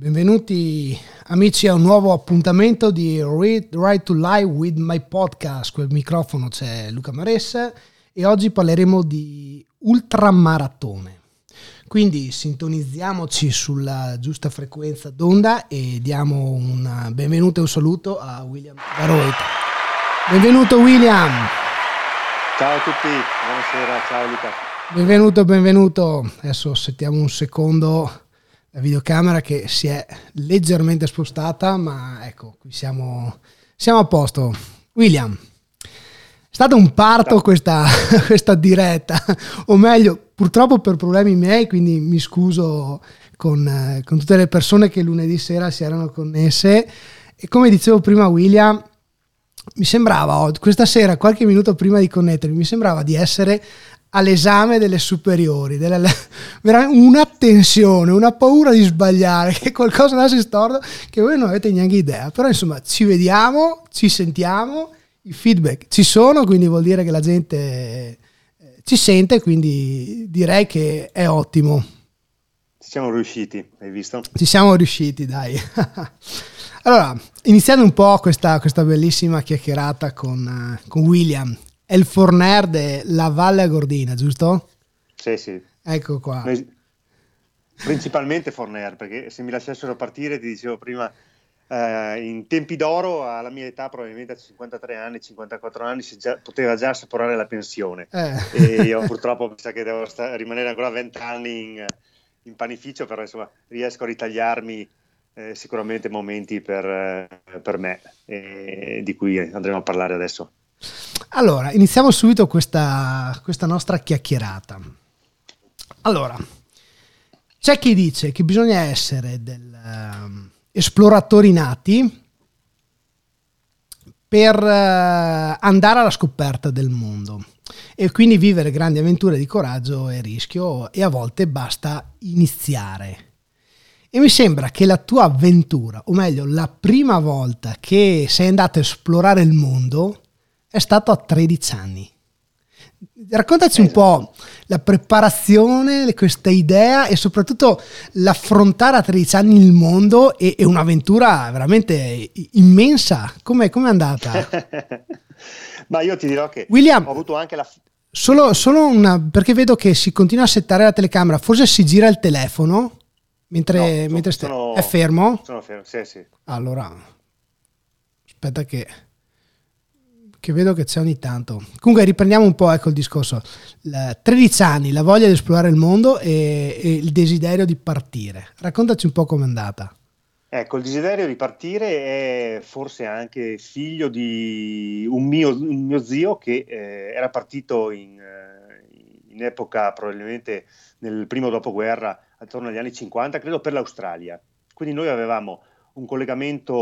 Benvenuti amici a un nuovo appuntamento di Read Right to Live with my podcast. Quel microfono c'è Luca Maressa e oggi parleremo di ultramaratone. Quindi sintonizziamoci sulla giusta frequenza d'onda e diamo un benvenuto e un saluto a William Baroit. Benvenuto William. Ciao a tutti, buonasera, ciao Luca. Benvenuto, benvenuto. Adesso settiamo un secondo la videocamera che si è leggermente spostata, ma ecco, qui siamo, siamo a posto. William, è stato un parto questa, questa diretta, o meglio, purtroppo per problemi miei, quindi mi scuso con, con tutte le persone che lunedì sera si erano connesse. E come dicevo prima, William, mi sembrava questa sera, qualche minuto prima di connettermi, mi sembrava di essere all'esame delle superiori, della, una tensione, una paura di sbagliare, che qualcosa andasse storto, che voi non avete neanche idea. Però insomma ci vediamo, ci sentiamo, i feedback ci sono, quindi vuol dire che la gente eh, ci sente, quindi direi che è ottimo. Ci siamo riusciti, hai visto? Ci siamo riusciti, dai. allora, iniziando un po' questa, questa bellissima chiacchierata con, con William, è il Forner della Valle Gordina, giusto? Sì, sì. Ecco qua. Principalmente Forner, perché se mi lasciassero partire, ti dicevo prima, eh, in tempi d'oro, alla mia età, probabilmente a 53 anni, 54 anni, si già, poteva già assaporare la pensione. Eh. E io purtroppo mi sa che devo sta- rimanere ancora 20 anni in, in, panificio, però insomma riesco a ritagliarmi eh, sicuramente momenti per, eh, per me, di cui andremo a parlare adesso. Allora, iniziamo subito questa, questa nostra chiacchierata. Allora, c'è chi dice che bisogna essere del, uh, esploratori nati per uh, andare alla scoperta del mondo e quindi vivere grandi avventure di coraggio e rischio e a volte basta iniziare. E mi sembra che la tua avventura, o meglio la prima volta che sei andato a esplorare il mondo, è stato a 13 anni. Raccontaci esatto. un po' la preparazione, questa idea e soprattutto l'affrontare a 13 anni il mondo e, e un'avventura veramente immensa. Come è andata? Ma io ti dirò che William, ho avuto anche la... Solo, solo una... perché vedo che si continua a settare la telecamera, forse si gira il telefono mentre, no, mentre sono, è fermo? Sono fermo, sì, sì. Allora, aspetta che che vedo che c'è ogni tanto. Comunque riprendiamo un po' ecco il discorso. La, 13 anni, la voglia di esplorare il mondo e, e il desiderio di partire. Raccontaci un po' com'è andata. Ecco, il desiderio di partire è forse anche figlio di un mio, un mio zio che eh, era partito in, eh, in, epoca probabilmente nel primo dopoguerra, attorno agli anni 50, credo per l'Australia. Quindi noi avevamo un collegamento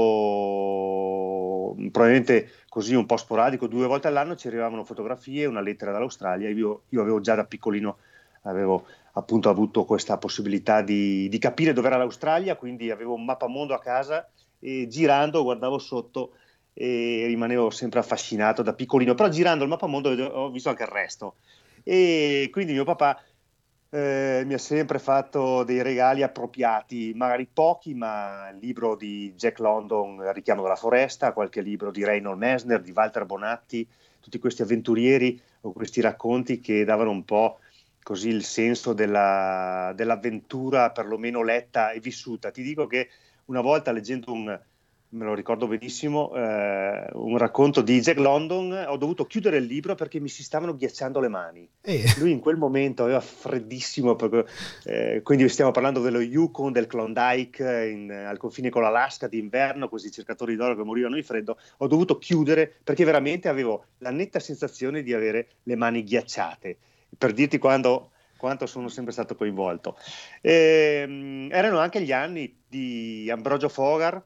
probabilmente così un po' sporadico, due volte all'anno ci arrivavano fotografie, una lettera dall'Australia, io, io avevo già da piccolino avevo appunto avuto questa possibilità di, di capire dove era l'Australia, quindi avevo un mappamondo a casa e girando guardavo sotto e rimanevo sempre affascinato da piccolino, però girando il mappamondo ho visto anche il resto. E quindi mio papà eh, mi ha sempre fatto dei regali appropriati, magari pochi, ma il libro di Jack London, Richiamo della foresta, qualche libro di Reynold Messner, di Walter Bonatti, tutti questi avventurieri o questi racconti che davano un po' così il senso della, dell'avventura, perlomeno letta e vissuta. Ti dico che una volta leggendo un, me lo ricordo benissimo, eh, un racconto di Jack London, ho dovuto chiudere il libro perché mi si stavano ghiacciando le mani. Eh. Lui in quel momento aveva freddissimo, perché, eh, quindi stiamo parlando dello Yukon, del Klondike, in, al confine con l'Alaska d'inverno, questi cercatori d'oro che morivano di freddo, ho dovuto chiudere perché veramente avevo la netta sensazione di avere le mani ghiacciate, per dirti quando quanto sono sempre stato coinvolto. E, ehm, erano anche gli anni di Ambrogio Fogar,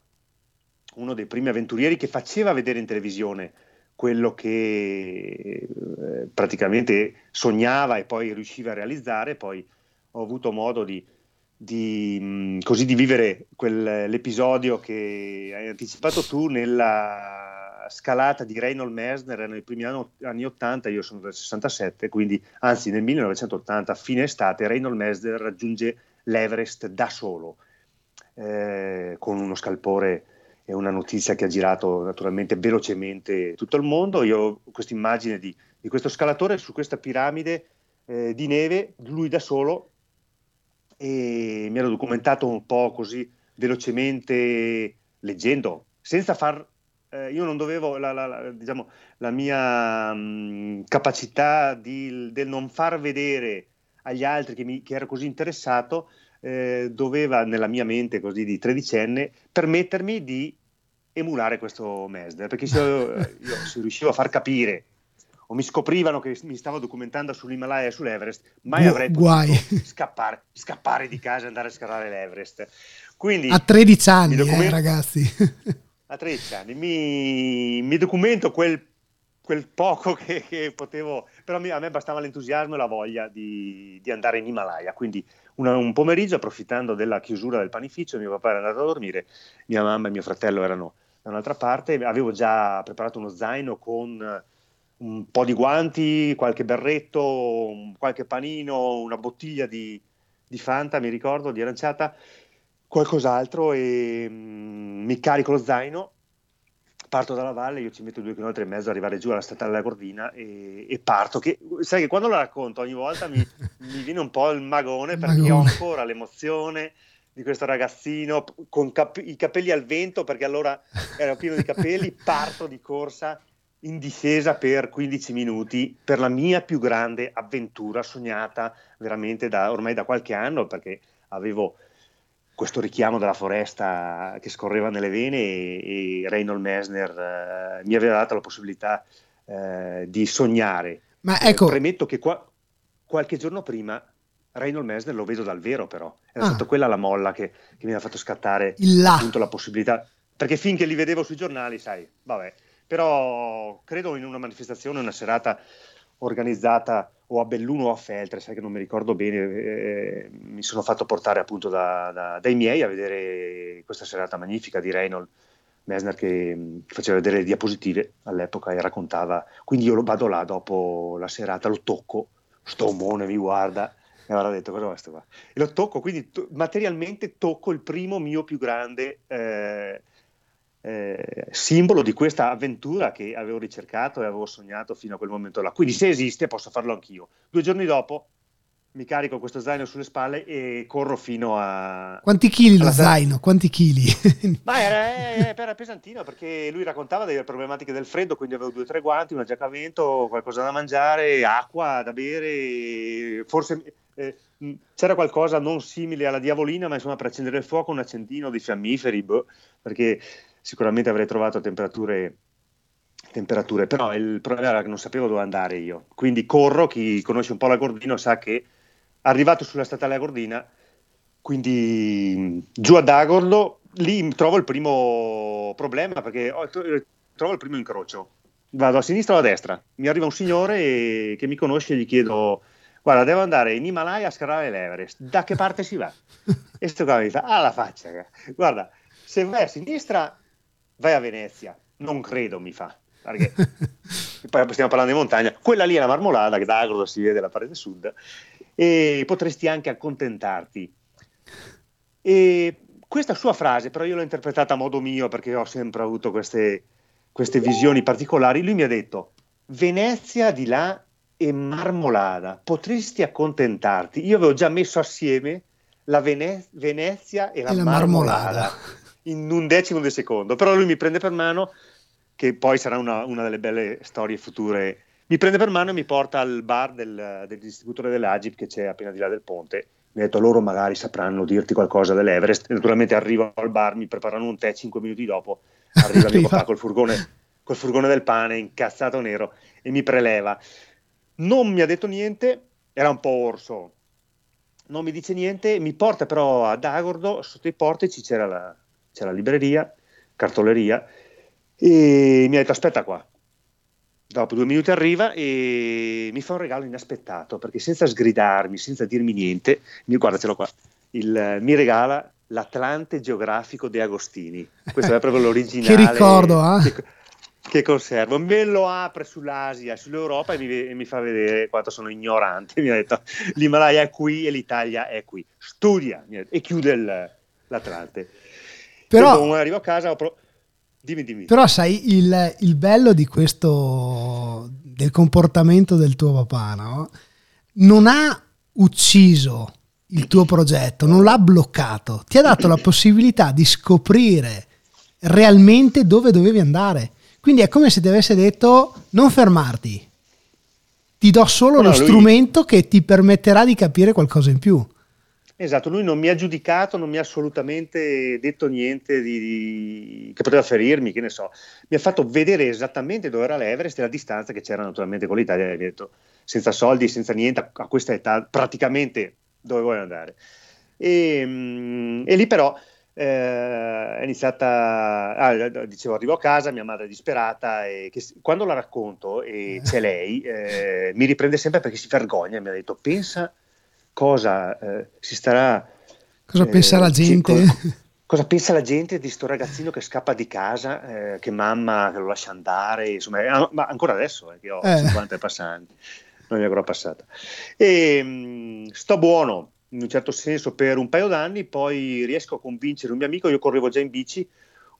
uno dei primi avventurieri che faceva vedere in televisione quello che eh, praticamente sognava e poi riusciva a realizzare, poi ho avuto modo di, di, mh, così di vivere quell'episodio che hai anticipato tu nella scalata di Reynold Messner nei primi anni, anni 80, io sono del 67, quindi anzi nel 1980, a fine estate, Reynold Messner raggiunge l'Everest da solo eh, con uno scalpore e una notizia che ha girato naturalmente velocemente tutto il mondo. Io ho questa immagine di, di, questo scalatore su questa piramide eh, di neve, lui da solo, e mi ero documentato un po' così velocemente leggendo, senza far eh, io non dovevo, la, la, la, diciamo, la mia mh, capacità di, del non far vedere agli altri che, mi, che ero così interessato, eh, doveva nella mia mente così di tredicenne permettermi di emulare questo Mesder, perché se io, io se riuscivo a far capire o mi scoprivano che mi stavo documentando sull'Himalaya e sull'Everest, mai Gu- avrei potuto scappare, scappare, di casa e andare a scalare l'Everest. Quindi, a 13 anni, documento, eh, ragazzi. a 13 anni mi, mi documento quel, quel poco che, che, potevo, però a me bastava l'entusiasmo e la voglia di, di andare in Himalaya, quindi una, un pomeriggio approfittando della chiusura del panificio, mio papà era andato a dormire, mia mamma e mio fratello erano da un'altra parte, avevo già preparato uno zaino con un po' di guanti, qualche berretto, qualche panino, una bottiglia di, di Fanta, mi ricordo, di aranciata, qualcos'altro e mm, mi carico lo zaino, parto dalla valle, io ci metto due chilometri e mezzo ad arrivare giù alla statale della Gordina e, e, parto. Che, sai che quando lo racconto ogni volta mi, mi viene un po' il magone perché magone. ho ancora l'emozione di questo ragazzino con cap- i capelli al vento perché allora ero pieno di capelli, parto di corsa in discesa per 15 minuti per la mia più grande avventura sognata veramente da, ormai da qualche anno perché avevo questo richiamo della foresta che scorreva nelle vene e, e Reynold Messner eh, mi aveva dato la possibilità eh, di sognare. Ma ecco... Eh, premetto che qua, qualche giorno prima Reynold Messner lo vedo dal vero però, era ah. stata quella la molla che, che mi ha fatto scattare appunto la possibilità, perché finché li vedevo sui giornali, sai, vabbè, però credo in una manifestazione, una serata organizzata o a Belluno o a Feltre, sai che non mi ricordo bene, eh, mi sono fatto portare appunto da, da, dai miei a vedere questa serata magnifica di Reynold Messner che mm, faceva vedere le diapositive all'epoca e raccontava, quindi io lo vado là dopo la serata, lo tocco, sto omone mi guarda mi avrà detto cosa è questo qua e lo tocco, quindi to- materialmente tocco il primo mio più grande eh, eh, simbolo di questa avventura che avevo ricercato e avevo sognato fino a quel momento là. Quindi se esiste posso farlo anch'io. Due giorni dopo mi carico questo zaino sulle spalle e corro fino a... Quanti chili lo zaino? Quanti chili? Ma era, eh, era, pesantino perché lui raccontava delle problematiche del freddo, quindi avevo due o tre guanti, una giacca a vento, qualcosa da mangiare, acqua da bere, forse... Eh, c'era qualcosa non simile alla diavolina, ma insomma per accendere il fuoco un accendino di fiammiferi, boh, perché sicuramente avrei trovato temperature, temperature, però il problema era che non sapevo dove andare io. Quindi corro, chi conosce un po' la Gordino sa che arrivato sulla statale a Gordina, quindi giù ad Agordo, lì trovo il primo problema perché ho, trovo il primo incrocio. Vado a sinistra o a destra, mi arriva un signore che mi conosce e gli chiedo guarda, devo andare in Himalaya a scalare l'Everest, da che parte si va? E sto qua mi fa, ah la faccia, guarda, se vai a sinistra vai a Venezia, non credo mi fa, perché poi stiamo parlando di montagna, quella lì è la marmolada che da Agro si vede la parete sud. E potresti anche accontentarti. E questa sua frase, però io l'ho interpretata a modo mio perché ho sempre avuto queste, queste visioni particolari, lui mi ha detto Venezia di là e marmolada, potresti accontentarti. Io avevo già messo assieme la Vene- Venezia e la, e la marmolada. marmolada in un decimo di secondo, però lui mi prende per mano, che poi sarà una, una delle belle storie future, mi prende per mano e mi porta al bar del, del distributore dell'Agip che c'è appena di là del ponte. Mi ha detto loro magari sapranno dirti qualcosa dell'Everest. E naturalmente arrivo al bar, mi preparano un tè, cinque minuti dopo arriva mio papà col furgone, col furgone del pane, incazzato nero, e mi preleva. Non mi ha detto niente, era un po' orso, non mi dice niente, mi porta però ad Agordo, sotto i portici c'era la, c'è la libreria, cartoleria, e mi ha detto aspetta qua. Dopo due minuti arriva e mi fa un regalo inaspettato, perché senza sgridarmi, senza dirmi niente, mi, guardacelo qua, il, mi regala l'Atlante geografico De Agostini. Questo è proprio l'originale. che ricordo, eh? Che, che conservo. Me lo apre sull'Asia, sull'Europa e mi, e mi, fa vedere quanto sono ignorante. Mi ha detto l'Himalaya è qui e l'Italia è qui. Studia e chiude il, l'Atlante. Però, quando arrivo a casa pro- dimmi, dimmi. Però sai, il, il bello di questo, del comportamento del tuo papà, no? Non ha ucciso il tuo progetto, non l'ha bloccato, ti ha dato la possibilità di scoprire realmente dove dovevi andare. Quindi è come se ti avesse detto non fermarti, ti do solo no, lo lui... strumento che ti permetterà di capire qualcosa in più. Esatto, lui non mi ha giudicato, non mi ha assolutamente detto niente di, di, che poteva ferirmi, che ne so. Mi ha fatto vedere esattamente dove era l'Everest e la distanza che c'era naturalmente con l'Italia. Mi ha detto, senza soldi, senza niente, a questa età, praticamente dove vuoi andare. E, mm, e lì però eh, è iniziata, ah, dicevo, arrivo a casa, mia madre è disperata e che, quando la racconto e c'è lei, eh, mi riprende sempre perché si vergogna mi ha detto, pensa cosa eh, si starà... Cosa pensa la gente? Che, cosa pensa la gente di sto ragazzino che scappa di casa, eh, che mamma che lo lascia andare, insomma, ma ancora adesso, eh, che ho 50 passanti, non mi è ancora passata. E, mh, mm, sto buono, in un certo senso per un paio d'anni, poi riesco a convincere un mio amico, io correvo già in bici,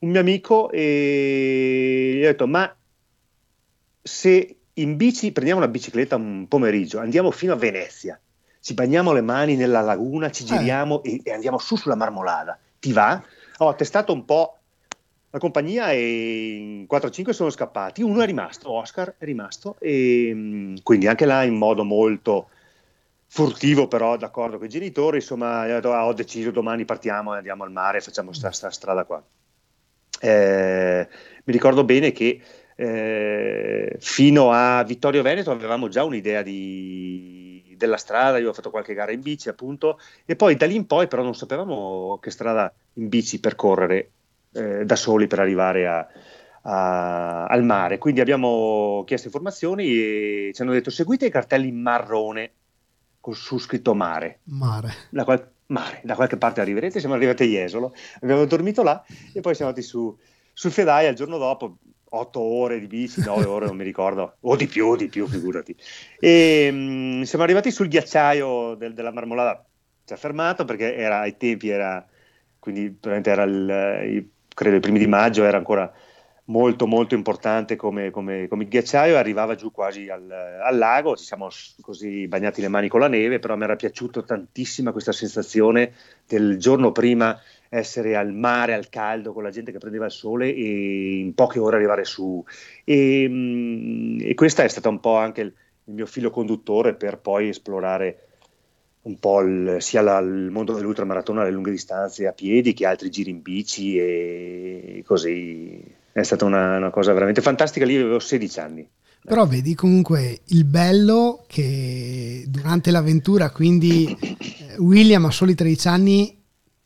un mio amico e gli ho detto ma se in bici prendiamo una bicicletta un pomeriggio, andiamo fino a Venezia, ci bagniamo le mani nella laguna, ci eh. giriamo eh. e, e, andiamo su sulla marmolada, ti va? Ho testato un po' la compagnia e in 4-5 sono scappati, uno è rimasto, Oscar è rimasto e mm, quindi anche là in modo molto furtivo però d'accordo con i genitori, insomma ah, ho deciso domani partiamo, andiamo al mare, facciamo questa strada qua. Eh, mi ricordo bene che eh, fino a Vittorio Veneto avevamo già un'idea di, della strada, io ho fatto qualche gara in bici appunto, e poi da lì in poi però non sapevamo che strada in bici percorrere eh, da soli per arrivare a, a, al mare, quindi abbiamo chiesto informazioni e ci hanno detto seguite i cartelli marrone su scritto mare. Mare. Da, qual- mare. da qualche parte arriverete, siamo arrivati a Jesolo, abbiamo dormito là e poi siamo andati su, sul Fedaia il giorno dopo, otto ore di bici, nove ore non mi ricordo, o di più, di più, figurati. E mh, mm, siamo arrivati sul ghiacciaio del, della marmolada, ci ha fermato perché era, ai tempi era, quindi probabilmente era il, credo i primi di maggio, era ancora molto molto importante come, come, come ghiacciaio, arrivava giù quasi al, al, lago, ci siamo così bagnati le mani con la neve, però mi era piaciuta tantissima questa sensazione del giorno prima essere al mare, al caldo, con la gente che prendeva il sole e in poche ore arrivare su. E, mm, e questo è stato un po' anche il, il, mio filo conduttore per poi esplorare un po' il, sia la, il mondo dell'ultramaratona alle lunghe distanze a piedi che altri giri in bici e così è stata una, una cosa veramente fantastica, lì avevo 16 anni. Però vedi comunque il bello che durante l'avventura, quindi eh, William a soli 13 anni,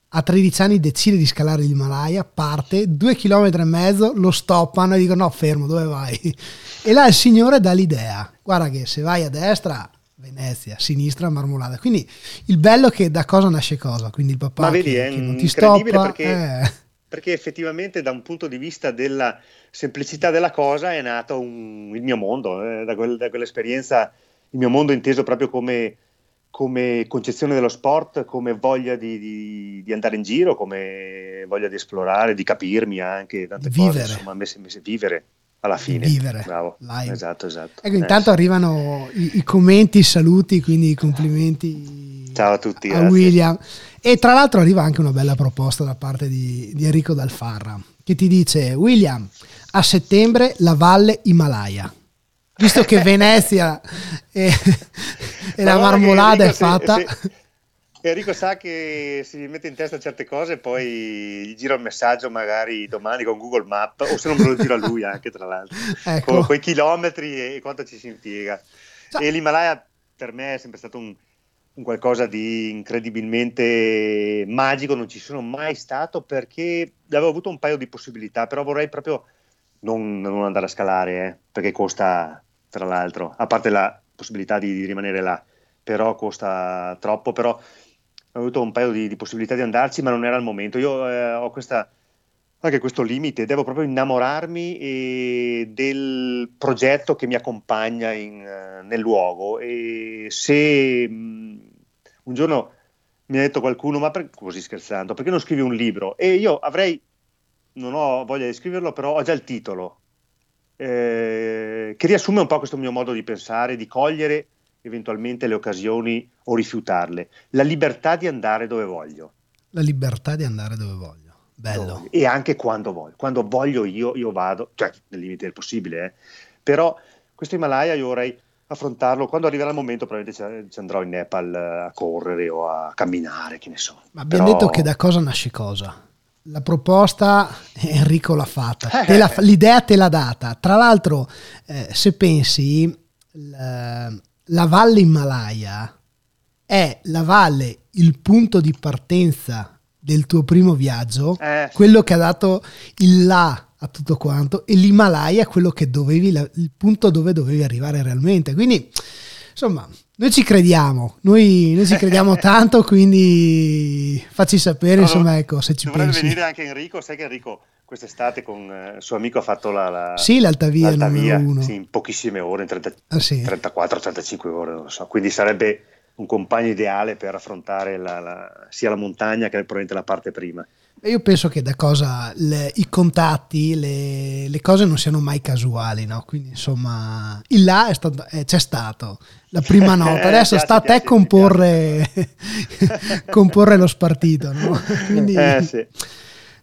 a 13 anni decide di scalare l'Himalaya, parte, due chilometri e mezzo, lo stoppano e dicono no fermo, dove vai? E là il signore dà l'idea, guarda che se vai a destra Venezia, sinistra Marmolada. Quindi il bello è che da cosa nasce cosa, quindi il papà Ma vedi, che, è che non ti stoppa. Perché... Eh perché effettivamente da un punto di vista della semplicità della cosa è nato un, il mio mondo, eh, da, quel, da, quell'esperienza, il mio mondo inteso proprio come, come concezione dello sport, come voglia di, di, di, andare in giro, come voglia di esplorare, di capirmi anche, tante vivere. cose, insomma, a me, me vivere alla fine. Vivere. Bravo. Live. Esatto, esatto. Ecco, intanto eh, arrivano i, i, commenti, i saluti, quindi i complimenti Ciao a tutti. A William. E tra l'altro arriva anche una bella proposta da parte di, di Enrico Dalfarra che ti dice William, a settembre la valle Himalaya. Visto che Venezia e, e la marmolada è fatta... Se, se, Enrico sa che si mette in testa certe cose, poi gli gira un messaggio magari domani con Google Map, o se non me lo gira lui anche tra l'altro, ecco. con quei chilometri e quanto ci si impiega. E l'Himalaya per me è sempre stato un, un qualcosa di incredibilmente magico, non ci sono mai stato perché avevo avuto un paio di possibilità, però vorrei proprio non, non andare a scalare, eh, perché costa tra l'altro, a parte la possibilità di, di, rimanere là, però costa troppo, però ho avuto un paio di, di possibilità di andarci, ma non era il momento. Io eh, ho questa anche questo limite, devo proprio innamorarmi eh, del progetto che mi accompagna in, uh, nel luogo e se mh, mm, un giorno mi ha detto qualcuno, ma per, così scherzando, perché non scrivi un libro? E io avrei, non ho voglia di scriverlo, però ho già il titolo, eh, che riassume un po' questo mio modo di pensare, di cogliere eventualmente le occasioni o rifiutarle. La libertà di andare dove voglio. La libertà di andare dove voglio. Bello. E anche quando voglio. Quando voglio io, io vado, cioè nel limite del possibile, eh. però questo Himalaya io vorrei affrontarlo. Quando arriverà il momento probabilmente ci andrò in Nepal a correre o a camminare che ne so. Ma abbiamo Però... detto che da cosa nasce cosa? La proposta Enrico l'ha fatta. Te la, l'idea te l'ha data. Tra l'altro eh, se pensi la, la valle Himalaya è la valle il punto di partenza del tuo primo viaggio eh. quello che ha dato il là a tutto quanto e l'Himalaya è quello che dovevi, il punto dove dovevi arrivare realmente. Quindi, insomma, noi ci crediamo, noi, noi ci crediamo tanto, quindi facci sapere, insomma, ecco, se ci pensi. venire anche Enrico, sai che Enrico quest'estate con eh, il suo amico ha fatto la, la sì, l'altavia, l'altavia sì, in pochissime ore, in 30, ah, sì. 34-35 ore, non so, quindi sarebbe un compagno ideale per affrontare la, la, sia la montagna che probabilmente la parte prima. Io penso che da cosa le, i contatti, le, le, cose non siano mai casuali, no? Quindi insomma, il là è stato, eh, c'è stato la prima nota, adesso sta a te comporre, comporre lo spartito, no? Quindi, eh, sì.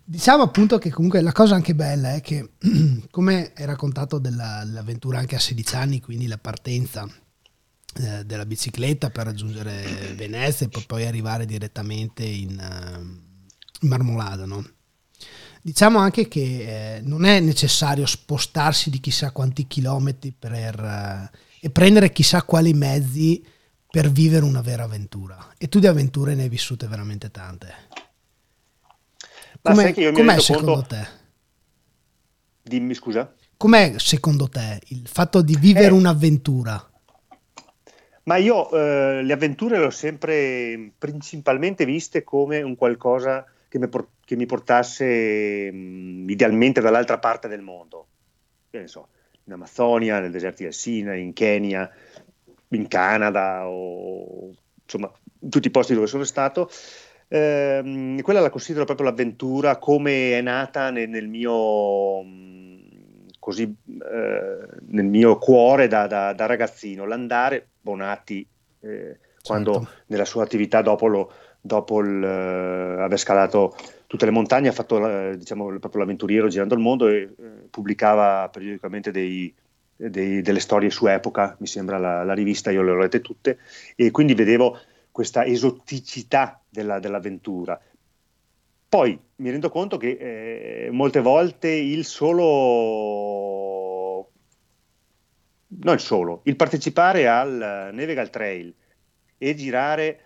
Diciamo appunto che comunque la cosa anche bella è che, come hai raccontato della, dell'avventura anche a 16 anni, quindi la partenza eh, della bicicletta per raggiungere Venezia e poi arrivare direttamente in, in Marmolada. No? Diciamo anche che eh, non è necessario spostarsi di chissà quanti chilometri per, uh, e prendere chissà quali mezzi per vivere una vera avventura. E tu di avventure ne hai vissute veramente tante. Com'è, com'è secondo conto... te? Dimmi scusa. Com'è secondo te il fatto di vivere eh, un'avventura? Ma io eh, le avventure le ho sempre principalmente viste come un qualcosa che mi, por- che mi portasse mh, mm, idealmente dall'altra parte del mondo. Che ne so, in Amazzonia, nel deserto del Sinai, in Kenya, in Canada o insomma in tutti i posti dove sono stato. Eh, quella la considero proprio l'avventura come è nata nel, nel mio così eh, nel mio cuore da, da, da, ragazzino, l'andare, Bonatti, eh, quando certo. nella sua attività dopo, lo, dopo il, uh, aver scalato tutte le montagne ha fatto uh, diciamo, proprio l'avventuriero girando il mondo e uh, pubblicava periodicamente dei, dei, delle storie su Epoca, mi sembra la, la, rivista, io le ho lette tutte, e quindi vedevo questa esoticità della, dell'avventura. Poi mi rendo conto che eh, molte volte il solo, non solo, il partecipare al Nevegal Trail e girare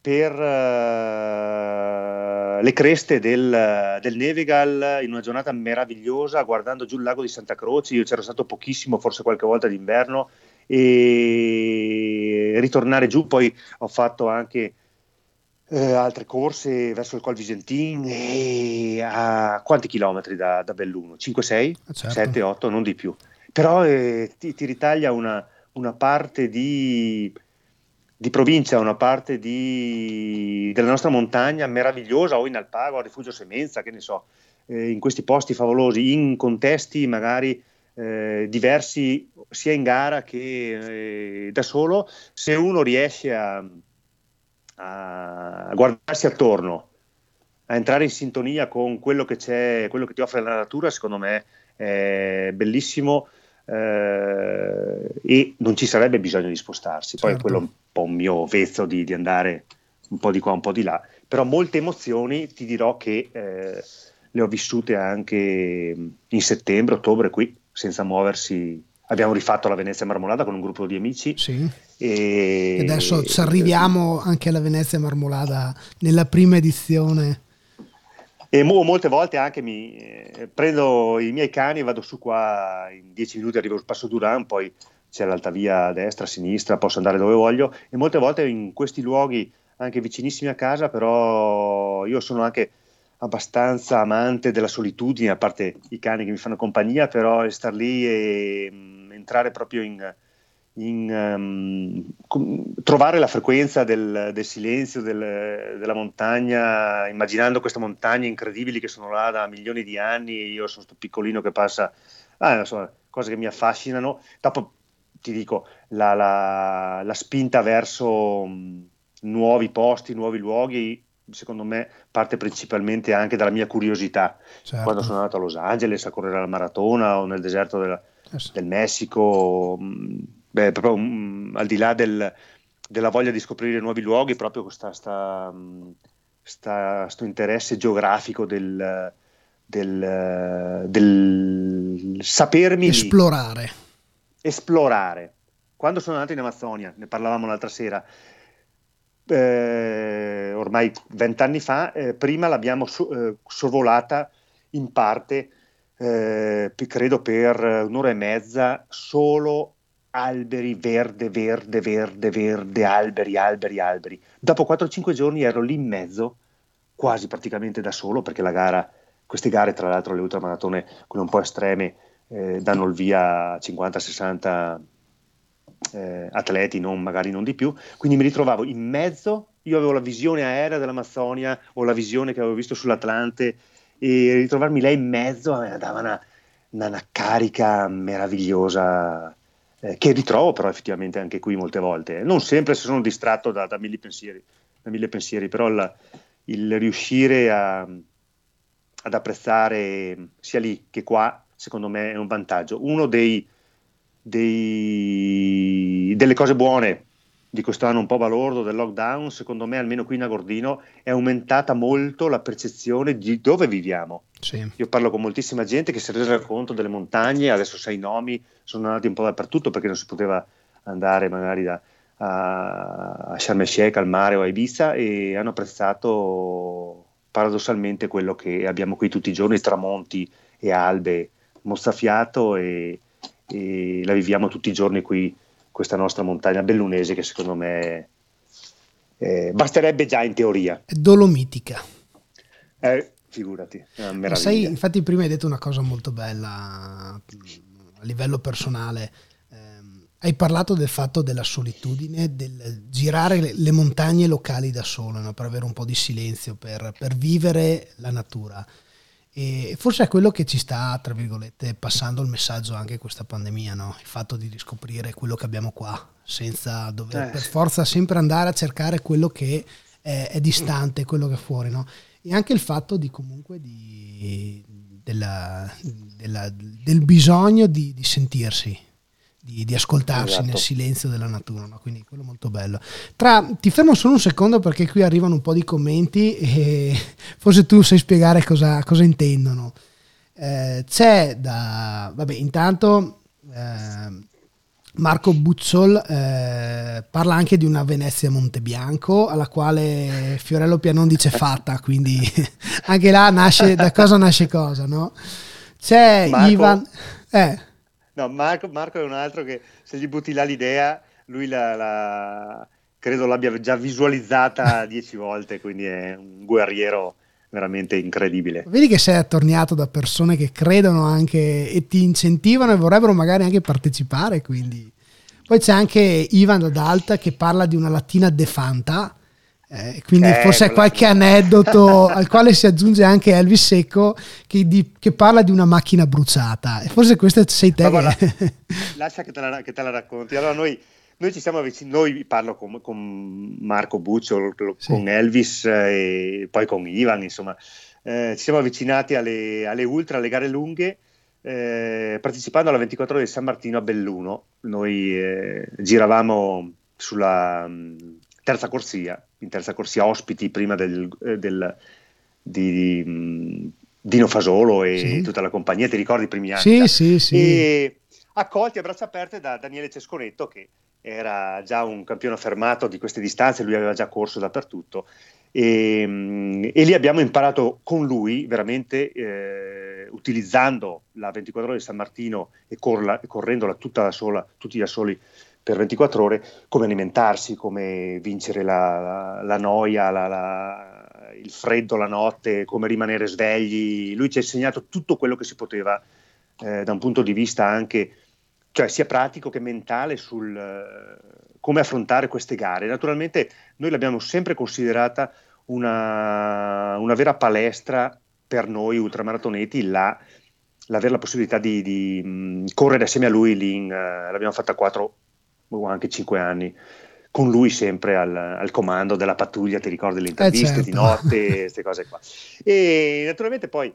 per uh, le creste del, del, Nevegal in una giornata meravigliosa guardando giù il lago di Santa Croce, io c'ero stato pochissimo, forse qualche volta d'inverno, e ritornare giù, poi ho fatto anche eh, altre corse verso il Col Visentin e a quanti chilometri da, da Belluno? 5-6? Ah, certo. 7-8, non di più. Però eh, ti, ti, ritaglia una, una parte di, di, provincia, una parte di, della nostra montagna meravigliosa o in Alpago, a Rifugio Semenza, che ne so, eh, in questi posti favolosi, in contesti magari eh, diversi sia in gara che eh, da solo, se uno riesce a a guardarsi attorno, a entrare in sintonia con quello che c'è, quello che ti offre la natura, secondo me è bellissimo eh, e non ci sarebbe bisogno di spostarsi. Poi certo. quello è un po' un mio vezzo di, di, andare un po' di qua, un po' di là, però molte emozioni ti dirò che eh, le ho vissute anche in settembre, ottobre qui, senza muoversi abbiamo rifatto la Venezia Marmolada con un gruppo di amici. Sì. E adesso ci arriviamo anche alla Venezia Marmolada nella prima edizione. E mo, molte volte anche mi eh, prendo i miei cani e vado su qua in dieci minuti arrivo sul Passo Duran, poi c'è l'alta via a destra, a sinistra, posso andare dove voglio. E molte volte in questi luoghi anche vicinissimi a casa, però io sono anche abbastanza amante della solitudine, a parte i cani che mi fanno compagnia, però star lì e mh, mm, entrare proprio in, in um, trovare la frequenza del, del silenzio del, della montagna, immaginando queste montagne incredibili che sono là da milioni di anni e io sono questo piccolino che passa, ah, insomma, cose che mi affascinano. Dopo ti dico, la, la, la spinta verso um, nuovi posti, nuovi luoghi, secondo me parte principalmente anche dalla mia curiosità. Certo. Quando sono andato a Los Angeles a correre la maratona o nel deserto della, yes. del Messico, mm, beh, proprio um, al di là del, della voglia di scoprire nuovi luoghi, proprio questo mm, interesse geografico del, del, del sapermi esplorare. esplorare. Quando sono andato in Amazzonia, ne parlavamo l'altra sera, eh, ormai vent'anni fa, eh, prima l'abbiamo so, eh, sorvolata in parte, eh, credo per un'ora e mezza, solo alberi, verde, verde, verde, verde, alberi, alberi, alberi. Dopo 4-5 giorni ero lì in mezzo, quasi praticamente da solo, perché la gara, queste gare, tra l'altro le ultramaratone, quelle un po' estreme, eh, danno il via 50-60 eh, atleti, non, magari non di più, quindi mi ritrovavo in mezzo, io avevo la visione aerea dell'Amazzonia o la visione che avevo visto sull'Atlante e ritrovarmi lei in mezzo mi dava una, una, una carica meravigliosa eh, che ritrovo però effettivamente anche qui molte volte, non sempre se sono distratto da, da, mille, pensieri, da mille pensieri, però la, il riuscire a, ad apprezzare sia lì che qua secondo me è un vantaggio. Uno dei dei, delle cose buone di quest'anno un po' balordo del lockdown, secondo me almeno qui in Agordino è aumentata molto la percezione di dove viviamo. Sì. Io parlo con moltissima gente che si è resa conto delle montagne, adesso sai i nomi, sono andati un po' dappertutto perché non si poteva andare magari da, a, a Sharm el Sheikh, al mare o a Ibiza e hanno apprezzato paradossalmente quello che abbiamo qui tutti i giorni, tramonti e albe, mozzafiato e, e la viviamo tutti i giorni qui, questa nostra montagna bellunese che secondo me eh, basterebbe già in teoria. È dolomitica. Eh, figurati, sai, infatti prima hai detto una cosa molto bella a livello personale. Eh, hai parlato del fatto della solitudine, del girare le, le montagne locali da solo, no? per avere un po' di silenzio, per, per vivere la natura. E forse è quello che ci sta, tra virgolette, passando il messaggio anche questa pandemia, no? il fatto di riscoprire quello che abbiamo qua, senza dover eh. per forza sempre andare a cercare quello che è, è distante, quello che è fuori. No? E anche il fatto di comunque di, della, della, del bisogno di, di sentirsi, di, di ascoltarsi esatto. nel silenzio della natura, no? quindi quello molto bello. Tra, ti fermo solo un secondo perché qui arrivano un po' di commenti e forse tu sai spiegare cosa, cosa intendono. Eh, c'è da, vabbè, intanto eh, Marco Buzzol eh, parla anche di una Venezia Montebianco alla quale Fiorello Pianon dice fatta, quindi anche là nasce, da cosa nasce cosa, no? C'è Marco, Ivan... Eh. No, Marco, Marco, è un altro che se gli butti là l'idea, lui la, la, credo l'abbia già visualizzata dieci volte, quindi è un guerriero veramente incredibile. Vedi che sei attorniato da persone che credono anche e ti incentivano e vorrebbero magari anche partecipare, quindi... Poi c'è anche Ivan D'Alta che parla di una latina defanta, eh, quindi eh, forse qualche aneddoto al quale si aggiunge anche Elvis Secco che, di, che, parla di una macchina bruciata. E forse questo sei te. Guarda, lascia che te, la, che te, la, racconti. Allora, noi, noi ci siamo avvicinati. Noi parlo con, con Marco Buccio, sì. con Elvis eh, e poi con Ivan. Insomma, eh, ci siamo avvicinati alle, alle, ultra, alle gare lunghe. Eh, partecipando alla 24 ore di San Martino a Belluno, noi eh, giravamo sulla mh, terza corsia in terza corsia ospiti prima del, eh, del, di, di Dino Fasolo e sì. tutta la compagnia, ti ricordi i primi anni? Sì, sì, sì. E accolti a braccia aperte da Daniele Cesconetto che era già un campione affermato di queste distanze, lui aveva già corso dappertutto e, e lì abbiamo imparato con lui veramente eh, utilizzando la 24 ore di San Martino e corla, correndola tutta da sola, tutti da soli per 24 ore, come alimentarsi, come vincere la, la, la noia, la, il freddo la notte, come rimanere svegli. Lui ci ha insegnato tutto quello che si poteva eh, da un punto di vista anche cioè sia pratico che mentale sul uh, come affrontare queste gare. Naturalmente noi l'abbiamo sempre considerata una, una vera palestra per noi ultramaratoneti la, l'avere la possibilità di, di mh, correre assieme a lui lì, in, uh, l'abbiamo fatta 4 o anche 5 anni con lui sempre al, al, comando della pattuglia, ti ricordi le interviste eh certo. di notte, queste cose qua. E naturalmente poi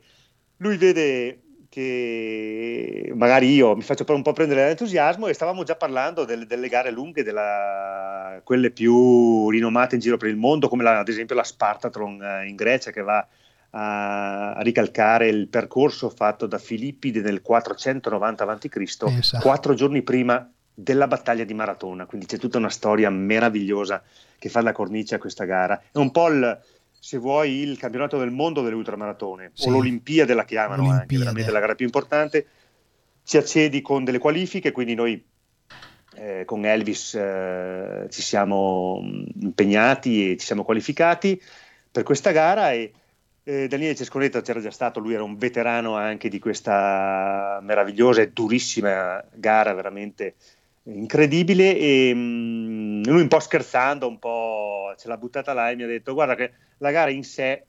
lui vede che magari io mi faccio un po' prendere l'entusiasmo e stavamo già parlando del, delle gare lunghe, della, quelle più rinomate in giro per il mondo, come la, ad esempio la Spartathlon eh, in Grecia che va a, a, ricalcare il percorso fatto da Filippide nel 490 a.C., quattro giorni prima della battaglia di Maratona, quindi c'è tutta una storia meravigliosa che fa la cornice a questa gara. È un po' il, se vuoi, il campionato del mondo delle ultramaratone, sì. o l'Olimpiade la chiamano Olimpiade. anche, veramente la gara più importante. Ci accedi con delle qualifiche, quindi noi eh, con Elvis eh, ci siamo impegnati e ci siamo qualificati per questa gara e eh, Daniele Cesconetta c'era già stato, lui era un veterano anche di questa meravigliosa e durissima gara veramente incredibile e mh, mm, lui un po' scherzando, un po' ce l'ha buttata là e mi ha detto guarda che la gara in sé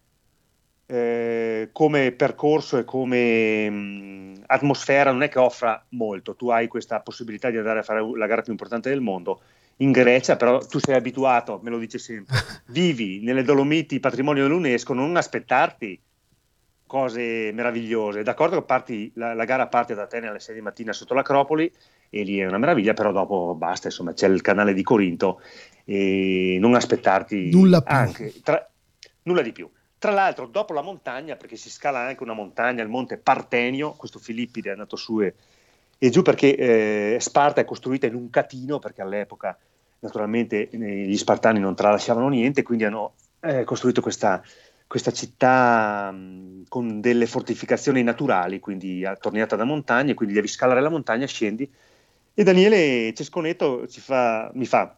eh, come percorso e come mh, mm, atmosfera non è che offra molto, tu hai questa possibilità di andare a fare la gara più importante del mondo in Grecia, però tu sei abituato, me lo dice sempre, vivi nelle Dolomiti, patrimonio dell'UNESCO, non aspettarti cose meravigliose. D'accordo che parti, la, la, gara parte da Atene alle 6 di mattina sotto l'Acropoli e lì è una meraviglia, però dopo basta, insomma, c'è il canale di Corinto e non aspettarti nulla, più. Anche, tra, nulla di più. Tra l'altro, dopo la montagna, perché si scala anche una montagna, il monte Partenio, questo Filippide è andato su e, e giù perché eh, Sparta è costruita in un catino, perché all'epoca naturalmente gli spartani non tralasciavano niente, quindi hanno eh, costruito questa, questa città mh, con delle fortificazioni naturali, quindi attorniata da montagne, quindi devi scalare la montagna, scendi e Daniele Cesconetto fa, mi fa,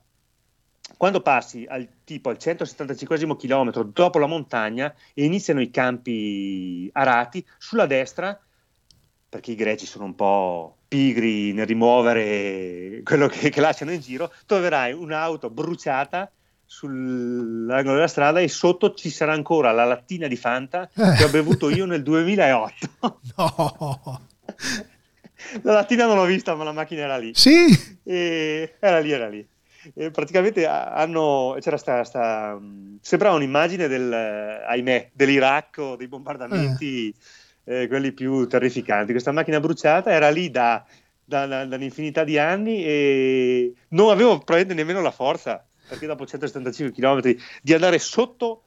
quando passi al tipo al 175 chilometro dopo la montagna e iniziano i campi arati, sulla destra, perché i greci sono un po' pigri nel rimuovere quello che, che lasciano in giro, troverai un'auto bruciata sull'angolo della strada e sotto ci sarà ancora la lattina di Fanta che ho bevuto io nel 2008. No la lattina non l'ho vista, ma la macchina era lì. Sì. E era lì, era lì. E praticamente hanno, c'era sta, sta sembrava un'immagine del, ahimè, dell'Iraq o dei bombardamenti, eh. Eh, quelli più terrificanti. Questa macchina bruciata era lì da, da, da, da un'infinità di anni e non avevo probabilmente nemmeno la forza, perché dopo 175 km, di andare sotto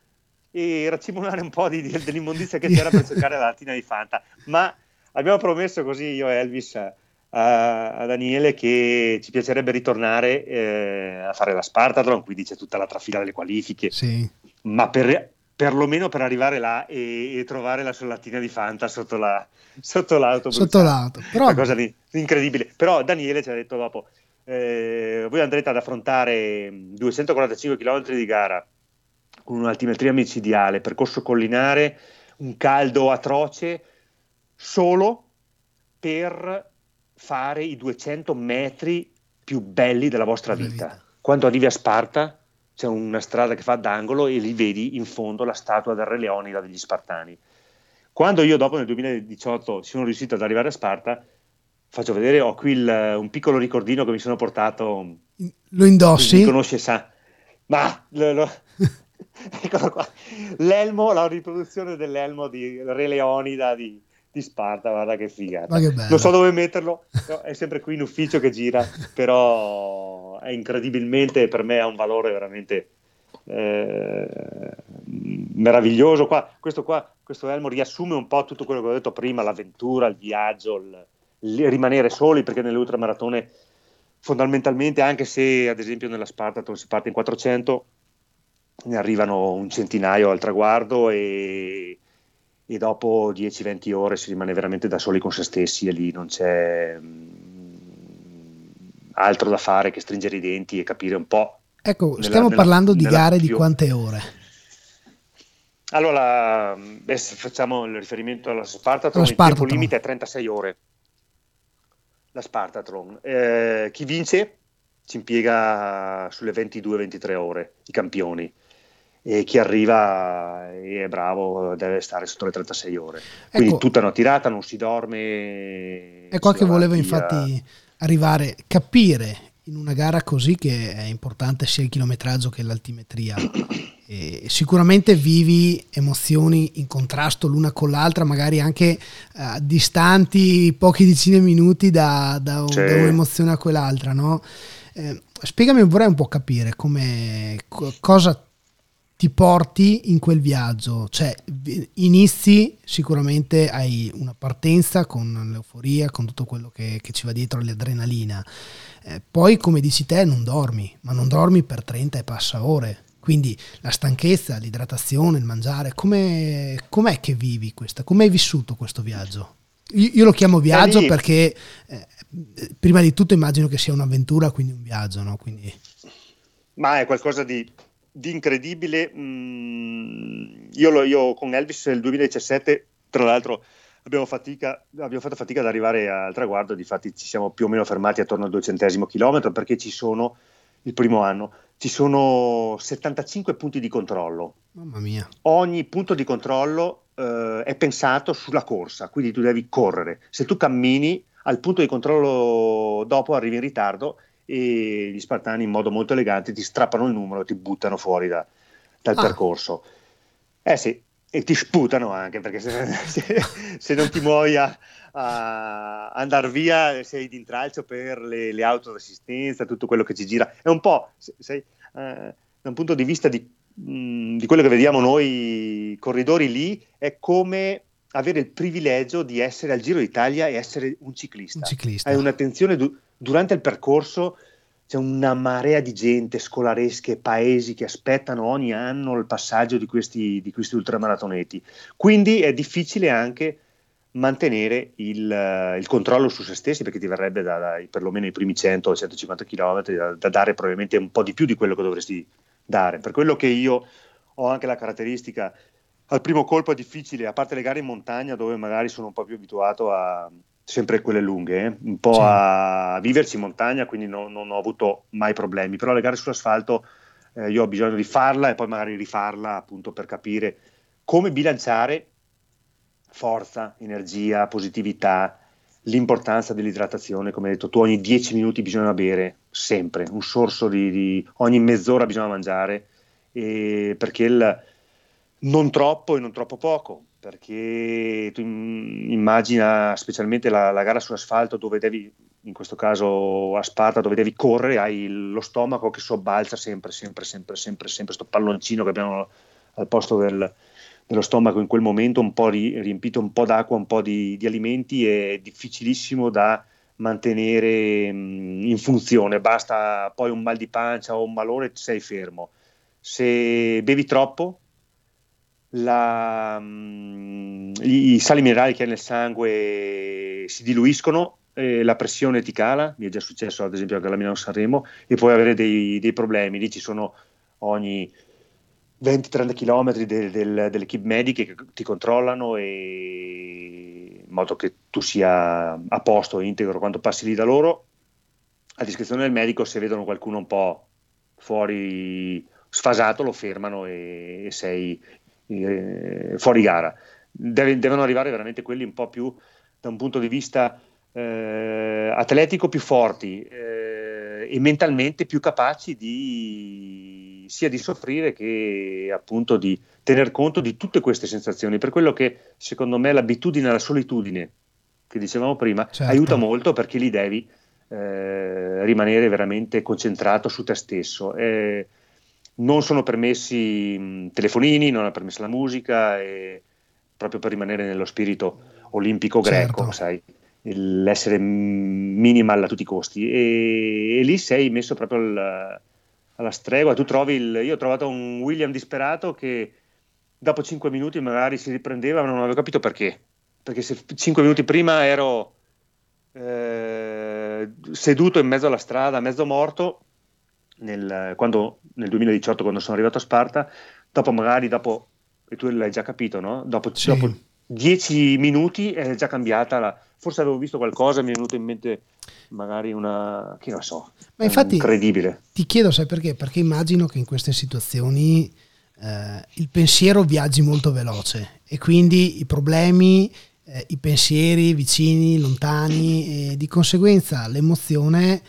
e racimolare un po' di, di, dell'immondizia che c'era per cercare la lattina di Fanta. Ma abbiamo promesso così io e Elvis a, a Daniele che ci piacerebbe ritornare eh, a fare la Spartathlon, qui dice tutta la trafila delle qualifiche, sì. ma per, perlomeno per arrivare là e, e trovare la solattina di Fanta sotto, la, sotto l'auto. Sotto l'auto. Però... Una cosa di, incredibile. Però Daniele ci ha detto dopo, eh, voi andrete ad affrontare 245 km di gara con un'altimetria micidiale, percorso collinare, un caldo atroce, solo per fare i 200 metri più belli della vostra vita. Quando arrivi a Sparta c'è una strada che fa d'angolo e lì vedi in fondo la statua del Re Leonida degli Spartani. Quando io dopo nel 2018 sono riuscito ad arrivare a Sparta, faccio vedere, ho qui il, un piccolo ricordino che mi sono portato. Lo indossi? Mi conosce, sa. Ma lo, lo... eccolo qua. L'elmo, la riproduzione dell'elmo di Re Leonida di, di Sparta, guarda che figata. Che non so dove metterlo, no, è sempre qui in ufficio che gira, però è incredibilmente, per me ha un valore veramente eh, meraviglioso. Qua, questo, qua, questo elmo riassume un po' tutto quello che ho detto prima, l'avventura, il viaggio, il, il rimanere soli, perché nelle ultramaratone fondamentalmente, anche se ad esempio nella Sparta si parte in 400, ne arrivano un centinaio al traguardo e e dopo 10-20 ore si rimane veramente da soli con se stessi e lì non c'è mm, altro da fare che stringere i denti e capire un po'. Ecco, nella, stiamo nella, parlando di gare più... di quante ore? Allora, beh, facciamo il riferimento alla Spartathlon, il tempo limite è 36 ore. la Spartatron. Eh, chi vince ci impiega sulle 22-23 ore, i campioni. E chi arriva e è bravo deve stare sotto le 36 ore. Quindi ecco, tutta una tirata, non si dorme. È qua che volevo infatti arrivare, capire in una gara così che è importante sia il chilometraggio che l'altimetria. E sicuramente vivi emozioni in contrasto l'una con l'altra, magari anche uh, distanti pochi decine di minuti da, da, un, da, un'emozione a quell'altra. No? Eh, spiegami, vorrei un po' capire come, cosa ti porti in quel viaggio, cioè inizi sicuramente hai una partenza con l'euforia, con tutto quello che, che ci va dietro l'adrenalina, eh, poi come dici te non dormi, ma non dormi per 30 e passa ore, quindi la stanchezza, l'idratazione, il mangiare, come, com'è che vivi questa? Come hai vissuto questo viaggio? Io, io lo chiamo viaggio perché eh, prima di tutto immagino che sia un'avventura, quindi un viaggio, no? Quindi... Ma è qualcosa di, di incredibile. Mm, io, lo, io, con Elvis nel 2017, tra l'altro, abbiamo, fatica, abbiamo, fatto fatica ad arrivare al traguardo, difatti ci siamo più o meno fermati attorno al duecentesimo chilometro perché ci sono il primo anno ci sono 75 punti di controllo. Mamma mia. Ogni punto di controllo eh, è pensato sulla corsa, quindi tu devi correre. Se tu cammini al punto di controllo dopo arrivi in ritardo e gli spartani in modo molto elegante ti strappano il numero e ti buttano fuori da, dal ah. percorso. Eh sì, e ti sputano anche perché se, se, se non ti muovi a, a andare via sei di intralcio per le, le auto d'assistenza, tutto quello che ci gira. È un po', sei, eh, da un punto di vista di, mh, mm, di, quello che vediamo noi corridori lì, è come avere il privilegio di essere al Giro d'Italia e essere un ciclista. Un ciclista. Hai un'attenzione du- durante il percorso c'è una marea di gente, scolaresche, paesi che aspettano ogni anno il passaggio di questi, di questi ultramaratoneti. Quindi è difficile anche mantenere il, il, controllo su se stessi perché ti verrebbe da, da, perlomeno i primi 100-150 km da, da, dare probabilmente un po' di più di quello che dovresti dare. Per quello che io ho anche la caratteristica, al primo colpo è difficile, a parte le gare in montagna dove magari sono un po' più abituato a, sempre quelle lunghe, eh? un po' sì. a viverci in montagna, quindi no, non ho avuto mai problemi, però le gare sull'asfalto eh, io ho bisogno di farla e poi magari rifarla appunto per capire come bilanciare forza, energia, positività, l'importanza dell'idratazione, come hai detto tu ogni 10 minuti bisogna bere, sempre, un sorso di, di ogni mezz'ora bisogna mangiare, perché il, non troppo e non troppo poco, perché tu immagina specialmente la, la gara sull'asfalto dove devi, in questo caso a Sparta, dove devi correre, hai lo stomaco che sobbalza sempre, sempre, sempre, sempre, sempre, sto palloncino che abbiamo al posto del, dello stomaco in quel momento, un po' ri, riempito un po' d'acqua, un po' di, di alimenti, è difficilissimo da mantenere mh, in funzione, basta poi un mal di pancia o un malore, sei fermo. Se bevi troppo, la, mh, i sali minerali che hai nel sangue si diluiscono, eh, la pressione ti cala, mi è già successo ad esempio anche alla Milano Sanremo, e puoi avere dei, dei problemi, lì ci sono ogni 20-30 km del, del, delle equip mediche che ti controllano e in modo che tu sia a posto integro quando passi lì da loro. A discrezione del medico, se vedono qualcuno un po' fuori sfasato, lo fermano e, e sei eh, fuori gara. Deve, devono arrivare veramente quelli un po' più da un punto di vista eh, atletico più forti eh, e mentalmente più capaci di sia di soffrire che appunto di tener conto di tutte queste sensazioni. Per quello che secondo me l'abitudine alla solitudine, che dicevamo prima, certo. aiuta molto perché lì devi eh, rimanere veramente concentrato su te stesso. Eh, non sono permessi mh, telefonini, non è permessa la musica, e, proprio per rimanere nello spirito olimpico greco, certo. sai, l'essere minimal a tutti i costi. E, e lì sei messo proprio al, alla stregua. Tu trovi il, io ho trovato un William disperato che dopo 5 minuti magari si riprendeva, ma non avevo capito perché. Perché se 5 minuti prima ero eh, seduto in mezzo alla strada, mezzo morto, nel, quando, nel 2018 quando sono arrivato a Sparta, dopo magari, dopo, e tu l'hai già capito, no? dopo, sì. dopo dieci minuti è già cambiata la, forse avevo visto qualcosa mi è venuto in mente magari una che non so ma infatti incredibile ti chiedo sai perché perché immagino che in queste situazioni eh, il pensiero viaggi molto veloce e quindi i problemi eh, i pensieri vicini lontani e di conseguenza l'emozione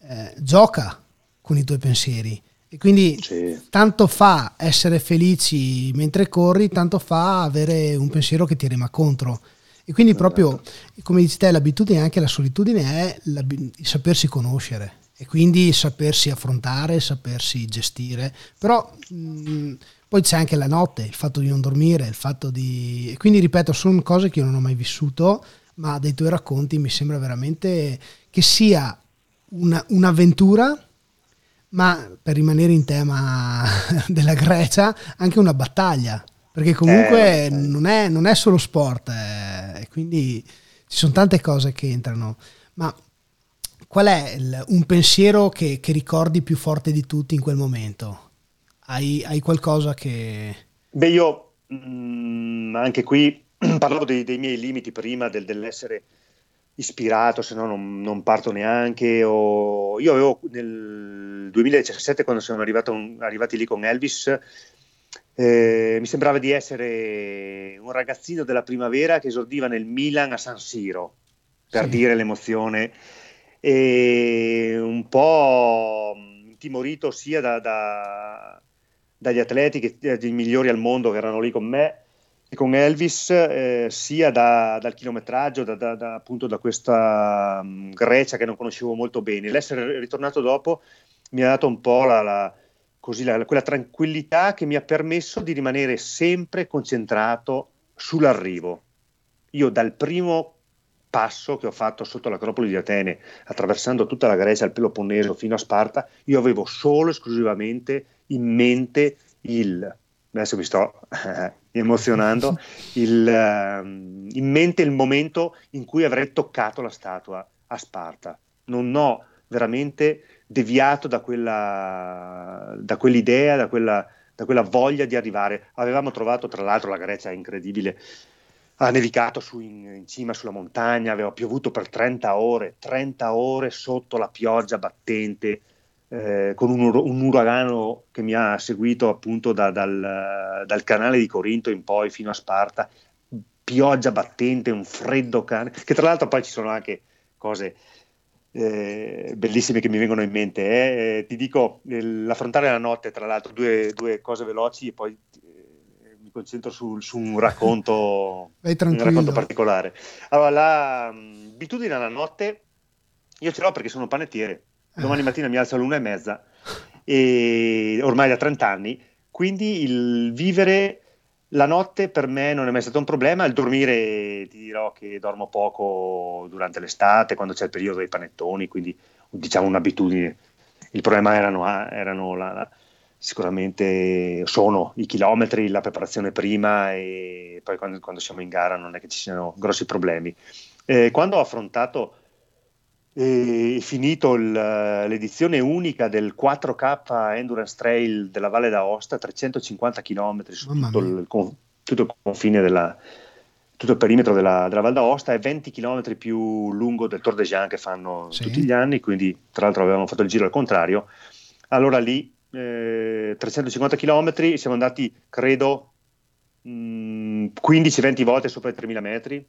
eh, gioca con i tuoi pensieri e quindi sì. tanto fa essere felici mentre corri, tanto fa avere un pensiero che ti rema contro. E quindi esatto. proprio, come dici te, l'abitudine, anche la solitudine, è il sapersi conoscere e quindi sapersi affrontare, sapersi gestire. Però mh, poi c'è anche la notte, il fatto di non dormire, il fatto di... E quindi ripeto, sono cose che io non ho mai vissuto, ma dai tuoi racconti mi sembra veramente che sia una, un'avventura ma per rimanere in tema della Grecia, anche una battaglia, perché comunque eh, non, è, non, è, solo sport, eh, quindi ci sono tante cose che entrano. Ma qual è il, un pensiero che, che, ricordi più forte di tutti in quel momento? Hai, hai qualcosa che... Beh, io mh, mm, anche qui parlavo dei, dei, miei limiti prima del, dell'essere ispirato, se no non, non, parto neanche. O... Io avevo nel 2017, quando siamo un, arrivati lì con Elvis, eh, mi sembrava di essere un ragazzino della primavera che esordiva nel Milan a San Siro, per sì. dire l'emozione, e un po' intimorito sia da, da, dagli atleti che dai migliori al mondo che erano lì con me con Elvis eh, sia da, dal chilometraggio, da, da, appunto da questa um, Grecia che non conoscevo molto bene. L'essere ritornato dopo mi ha dato un po' la, la, così, la, quella tranquillità che mi ha permesso di rimanere sempre concentrato sull'arrivo. Io dal primo passo che ho fatto sotto l'acropoli di Atene, attraversando tutta la Grecia, il Peloponneso fino a Sparta, io avevo solo esclusivamente in mente il adesso mi sto eh, emozionando, il, eh, in mente il momento in cui avrei toccato la statua a Sparta. Non ho veramente deviato da, quella, da quell'idea, da quella, da quella, voglia di arrivare. Avevamo trovato, tra l'altro, la Grecia è incredibile. Ha nevicato su in, in cima sulla montagna, aveva piovuto per 30 ore, 30 ore sotto la pioggia battente, eh, con un, ur- un, uragano che mi ha seguito appunto da, dal, dal, canale di Corinto in poi fino a Sparta, pioggia battente, un freddo cane, che tra l'altro poi ci sono anche cose eh, bellissime che mi vengono in mente. Eh. eh ti dico, l'affrontare la notte, tra l'altro, due, due cose veloci e poi eh, mi concentro su, su un, racconto, un racconto particolare. Allora, l'abitudine alla notte io ce l'ho perché sono panettiere domani mattina mi alzo all'una e mezza, e ormai da 30 anni, quindi il vivere la notte per me non è mai stato un problema, il dormire ti dirò che dormo poco durante l'estate, quando c'è il periodo dei panettoni, quindi diciamo un'abitudine. Il problema erano, ah, erano la, la, sicuramente sono i chilometri, la preparazione prima e poi quando, quando siamo in gara non è che ci siano grossi problemi. Eh, quando ho affrontato e finito il, l'edizione unica del 4K Endurance Trail della Valle d'Aosta, 350 km su tutto il, tutto il, confine della, tutto il perimetro della, della Val d'Aosta e 20 km più lungo del Tour de Jean che fanno sì. tutti gli anni, quindi tra l'altro avevamo fatto il giro al contrario. Allora lì eh, 350 km, siamo andati credo 15-20 volte sopra i 3000 metri,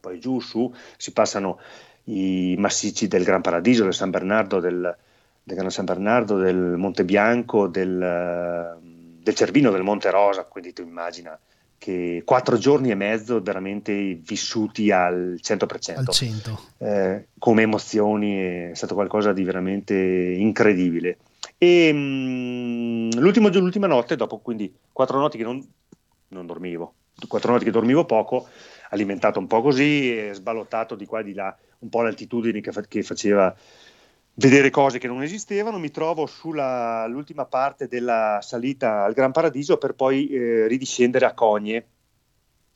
poi giù, su, si passano i massicci del Gran Paradiso, del San Bernardo, del, del Gran San Bernardo, del Monte Bianco, del, del Cervino, del Monte Rosa, quindi tu immagina che quattro giorni e mezzo veramente vissuti al 100%. Al 100. Eh, come emozioni è stato qualcosa di veramente incredibile. E mh, l'ultima notte, dopo quindi quattro notti che non, non dormivo, quattro notti che dormivo poco, alimentato un po' così, sballottato di qua e di là, un po' l'altitudine che, fa- che faceva vedere cose che non esistevano, mi trovo sull'ultima parte della salita al Gran Paradiso per poi eh, ridiscendere a Cogne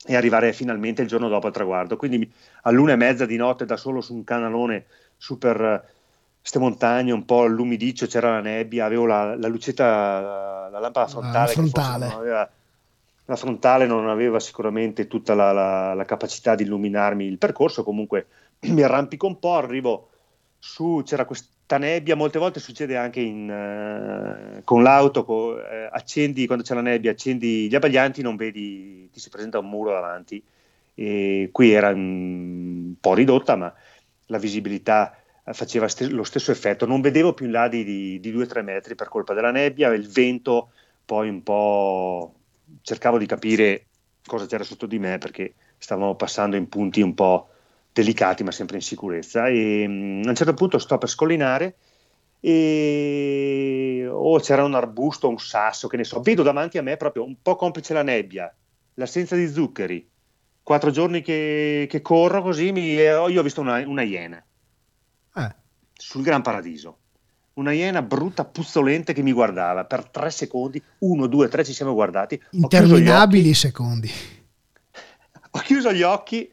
e arrivare finalmente il giorno dopo al traguardo. Quindi all'una e mezza di notte da solo su un canalone super queste montagne, un po' l'umidiccio, c'era la nebbia, avevo la, la lucetta, la lampada frontale, ah, frontale. Forse, aveva, la frontale non aveva sicuramente tutta la, la, la capacità di illuminarmi il percorso, comunque mi arrampico un po', arrivo su, c'era questa nebbia, molte volte succede anche in, uh, con l'auto, co, eh, accendi, quando c'è la nebbia, accendi gli abbaglianti, non vedi, ti si presenta un muro davanti, e qui era un po' ridotta, ma la visibilità faceva st- lo stesso effetto, non vedevo più in là di 2-3 metri per colpa della nebbia, il vento poi un po' cercavo di capire cosa c'era sotto di me perché stavamo passando in punti un po' delicati ma sempre in sicurezza. E mm, a un certo punto sto per scollinare e o oh, c'era un arbusto, un sasso, che ne so, vedo davanti a me proprio un po' complice la nebbia, l'assenza di zuccheri, quattro giorni che, che corro così, mi, io ho visto una, una iena eh. sul Gran Paradiso una iena brutta, puzzolente che mi guardava per tre secondi, uno, due, tre, ci siamo guardati. Interminabili secondi. Ho chiuso gli occhi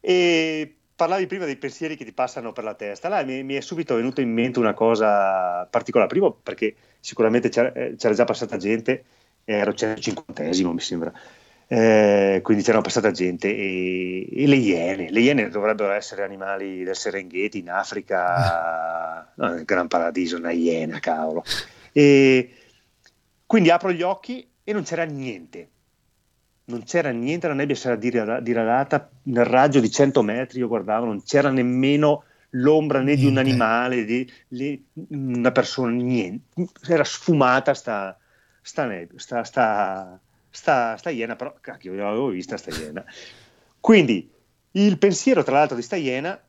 e parlavi prima dei pensieri che ti passano per la testa. Là mi, mi è subito venuta in mente una cosa particolare. Primo perché sicuramente c'era, eh, c'era già passata gente, ero 150 mi sembra eh, quindi c'era passata gente e, e, le iene, le iene dovrebbero essere animali del Serengeti in Africa, no, nel Gran Paradiso, una iena, cavolo. E quindi apro gli occhi e non c'era niente, non c'era niente, la nebbia si era diradata nel raggio di 100 metri, io guardavo, non c'era nemmeno l'ombra né niente. di un animale, di, di, una persona, niente, era sfumata sta, sta nebbia, sta, sta sta, sta iena, però cacchio, l'avevo vista sta iena. Quindi il pensiero, tra l'altro, di sta iena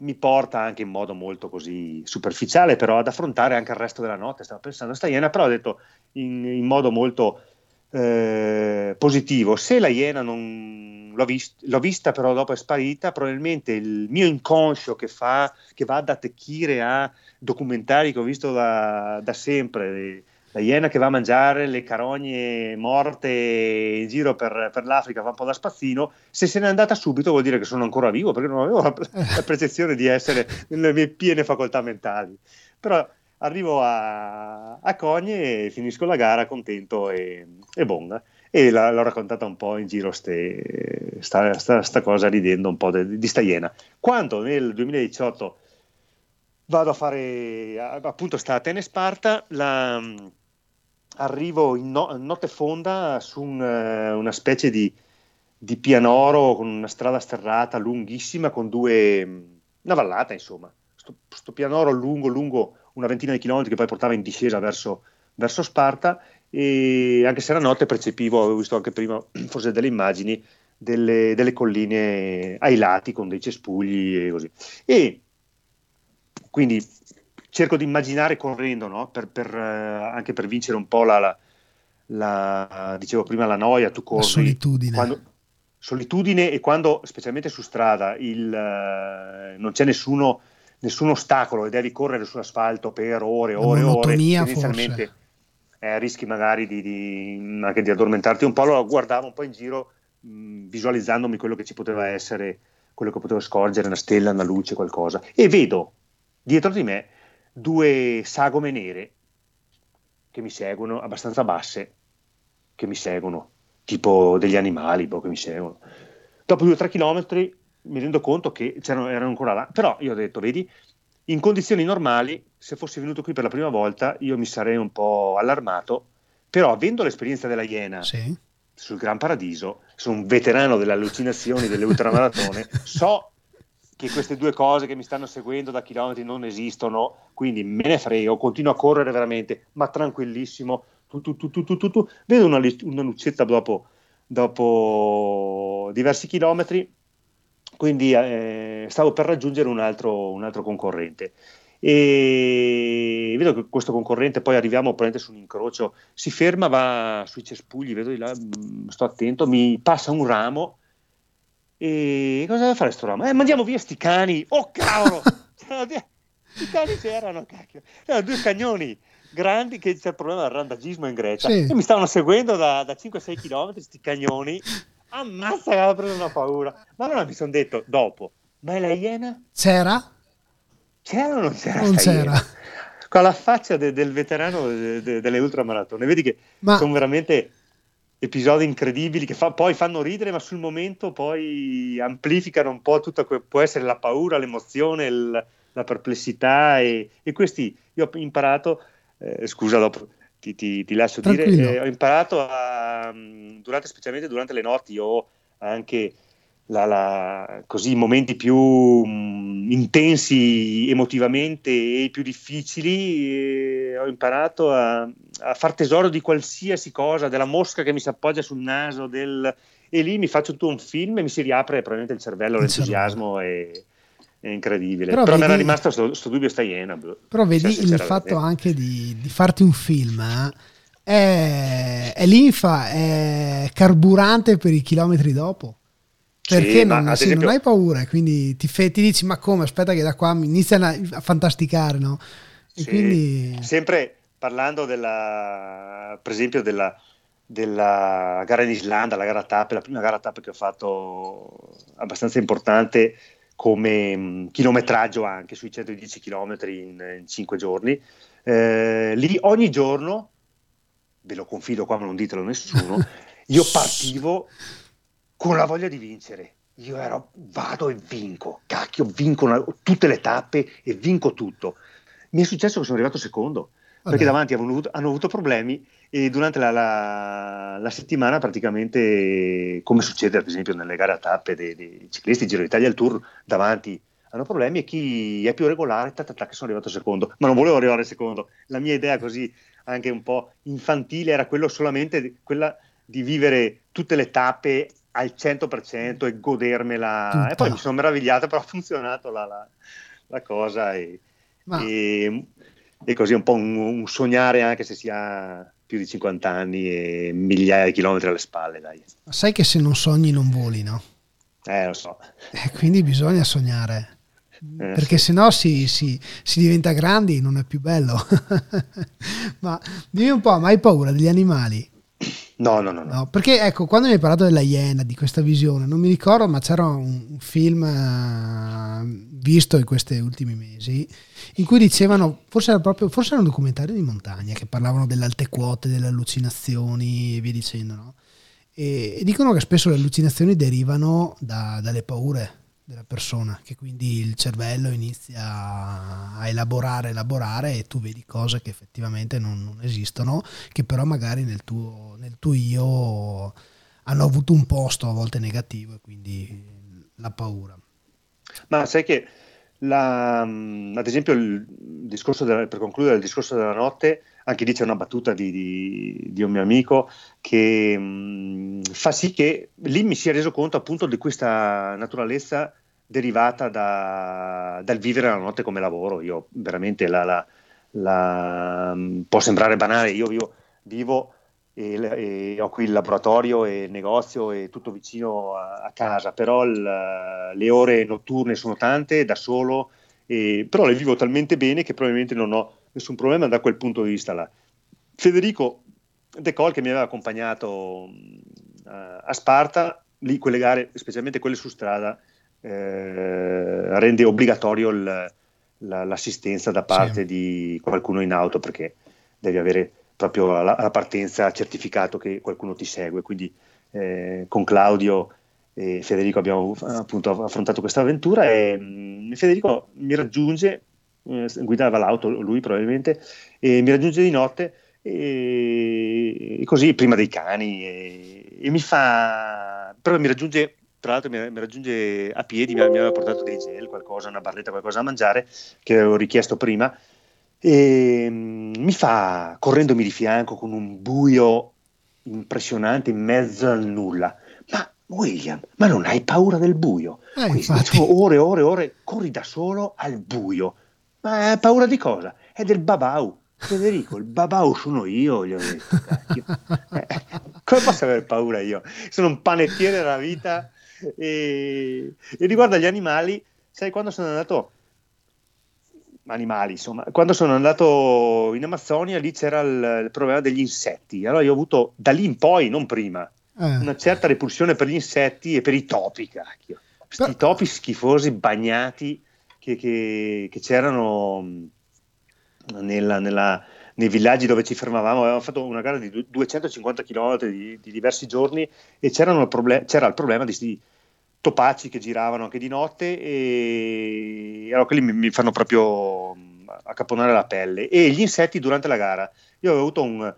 mi porta anche in modo molto così superficiale, però ad affrontare anche il resto della notte. Stavo pensando a sta iena, però ho detto in, in modo molto eh, positivo. Se la iena non l'ho, vist- l'ho, vista, però dopo è sparita, probabilmente il mio inconscio che, fa, che va ad attecchire a documentari che ho visto da, da sempre la iena che va a mangiare le carogne morte in giro per, per, l'Africa, fa un po' da spazzino, se se n'è andata subito vuol dire che sono ancora vivo, perché non avevo la, la percezione di essere nelle mie piene facoltà mentali. Però arrivo a, a Cogne e finisco la gara contento e, e bonga. E la, l'ho raccontata un po' in giro ste, sta, sta, sta, cosa ridendo un po' de, di sta iena. Quando nel 2018 vado a fare appunto sta Atene Sparta, la, arrivo in no- notte fonda su un, uh, una specie di, di, pianoro con una strada sterrata lunghissima con due, una vallata insomma, questo pianoro lungo, lungo una ventina di chilometri che poi portava in discesa verso, verso Sparta e anche se era notte percepivo, avevo visto anche prima forse delle immagini, delle, delle colline ai lati con dei cespugli e così. E quindi cerco di immaginare correndo, no? per, per, eh, anche per vincere un po' la, la, la, dicevo prima, la noia, tu corri. La solitudine. Quando, solitudine e quando, specialmente su strada, il, eh, non c'è nessuno, nessun ostacolo e devi correre sull'asfalto per ore e ore e ore, tendenzialmente eh, rischi magari di, di, anche di addormentarti un po'. Allora guardavo un po' in giro, mh, visualizzandomi quello che ci poteva essere, quello che potevo scorgere, una stella, una luce, qualcosa. E vedo dietro di me due sagome nere che mi seguono, abbastanza basse, che mi seguono, tipo degli animali boh, che mi seguono. Dopo due o tre chilometri mi rendo conto che erano ancora là, però io ho detto, vedi, in condizioni normali, se fossi venuto qui per la prima volta, io mi sarei un po' allarmato, però avendo l'esperienza della Iena sì. sul Gran Paradiso, sono un veterano delle allucinazioni, delle ultramaratone, so che queste due cose che mi stanno seguendo da chilometri non esistono, quindi me ne frego, continuo a correre veramente, ma tranquillissimo, tu, tu, tu, vedo una, una lucetta dopo, dopo, diversi chilometri, quindi eh, stavo per raggiungere un altro, un altro, concorrente. E vedo che questo concorrente, poi arriviamo prende su un incrocio, si ferma, va sui cespugli, vedo di là, mm, sto attento, mi passa un ramo e cosa deve fare sto ramo? Eh, mandiamo via sti cani. Oh cavolo! I cani c'erano, cacchio. Erano due cagnoni grandi che c'è il problema del randagismo in Grecia. Sì. E mi stavano seguendo da, da 5-6 km sti cagnoni. Ammazza che aveva preso una paura. Ma allora mi sono detto, dopo, ma è la iena? C'era? C'era o non c'era? Non c'era. Iena? Con la faccia de, del veterano de, de, delle ultramaratone. Vedi che ma... sono veramente episodi incredibili che fa, poi fanno ridere, ma sul momento poi amplificano un po' quello che può essere la paura, l'emozione, il, la perplessità e, e, questi io ho imparato, eh, scusa dopo ti, ti, ti lascio Tranquillo. dire, eh, ho imparato a, mm, durante, specialmente durante le notti, ho anche la, la, così, i momenti più mh, intensi emotivamente e più difficili, eh, ho imparato a, a, far tesoro di qualsiasi cosa, della mosca che mi si appoggia sul naso, del, e lì mi faccio tutto un film e mi si riapre probabilmente il cervello, l'entusiasmo e, è incredibile. Però, però vedi, mi era rimasto questo dubbio sta iena. Però vedi il fatto anche di, di, farti un film eh, è, è linfa, è carburante per i chilometri dopo. Perché sì, non, sì, esempio... non, hai paura, quindi ti, fe- ti, dici: Ma come? Aspetta, che da qua mi iniziano a, fantasticare, no? E sì, quindi... Sempre parlando della, per esempio, della, della gara in Islanda, la gara tappe, la prima gara tappe che ho fatto abbastanza importante come mh, mm, chilometraggio anche sui 110 km in, in 5 giorni. Eh, lì ogni giorno, ve lo confido qua, ma non ditelo a nessuno, io partivo con la voglia di vincere. Io ero, vado e vinco, cacchio, vinco una, tutte le tappe e vinco tutto. Mi è successo che sono arrivato secondo, Vabbè. perché davanti hanno avuto, hanno avuto, problemi e durante la, la, la, settimana praticamente, come succede ad esempio nelle gare a tappe dei, dei ciclisti, Giro d'Italia, il Tour, davanti hanno problemi e chi è più regolare, ta, ta, ta, che sono arrivato secondo, ma non volevo arrivare secondo. La mia idea così anche un po' infantile era quello solamente quella di vivere tutte le tappe al 100% e godermela. Tutta. E poi mi sono meravigliato, però ha funzionato la, la, la cosa e, Ma... e, e, così un po' un, un, sognare anche se si ha più di 50 anni e migliaia di chilometri alle spalle. Dai. Ma sai che se non sogni non voli, no? Eh, lo so. Eh, quindi bisogna sognare. Eh, perché sì. sennò si, si, si, diventa grandi, non è più bello. Ma dimmi un po', ma hai paura degli animali? No, no, no, no, Perché ecco, quando mi hai parlato della Iena, di questa visione, non mi ricordo, ma c'era un film uh, visto in questi ultimi mesi in cui dicevano, forse era proprio, forse era un documentario di montagna, che parlavano delle alte quote, delle allucinazioni e via dicendo, no? E, e dicono che spesso le allucinazioni derivano da, dalle paure della persona, che quindi il cervello inizia a elaborare, elaborare e tu vedi cose che effettivamente non, non esistono, che però magari nel tuo, nel tuo io hanno avuto un posto a volte negativo e quindi la paura. Ma sai che la, ad esempio il discorso della, per concludere il discorso della notte, anche lì c'è una battuta di, di, di un mio amico che mh, fa sì che lì mi sia reso conto appunto di questa naturalezza derivata da, dal vivere la notte come lavoro. Io veramente la, la, la, può sembrare banale, io vivo, vivo e, e, ho qui il laboratorio e il negozio e tutto vicino a, a casa, però il, le ore notturne sono tante da solo, e, però le vivo talmente bene che probabilmente non ho nessun problema da quel punto di vista là. Federico De Col che mi aveva accompagnato uh, a Sparta, lì quelle gare, specialmente quelle su strada, eh, rende obbligatorio il, la, l'assistenza da parte sì. di qualcuno in auto perché devi avere proprio alla, alla partenza certificato che qualcuno ti segue. Quindi eh, con Claudio e Federico abbiamo appunto affrontato questa avventura e mh, mm, Federico mi raggiunge, eh, guidava l'auto lui probabilmente, e mi raggiunge di notte e, e così prima dei cani e, e mi fa, però mi raggiunge tra l'altro mi, mi, raggiunge a piedi, mi, mi, aveva portato dei gel, qualcosa, una barretta, qualcosa da mangiare che avevo richiesto prima e um, mi fa correndomi di fianco con un buio impressionante in mezzo al nulla. Ma William, ma non hai paura del buio? Eh, Quindi, ore e ore e ore corri da solo al buio. Ma hai paura di cosa? È del babau. Federico, il babau sono io, gli ho detto. Eh, come posso avere paura io? Sono un panettiere della vita e, e riguardo agli animali, sai, quando sono andato animali, insomma, quando sono andato in Amazzonia lì c'era il, il, problema degli insetti. Allora io ho avuto da lì in poi, non prima, eh. una certa repulsione per gli insetti e per i topi, cacchio. Questi Però... topi schifosi, bagnati, che, che, che c'erano nella, nella, nei villaggi dove ci fermavamo, avevamo fatto una gara di 250 km di, di diversi giorni e problem- c'era il problema di questi topaci che giravano anche di notte e allora quelli mi, mi fanno proprio accaponare la pelle e gli insetti durante la gara. Io avevo avuto un,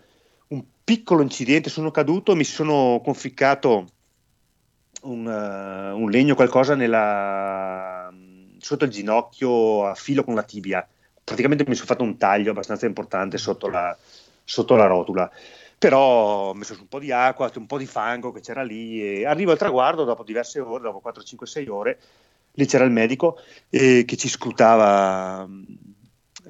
un piccolo incidente, sono caduto, mi sono conficcato un, uh, un legno, qualcosa nella, sotto il ginocchio a filo con la tibia. Praticamente mi sono fatto un taglio abbastanza importante sotto la, sotto la rotula. Però ho messo su un po' di acqua, un po' di fango che c'era lì e arrivo al traguardo dopo diverse ore, dopo 4, 5, 6 ore, lì c'era il medico eh, che ci scrutava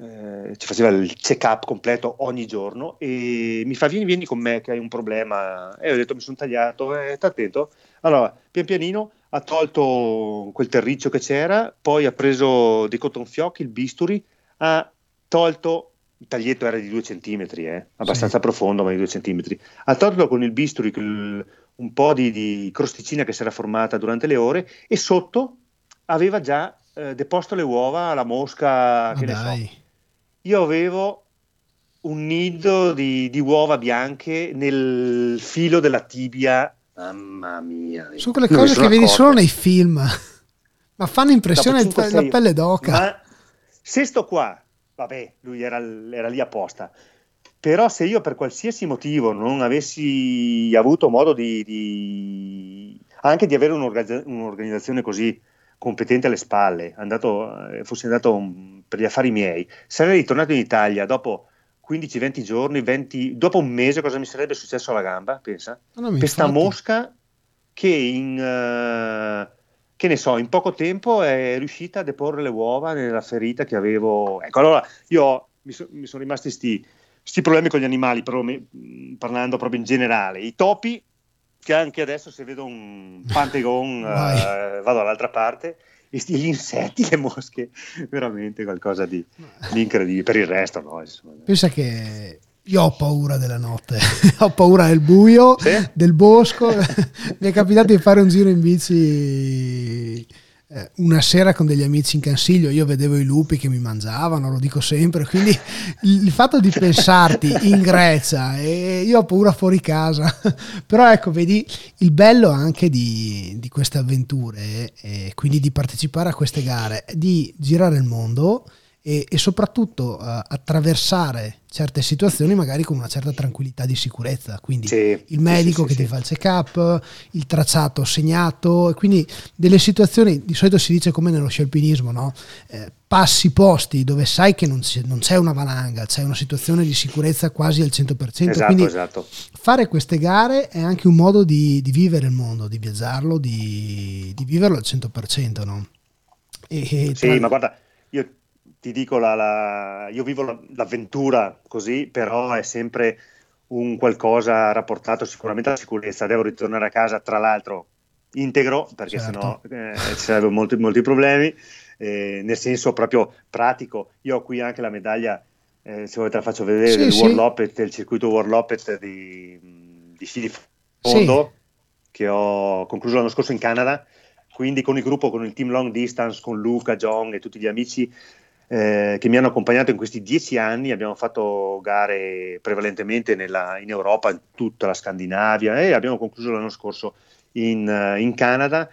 eh, ci faceva il check up completo ogni giorno e mi fa vieni, vieni con me che hai un problema e ho detto mi sono tagliato eh, attento allora pian pianino ha tolto quel terriccio che c'era poi ha preso dei cottonfiocchi il bisturi ha tolto il taglietto era di due centimetri eh, abbastanza sì. profondo ma di due centimetri ha tolto con il bisturi un po' di, di crosticina che si era formata durante le ore e sotto aveva già eh, deposto le uova alla mosca che dai. ne so io avevo un nido di, di, uova bianche nel filo della tibia. Mamma mia. Sono quelle cose che vedi solo nei film, ma fanno impressione la pelle d'oca. Ma se sto qua, vabbè, lui era, era lì apposta. Però se io per qualsiasi motivo non avessi avuto modo di, di anche di avere un'organizzazione così competente alle spalle, andato, eh, fossi andato un, per gli affari miei, sarei ritornato in Italia dopo 15-20 giorni, 20, dopo un mese cosa mi sarebbe successo alla gamba, pensa? Questa mosca che in, uh, che ne so, in poco tempo è riuscita a deporre le uova nella ferita che avevo. Ecco, allora io mi, so, mi sono rimasti questi problemi con gli animali, però mi, parlando proprio in generale. I topi che anche adesso se vedo un Pentagon uh, vado dall'altra parte gli insetti, le mosche, veramente qualcosa di, di incredibile. Per il resto, no. Insomma. Pensa che io ho paura della notte, ho paura del buio, sì? del bosco. Mi è capitato di fare un giro in bici una sera con degli amici in Cansiglio io vedevo i lupi che mi mangiavano, lo dico sempre, quindi il fatto di pensarti in Grecia e io ho paura fuori casa, però ecco, vedi il bello anche di, di queste avventure e quindi di partecipare a queste gare, di girare il mondo e, e soprattutto uh, attraversare certe situazioni magari con una certa tranquillità di sicurezza. Quindi sì, il medico sì, sì, che ti fa il check up, il tracciato segnato, e quindi delle situazioni, di solito si dice come nello scialpinismo, no? eh, passi posti dove sai che non c'è, non c'è, una valanga, c'è una situazione di sicurezza quasi al 100%. Esatto, quindi esatto. fare queste gare è anche un modo di, di vivere il mondo, di viaggiarlo, di, di viverlo al 100%. No? E, sì, tra... ma guarda, io ti dico, la, la, io vivo l'avventura così, però è sempre un qualcosa rapportato sicuramente alla sicurezza. Devo ritornare a casa, tra l'altro, integro, perché certo. sennò eh, ci sarebbero molti, molti problemi, eh, nel senso proprio pratico. Io ho qui anche la medaglia, eh, se vuoi te la faccio vedere, sì, del, sì. World Lopet, del circuito World Lopet di, di sci di fondo, sì. che ho concluso l'anno scorso in Canada. Quindi con il gruppo, con il team long distance, con Luca, John e tutti gli amici, eh, che mi hanno accompagnato in questi dieci anni. Abbiamo fatto gare prevalentemente nella, in Europa, in tutta la Scandinavia e abbiamo concluso l'anno scorso in, eh, in Canada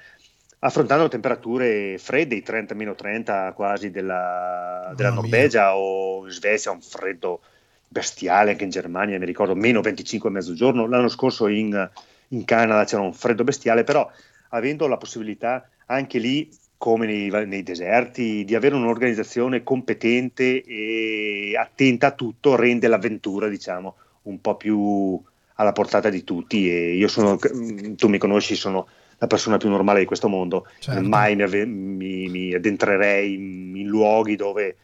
affrontando temperature fredde, i 30-30 quasi della, della Norvegia o in Svezia, un freddo bestiale anche in Germania, mi ricordo meno 25 a mezzogiorno. L'anno scorso in, in Canada c'era un freddo bestiale, però avendo la possibilità anche lì come nei, nei, deserti, di avere un'organizzazione competente e attenta a tutto rende l'avventura, diciamo, un po' più alla portata di tutti. E io sono, tu mi conosci, sono la persona più normale di questo mondo, certo. mai mi, mi, mi addentrerei in, in, luoghi dove,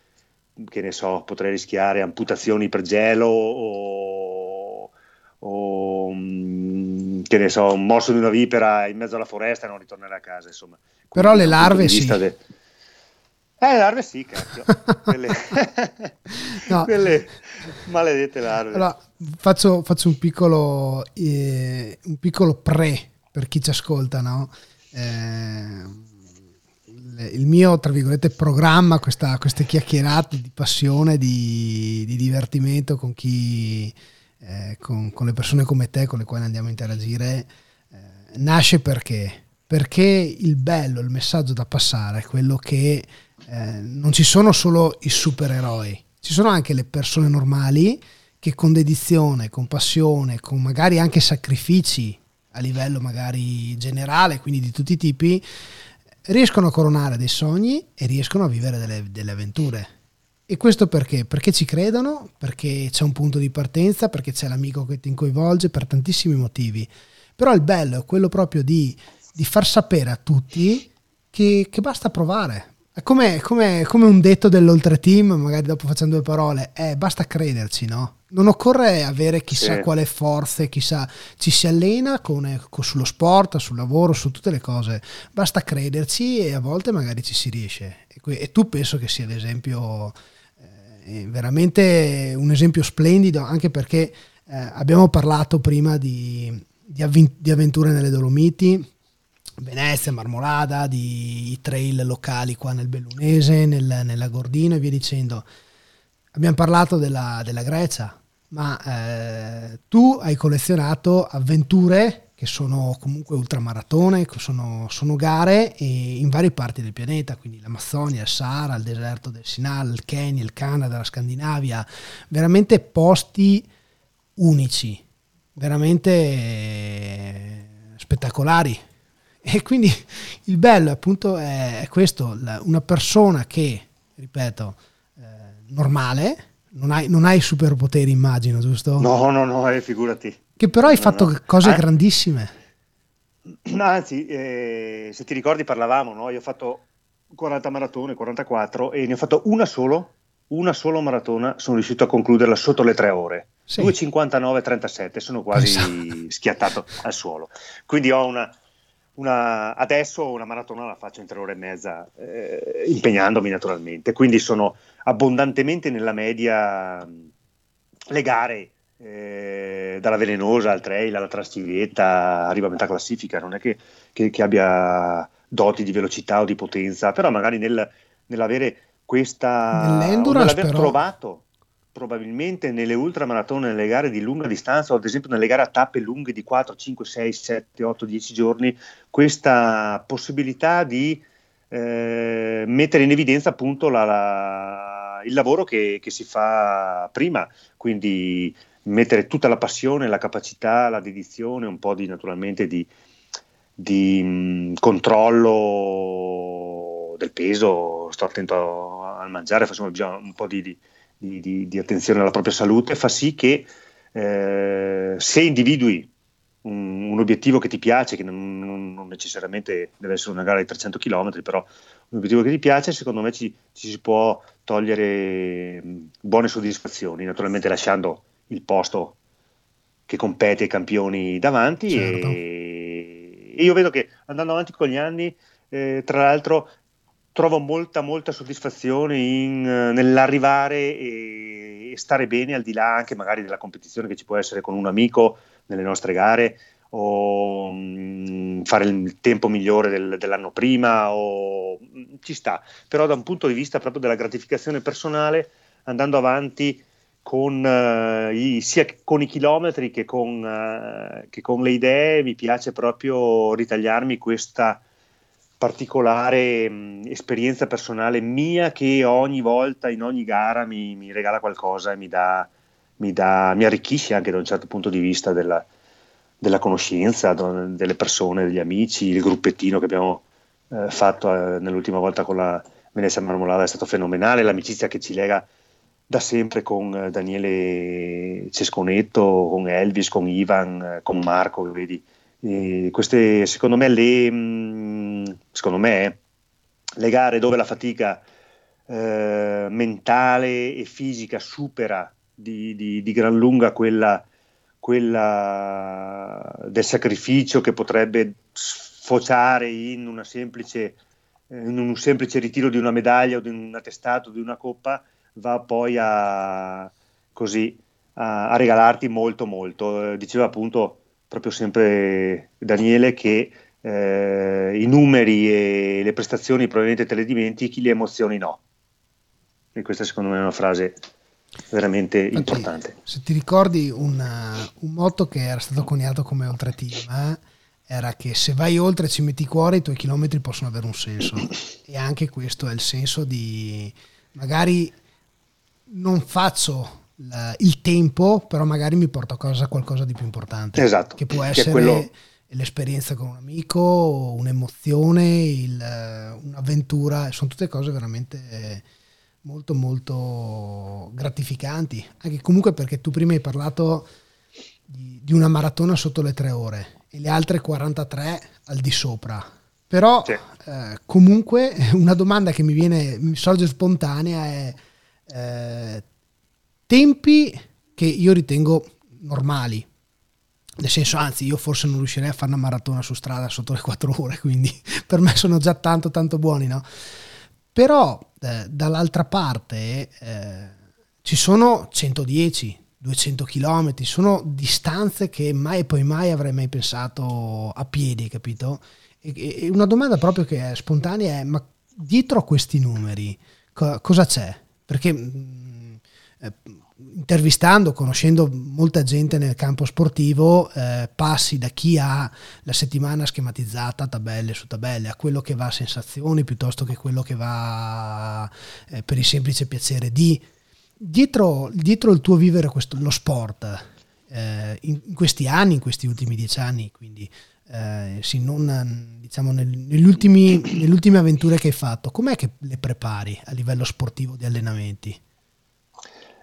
che ne so, potrei rischiare amputazioni per gelo o, o mm, che ne so, un morso di una vipera in mezzo alla foresta e non ritornare a casa, insomma. Però le larve sì. De... Eh, le larve sì, cacchio. quelle... no. quelle maledette larve. Allora, faccio, faccio un, piccolo, eh, un piccolo pre per chi ci ascolta, no? Eh, il mio, tra virgolette, programma, questa, queste chiacchierate di passione, di, di divertimento con chi, eh, con, con, le persone come te, con le quali andiamo a interagire, eh, nasce perché? Perché il bello, il messaggio da passare è quello che eh, non ci sono solo i supereroi, ci sono anche le persone normali che con dedizione, con passione, con magari anche sacrifici a livello magari generale, quindi di tutti i tipi, riescono a coronare dei sogni e riescono a vivere delle, delle avventure. E questo perché? Perché ci credono, perché c'è un punto di partenza, perché c'è l'amico che ti coinvolge, per tantissimi motivi. Però il bello è quello proprio di, di far sapere a tutti che, che basta provare, è come, come, come, un detto dell'oltre team, magari dopo facciamo due parole, eh, basta crederci, no? Non occorre avere chissà sì. quale forze, chissà, ci si allena con, con, sullo sport, sul lavoro, su tutte le cose, basta crederci e a volte magari ci si riesce. E, que- e tu penso che sia l'esempio, eh, veramente un esempio splendido, anche perché eh, abbiamo parlato prima di, di, avv- di avventure nelle Dolomiti, Venezia, Marmolada, di trail locali qua nel Bellunese, nel, nella Gordino e via dicendo. Abbiamo parlato della, della Grecia, ma eh, tu hai collezionato avventure che sono comunque ultramaratone, sono, sono gare in varie parti del pianeta, quindi l'Amazzonia, il Sahara, il deserto del Sinal, il Kenya, il Canada, la Scandinavia, veramente posti unici, veramente eh, spettacolari e quindi il bello appunto è questo, una persona che, ripeto, eh, normale, non hai, non hai superpoteri immagino, giusto? No, no, no, eh, figurati. Che però hai no, fatto no. cose eh? grandissime. Anzi, eh, se ti ricordi parlavamo, no? io ho fatto 40 maratone, 44 e ne ho fatto una solo, una sola maratona, sono riuscito a concluderla sotto le tre ore. Sì. 2,59,37, sono quasi Pensa. schiattato al suolo. Quindi ho una, una, adesso una maratona la faccio in tre ore e mezza, eh, impegnandomi naturalmente, quindi sono abbondantemente nella media le gare eh, dalla velenosa al trail alla trascivetta arriva a metà classifica, non è che, che, che abbia doti di velocità o di potenza, però magari nel, nell'avere questa... Nell'aver però... trovato probabilmente nelle ultramaratone, nelle gare di lunga distanza o ad esempio nelle gare a tappe lunghe di 4, 5, 6, 7, 8, 10 giorni, questa possibilità di eh, mettere in evidenza appunto la, la, il lavoro che, che, si fa prima, quindi mettere tutta la passione, la capacità, la dedizione, un po' di naturalmente di, di mh, controllo del peso, sto attento al mangiare, facciamo un po' di, di di, attenzione alla propria salute. Fa sì che eh, se individui un, un, obiettivo che ti piace, che non, non, non, necessariamente deve essere una gara di 300 km, però un obiettivo che ti piace, secondo me ci, ci si può togliere buone soddisfazioni, naturalmente lasciando il posto che compete ai campioni davanti certo. e, io vedo che andando avanti con gli anni, eh, tra l'altro trovo molta, molta soddisfazione in, eh, nell'arrivare e, e, stare bene al di là anche magari della competizione che ci può essere con un amico nelle nostre gare o mh, mm, fare il tempo migliore del, dell'anno prima o mh, mm, ci sta, però da un punto di vista proprio della gratificazione personale andando avanti con, uh, i, sia con i chilometri che con, uh, che con le idee mi piace proprio ritagliarmi questa particolare mh, esperienza personale mia che ogni volta, in ogni gara, mi, mi regala qualcosa e mi, dà, mi, dà, mi, arricchisce anche da un certo punto di vista della, della conoscenza, delle persone, degli amici, il gruppettino che abbiamo eh, fatto eh, nell'ultima volta con la Venezia Marmolada è stato fenomenale, l'amicizia che ci lega da sempre con eh, Daniele Cesconetto, con Elvis, con Ivan, eh, con Marco, vedi, e queste, secondo me, le, mm, secondo me, le gare dove la fatica eh, mentale e fisica supera di, di, di gran lunga quella, quella, del sacrificio che potrebbe sfociare in, semplice, in, un semplice ritiro di una medaglia o di un attestato, di una coppa, va poi a, così, a, a regalarti molto molto. Eh, diceva appunto proprio sempre Daniele che eh, i numeri e le prestazioni probabilmente te le dimentichi, le emozioni no. E questa secondo me è una frase veramente Infatti, importante. Se ti ricordi un, un, motto che era stato coniato come oltre team, eh? era che se vai oltre e ci metti cuore i tuoi chilometri possono avere un senso e anche questo è il senso di magari non faccio il tempo però magari mi porto a casa qualcosa di più importante esatto che può essere che quello... l'esperienza con un amico un'emozione il, un'avventura sono tutte cose veramente molto molto gratificanti anche comunque perché tu prima hai parlato di, di una maratona sotto le tre ore e le altre 43 al di sopra. Però sì. eh, comunque una domanda che mi viene, mi sorge spontanea è eh, tempi che io ritengo normali. Nel senso, anzi, io forse non riuscirei a fare una maratona su strada sotto le 4 ore, quindi per me sono già tanto tanto buoni, no? Però eh, dall'altra parte eh, ci sono 110, 200 km, sono distanze che mai e poi mai avrei mai pensato a piedi, capito? E, e una domanda proprio che è spontanea è, ma dietro a questi numeri co- cosa c'è? Perché mh, mm, eh, intervistando, conoscendo molta gente nel campo sportivo, eh, passi da chi ha la settimana schematizzata, tabelle su tabelle, a quello che va a sensazioni piuttosto che quello che va eh, per il semplice piacere di dietro, dietro il tuo vivere questo, lo sport, eh, in, in, questi anni, in questi ultimi dieci anni, quindi eh, sì, non, diciamo nel, ultimi, nelle ultime avventure che hai fatto, com'è che le prepari a livello sportivo di allenamenti?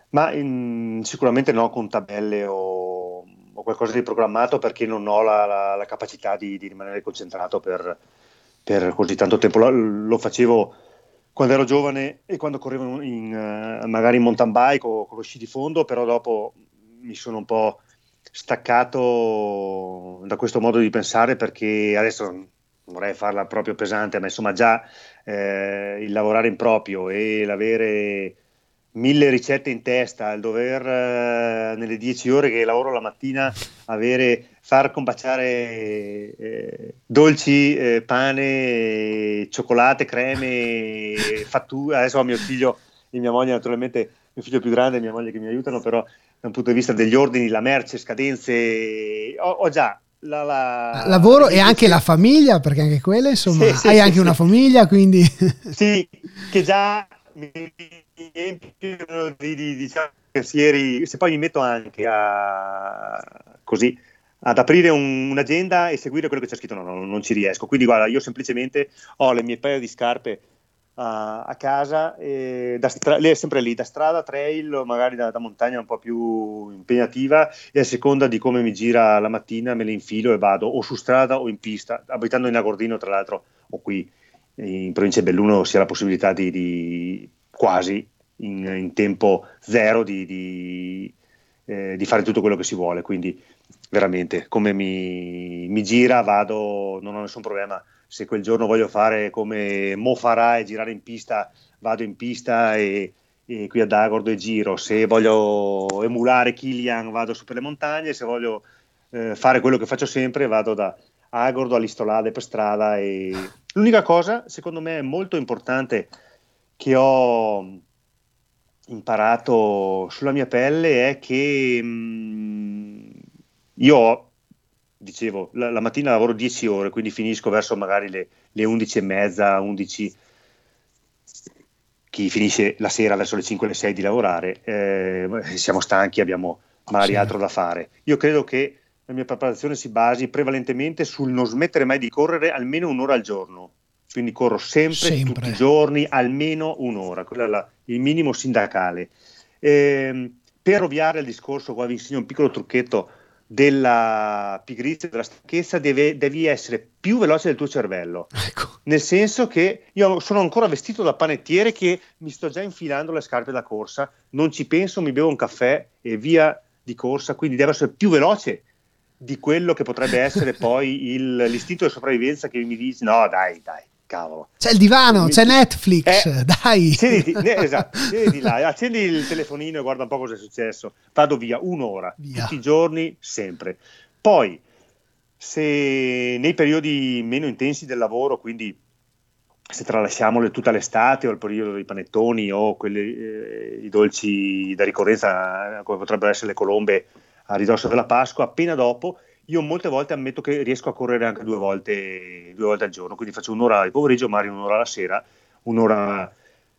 Ma in, sicuramente no con tabelle o, o, qualcosa di programmato perché non ho la, la, la capacità di, di, rimanere concentrato per, per, così tanto tempo. Lo, lo facevo quando ero giovane e quando correvo in, uh, magari in mountain bike o con lo sci di fondo, però dopo mi sono un po' staccato da questo modo di pensare perché adesso vorrei farla proprio pesante, ma insomma già eh, il lavorare in proprio e l'avere mille ricette in testa, il dover eh, nelle dieci ore che lavoro la mattina avere, far combaciare eh, dolci, eh, pane, cioccolate, creme, fatture. Adesso ho mio figlio e mia moglie, naturalmente mio figlio più grande e mia moglie che mi aiutano, però da un punto di vista degli ordini, la merce, scadenze, ho, ho già la, la, lavoro e anche la famiglia, perché anche quelle, insomma, sì, sì, hai sì, anche una famiglia, quindi... Sì, che già mi riempiono di, di diciamo, pensieri, se poi mi metto anche a, così, ad aprire un, un'agenda e seguire quello che c'è scritto, no, no, non ci riesco. Quindi guarda, io semplicemente ho le mie paio di scarpe a, a casa, stra- lei è sempre lì, da strada, trail, magari da, da, montagna un po' più impegnativa e a seconda di come mi gira la mattina me le infilo e vado o su strada o in pista, abitando in Agordino tra l'altro o qui in provincia di Belluno si ha la possibilità di, di quasi in, in, tempo zero di, di, eh, di, fare tutto quello che si vuole. Quindi veramente come mi, mi, gira vado, non ho nessun problema. Se quel giorno voglio fare come Mo farà e girare in pista, vado in pista e, e qui ad Agordo e giro. Se voglio emulare Kilian vado su per le montagne, se voglio eh, fare quello che faccio sempre vado da Agordo all'Istolade per strada e L'unica cosa, secondo me, molto importante che ho imparato sulla mia pelle è che mh, mm, io dicevo, la, la, mattina lavoro 10 ore, quindi finisco verso magari le, le 11 e mezza, 11, chi finisce la sera verso le 5 e le 6 di lavorare, eh, siamo stanchi, abbiamo magari sì. altro da fare. Io credo che la mia preparazione si basi prevalentemente sul non smettere mai di correre almeno un'ora al giorno. Quindi corro sempre, sempre. tutti i giorni, almeno un'ora, quello è la, il minimo sindacale. Eh, per ovviare al discorso, qua vi insegno un piccolo trucchetto della pigrizia, della stanchezza, deve, devi essere più veloce del tuo cervello. Ecco. Nel senso che io sono ancora vestito da panettiere che mi sto già infilando le scarpe da corsa, non ci penso, mi bevo un caffè e via di corsa, quindi devo essere più veloce di quello che potrebbe essere poi il, l'istinto di sopravvivenza che mi dice no dai dai cavolo. C'è il divano c'è Netflix eh, dai. siediti, esatto, siediti là. Accendi il telefonino e guarda un po' cosa è successo. Vado via un'ora via. tutti i giorni sempre. Poi se nei periodi meno intensi del lavoro, quindi se tralasciamo tutta l'estate o il periodo dei panettoni o quelli, eh, i dolci da ricorrenza come potrebbero essere le colombe a ridosso della Pasqua, appena dopo io molte volte ammetto che riesco a correre anche due volte, due volte al giorno, quindi faccio un'ora di pomeriggio, magari un'ora la sera, un'ora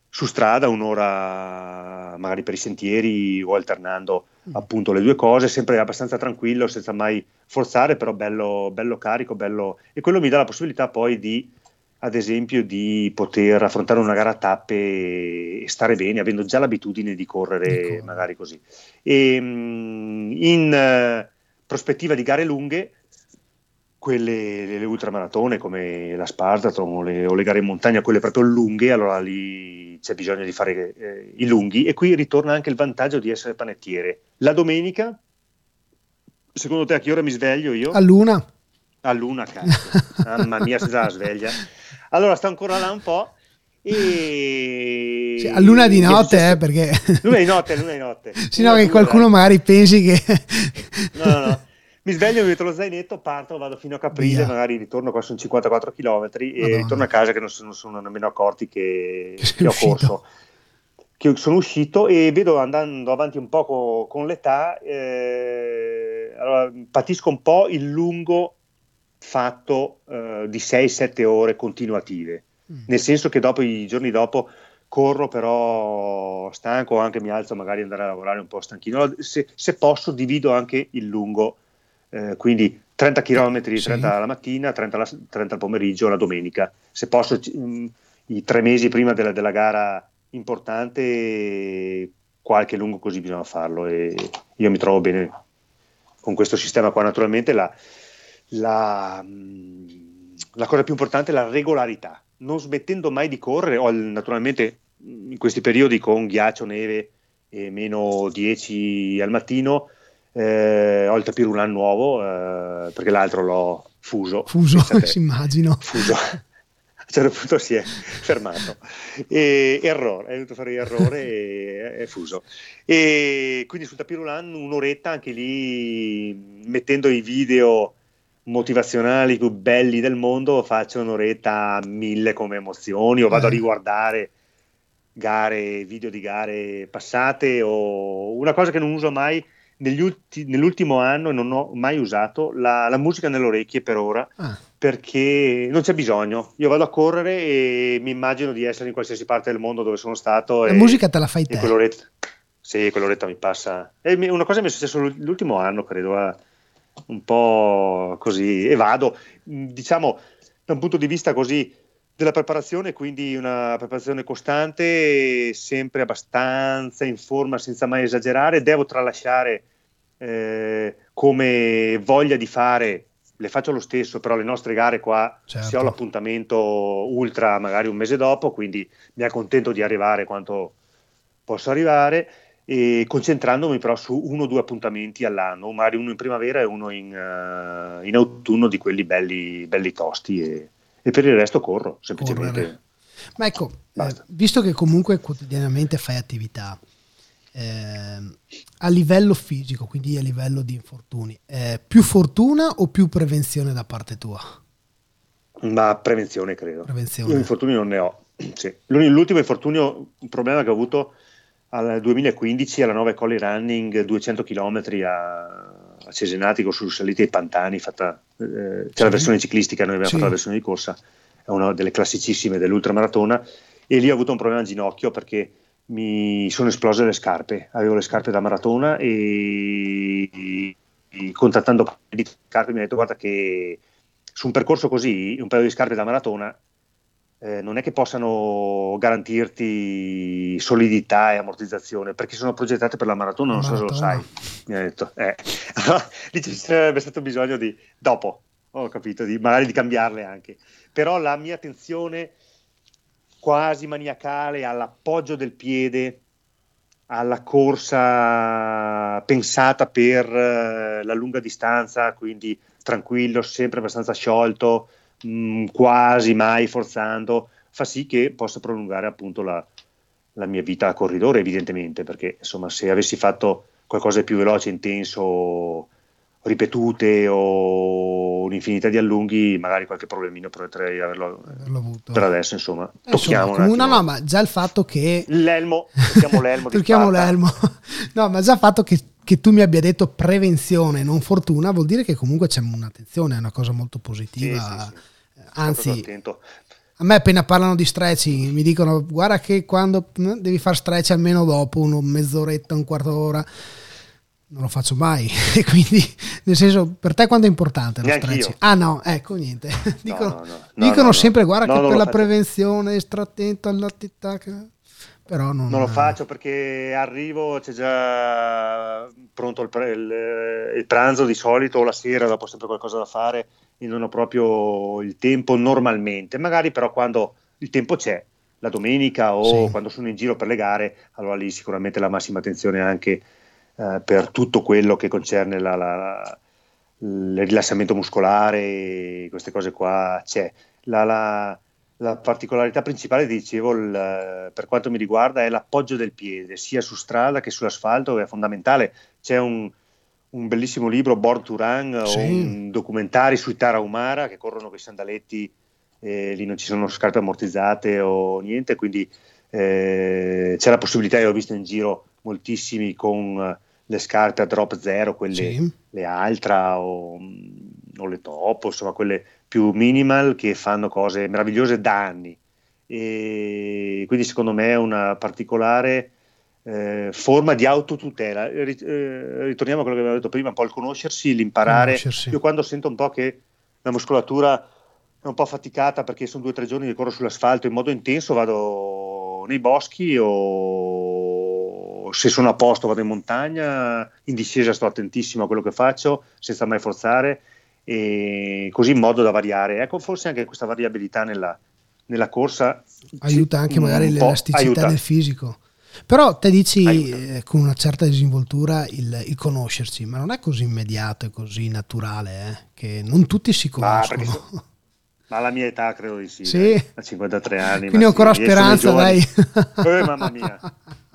su strada, un'ora magari per i sentieri o alternando mm. appunto le due cose, sempre abbastanza tranquillo, senza mai forzare, però bello, bello carico, bello... e quello mi dà la possibilità poi di ad esempio di poter affrontare una gara a tappe e stare bene, avendo già l'abitudine di correre di magari così. E, mm, in prospettiva di gare lunghe, quelle le ultramaratone come la Spartathlon o le, o le, gare in montagna, quelle proprio lunghe, allora lì c'è bisogno di fare eh, i lunghi e qui ritorna anche il vantaggio di essere panettiere. La domenica, secondo te a che ora mi sveglio io? A luna. A luna, cazzo. Mamma mia, si la sveglia. Allora sto ancora là un po'. E... Cioè, a luna di notte, eh, perché... Luna di notte, luna di notte. Sì, no, che qualcuno magari pensi che... no, no, no. Mi sveglio, mi metto lo zainetto, parto, vado fino a Caprile, Via. magari ritorno, qua sono 54 km e Madonna. ritorno a casa che non sono, sono nemmeno accorti che, che, che ho corso. Che sono uscito e vedo andando avanti un po' con, l'età, eh, allora, patisco un po' il lungo fatto uh, di 6-7 ore continuative, mm. nel senso che dopo i giorni dopo corro però stanco, anche mi alzo magari andare a lavorare un po' stanchino, se, se posso divido anche il lungo, eh, quindi 30 km, sì. 30 la mattina, 30, la, 30 al pomeriggio, la domenica, se posso mh, mm, i tre mesi prima della, della gara importante qualche lungo così bisogna farlo e io mi trovo bene con questo sistema qua. Naturalmente la, la, mm, la cosa più importante è la regolarità, non smettendo mai di correre, o naturalmente in questi periodi con ghiaccio, neve e meno 10 al mattino, eh, ho il tapirulan nuovo eh, perché l'altro l'ho fuso. Fuso, si immagino. Fuso. A un certo punto si è fermato. E, errore, è venuto a fare errore e è fuso. E quindi sul tapirulan un'oretta anche lì mettendo i video motivazionali più belli del mondo faccio un'oretta a mille come emozioni o vado eh. a riguardare gare, video di gare passate o una cosa che non uso mai ulti, nell'ultimo anno e non ho mai usato la, la musica nelle orecchie per ora ah. perché non c'è bisogno. Io vado a correre e mi immagino di essere in qualsiasi parte del mondo dove sono stato la e, musica te la fai te. quell'oretta, sì, quell'oretta mi passa. E una cosa mi è successa l'ultimo anno credo a, un po' così e vado, diciamo, da un punto di vista così della preparazione, quindi una preparazione costante, sempre abbastanza in forma senza mai esagerare, devo tralasciare eh, come voglia di fare, le faccio lo stesso, però le nostre gare qua, certo. se ho l'appuntamento ultra magari un mese dopo, quindi mi accontento di arrivare quanto posso arrivare e concentrandomi però su uno o due appuntamenti all'anno, magari uno in primavera e uno in, uh, in autunno di quelli belli, belli tosti e, e, per il resto corro semplicemente. Correre. Ma ecco, eh, visto che comunque quotidianamente fai attività eh, a livello fisico, quindi a livello di infortuni, eh, più fortuna o più prevenzione da parte tua? Ma prevenzione credo. Prevenzione. Io infortuni non ne ho. Sì. L'ultimo infortunio, un problema che ho avuto al 2015 alla 9 Colli Running 200 km a, a Cesenatico su salite ai pantani fatta, eh, c'è sì. la versione ciclistica noi abbiamo sì. fatto la versione di corsa è una delle classicissime dell'ultramaratona e lì ho avuto un problema al ginocchio perché mi sono esplose le scarpe avevo le scarpe da maratona e, e contattando di scarpe mi ha detto guarda che su un percorso così un paio di scarpe da maratona eh, non è che possano garantirti solidità e ammortizzazione perché sono progettate per la maratona, non maratona. so se lo sai. Mi ha detto, eh. dice ci sarebbe stato bisogno di dopo, ho capito, di, magari di cambiarle anche. Però la mia attenzione quasi maniacale all'appoggio del piede, alla corsa pensata per uh, la lunga distanza, quindi tranquillo, sempre abbastanza sciolto mh, mm, quasi mai forzando, fa sì che possa prolungare appunto la, la mia vita a corridore, evidentemente, perché insomma se avessi fatto qualcosa di più veloce, intenso ripetute o un'infinità di allunghi, magari qualche problemino potrei averlo, averlo avuto. Per adesso, insomma, eh, tocchiamo insomma, no, no, ma già il fatto che l'elmo, tocchiamo l'elmo, tocchiamo l'elmo. no, ma già il fatto che, che, tu mi abbia detto prevenzione, non fortuna, vuol dire che comunque c'è un'attenzione, è una cosa molto positiva. Sì, sì, sì. Anzi, a me appena parlano di stretching mi dicono guarda che quando devi fare stretch almeno dopo uno mezz'oretta, un quarto d'ora non lo faccio mai. quindi, nel senso, per te quanto è importante lo Neanche stretching? Ah no, ecco niente. dicono, no, no, no. dicono sempre, guarda che per la prevenzione sta attento all'attività. Però non, non lo faccio perché arrivo, c'è già pronto il, il, il, pranzo di solito o la sera, dopo sempre qualcosa da fare e non ho proprio il tempo normalmente. Magari però quando il tempo c'è, la domenica o sì. quando sono in giro per le gare, allora lì sicuramente la massima attenzione anche eh, per tutto quello che concerne la, la, il rilassamento muscolare, queste cose qua c'è. La, la, la particolarità principale, dicevo, il, per quanto mi riguarda, è l'appoggio del piede, sia su strada che sull'asfalto, è fondamentale. C'è un, un bellissimo libro, Born to Run, sì. o un documentari sui Tarahumara che corrono con i sandaletti, eh, lì non ci sono scarpe ammortizzate o niente, quindi eh, c'è la possibilità, io ho visto in giro moltissimi con eh, le scarpe a drop zero, quelle sì. le Altra o, o, le Top, insomma quelle più minimal che fanno cose meravigliose da anni. E quindi secondo me è una particolare eh, forma di autotutela. Eh, ritorniamo a quello che abbiamo detto prima, un po' il conoscersi, l'imparare. Conoscersi. Io quando sento un po' che la muscolatura è un po' faticata perché sono due o tre giorni che corro sull'asfalto in modo intenso, vado nei boschi o se sono a posto vado in montagna, in discesa sto attentissimo a quello che faccio senza mai forzare e così in modo da variare. Ecco, forse anche questa variabilità nella, nella corsa aiuta anche magari l'elasticità del fisico. Però te dici eh, con una certa disinvoltura il, il, conoscersi, ma non è così immediato e così naturale, eh, che non tutti si conoscono. Ma alla mia età credo di sì, sì. A 53 anni. Quindi ho ancora speranza, dai. Eh, mamma mia.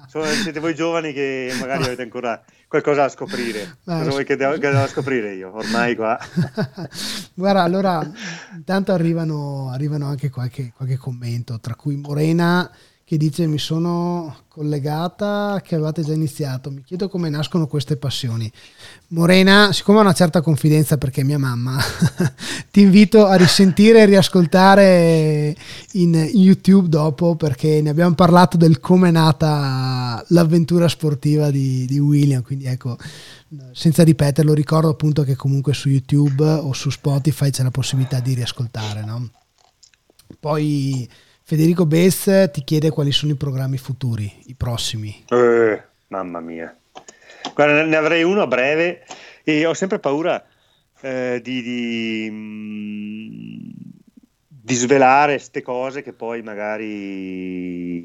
Sono, siete voi giovani che magari avete ancora qualcosa da scoprire. Beh, Cosa vuoi che devo, che devo, scoprire io? Ormai qua. Guarda, allora, intanto arrivano, arrivano anche qualche, qualche commento, tra cui Morena che dice mi sono collegata che avevate già iniziato, mi chiedo come nascono queste passioni. Morena, siccome ho una certa confidenza perché è mia mamma, ti invito a risentire e riascoltare in, YouTube dopo perché ne abbiamo parlato del come è nata l'avventura sportiva di, di William, quindi ecco, senza ripeterlo, ricordo appunto che comunque su YouTube o su Spotify c'è la possibilità di riascoltare, no? Poi Federico Bess ti chiede quali sono i programmi futuri, i prossimi. Eh, mamma mia. Guarda, ne avrei uno a breve e ho sempre paura eh, di, di, mm, di, svelare queste cose che poi magari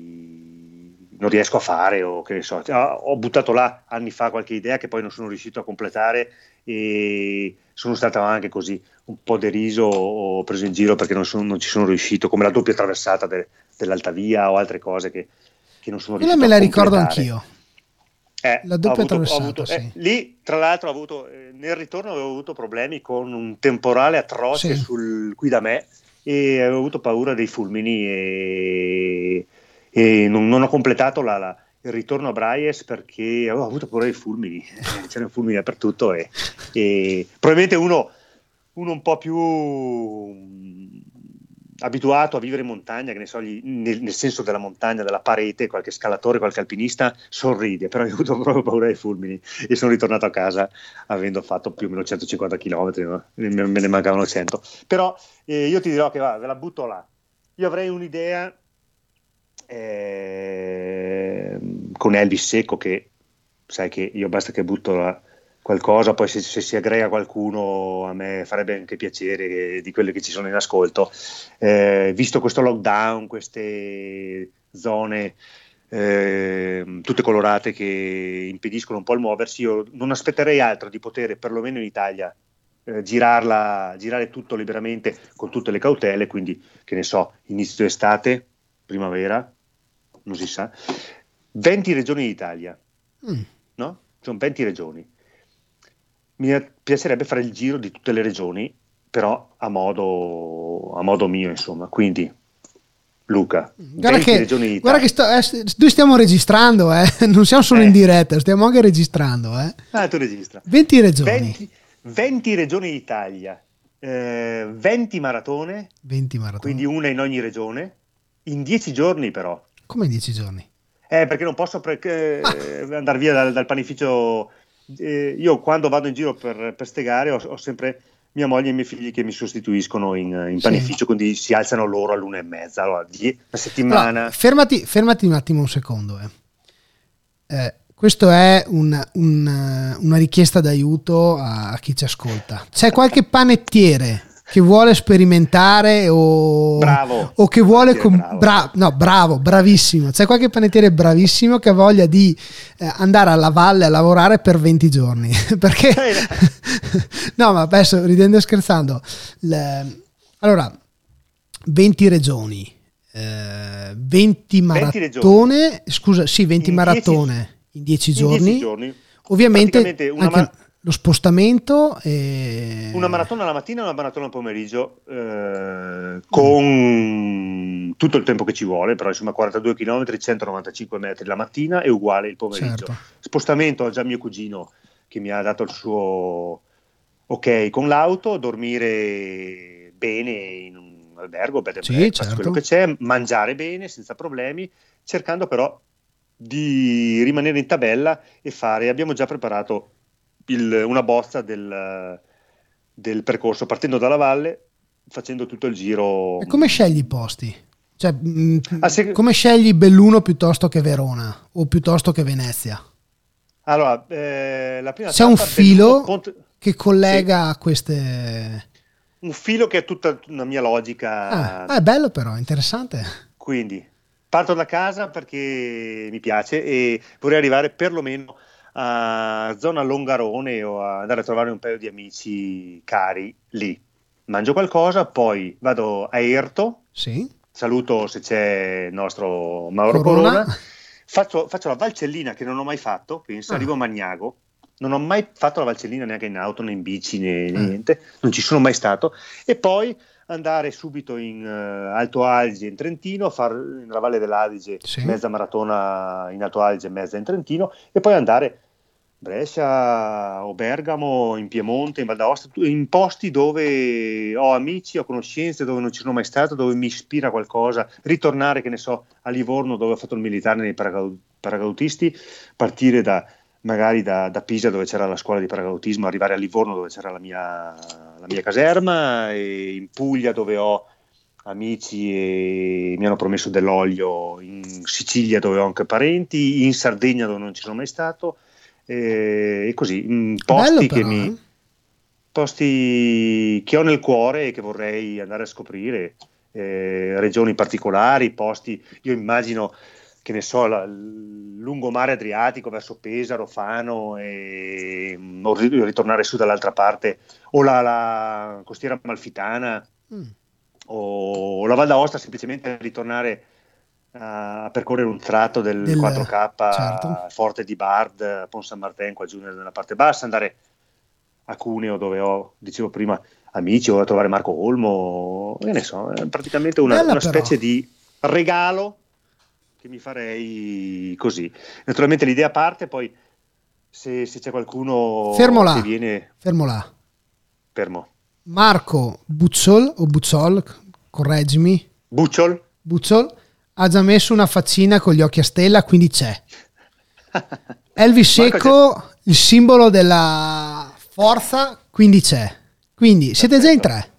non riesco a fare o che ne so. Ho buttato là anni fa qualche idea che poi non sono riuscito a completare e sono stato anche così un po' deriso o preso in giro perché non, sono, non ci sono riuscito, come la doppia traversata de, dell'Alta Via o altre cose che, che non sono riuscito Quella me la ricordo anch'io. Eh, la doppia avuto, traversata, avuto, sì. eh, lì, tra l'altro, ho avuto, eh, nel ritorno avevo avuto problemi con un temporale atroce sì. sul, qui da me e avevo avuto paura dei fulmini e, e non, non, ho completato la, la, il ritorno a Bryes perché avevo avuto paura dei fulmini, c'erano fulmini dappertutto e, e probabilmente uno, uno, un po' più mm, abituato a vivere in montagna, che ne so, gli, nel, nel, senso della montagna, della parete, qualche scalatore, qualche alpinista sorride, però io ho avuto proprio paura dei fulmini e sono ritornato a casa avendo fatto più o meno 150 km, no? me, me, ne mancavano 100. Però eh, io ti dirò che va, ve la butto là. Io avrei un'idea eh, con Elvis Secco che sai che io basta che butto la, qualcosa, poi se, se, si aggrega qualcuno a me farebbe anche piacere che, di quelle che ci sono in ascolto. Eh, visto questo lockdown, queste zone eh, tutte colorate che impediscono un po' il muoversi, io non aspetterei altro di poter, perlomeno in Italia, eh, girarla, girare tutto liberamente con tutte le cautele, quindi che ne so, inizio estate, primavera, non si sa, 20 regioni d'Italia, mm. no? Sono 20 regioni. Mi piacerebbe fare il giro di tutte le regioni, però a modo, a modo mio, insomma. Quindi, Luca, guarda che, guarda che sto, eh, noi stiamo registrando, eh? non siamo solo eh. in diretta, stiamo anche registrando. Eh? Ah, tu registra. 20 regioni. 20, 20 regioni d'Italia, eh, 20 maratone, 20 maratone, quindi una in ogni regione, in 10 giorni però. Come in 10 giorni? Eh, perché non posso pre- eh, ah. andare via dal, dal panificio. Eh, io quando vado in giro per, per stegare ho, ho, sempre mia moglie e i miei figli che mi sostituiscono in, in panificio, sì. quindi si alzano loro all'una e mezza, allora die- una settimana. Allora, fermati, fermati, un attimo un secondo. Eh. Eh, questo è un, un, una richiesta d'aiuto a chi ci ascolta. C'è qualche panettiere che vuole sperimentare o, bravo, o che vuole com- bravo. Bra- no, bravo, bravissimo c'è qualche panettiere bravissimo che ha voglia di eh, andare alla valle a lavorare per 20 giorni perché no ma adesso ridendo e scherzando le, allora 20 regioni eh, 20 maratone 20 scusa sì 20 in maratone in dieci giorni. giorni. Ovviamente una anche ma- lo spostamento. E... Una maratona la mattina e una maratona al pomeriggio eh, con tutto il tempo che ci vuole, però insomma 42 km, 195 metri la mattina è uguale il pomeriggio. Certo. Spostamento, ho già mio cugino che mi ha dato il suo ok con l'auto, dormire bene in un albergo, bed sì, certo. quello che c'è, mangiare bene senza problemi, cercando però di rimanere in tabella e fare, abbiamo già preparato il, una bozza del, del, percorso partendo dalla valle, facendo tutto il giro. E come scegli i posti? Cioè, mm, ah, se... Come scegli Belluno piuttosto che Verona o piuttosto che Venezia? Allora, eh, la prima C'è un filo Ponte... che collega sì. queste... Un filo che è tutta una mia logica. Ah, ah, è bello però, interessante. Quindi, Parto da casa perché mi piace e vorrei arrivare perlomeno a zona Longarone o andare a trovare un paio di amici cari lì. Mangio qualcosa, poi vado a Erto. Sì. Saluto se c'è il nostro Mauro Corona. Corona. Faccio, faccio, la Valcellina che non ho mai fatto, penso, ah. arrivo a Magnago. Non ho mai fatto la Valcellina neanche in auto, né in bici, né ah. niente. Non ci sono mai stato. E poi andare subito in uh, Alto Adige in Trentino, fare nella Valle dell'Adige sì. mezza maratona in Alto Adige, mezza in Trentino e poi andare Brescia o Bergamo, in Piemonte, in Val d'Aosta, in posti dove ho amici, ho conoscenze, dove non ci sono mai stato, dove mi ispira qualcosa, ritornare, che ne so, a Livorno dove ho fatto il militare nei paracadutisti, partire da, magari da, da, Pisa dove c'era la scuola di paracadutismo, arrivare a Livorno dove c'era la mia, la mia caserma, e in Puglia dove ho amici e mi hanno promesso dell'olio, in Sicilia dove ho anche parenti, in Sardegna dove non ci sono mai stato, e, e così, posti che mi... Eh. Posti che ho nel cuore e che vorrei andare a scoprire, eh, regioni particolari, posti, io immagino che ne so, la, lungomare Adriatico verso Pesaro, Fano e mm, o ritornare su dall'altra parte, o la, la costiera malfitana, mm. o la Val d'Aosta, semplicemente ritornare a, a percorrere un tratto del, del 4K certo. Forte di Bard, Pont San Martin, qua giù nella parte bassa, andare a Cuneo dove ho, dicevo prima, amici, o a trovare Marco Olmo, che ne so, praticamente una, una specie di regalo che mi farei così. Naturalmente l'idea parte, poi se, se c'è qualcuno fermo là, che viene... Fermo là. Fermo. Marco Buzzol o Buzzol, correggimi. Bucciol. Buzzol ha già messo una faccina con gli occhi a stella, quindi c'è. Elvis Secco, il simbolo della forza, quindi c'è. Quindi siete già in tre.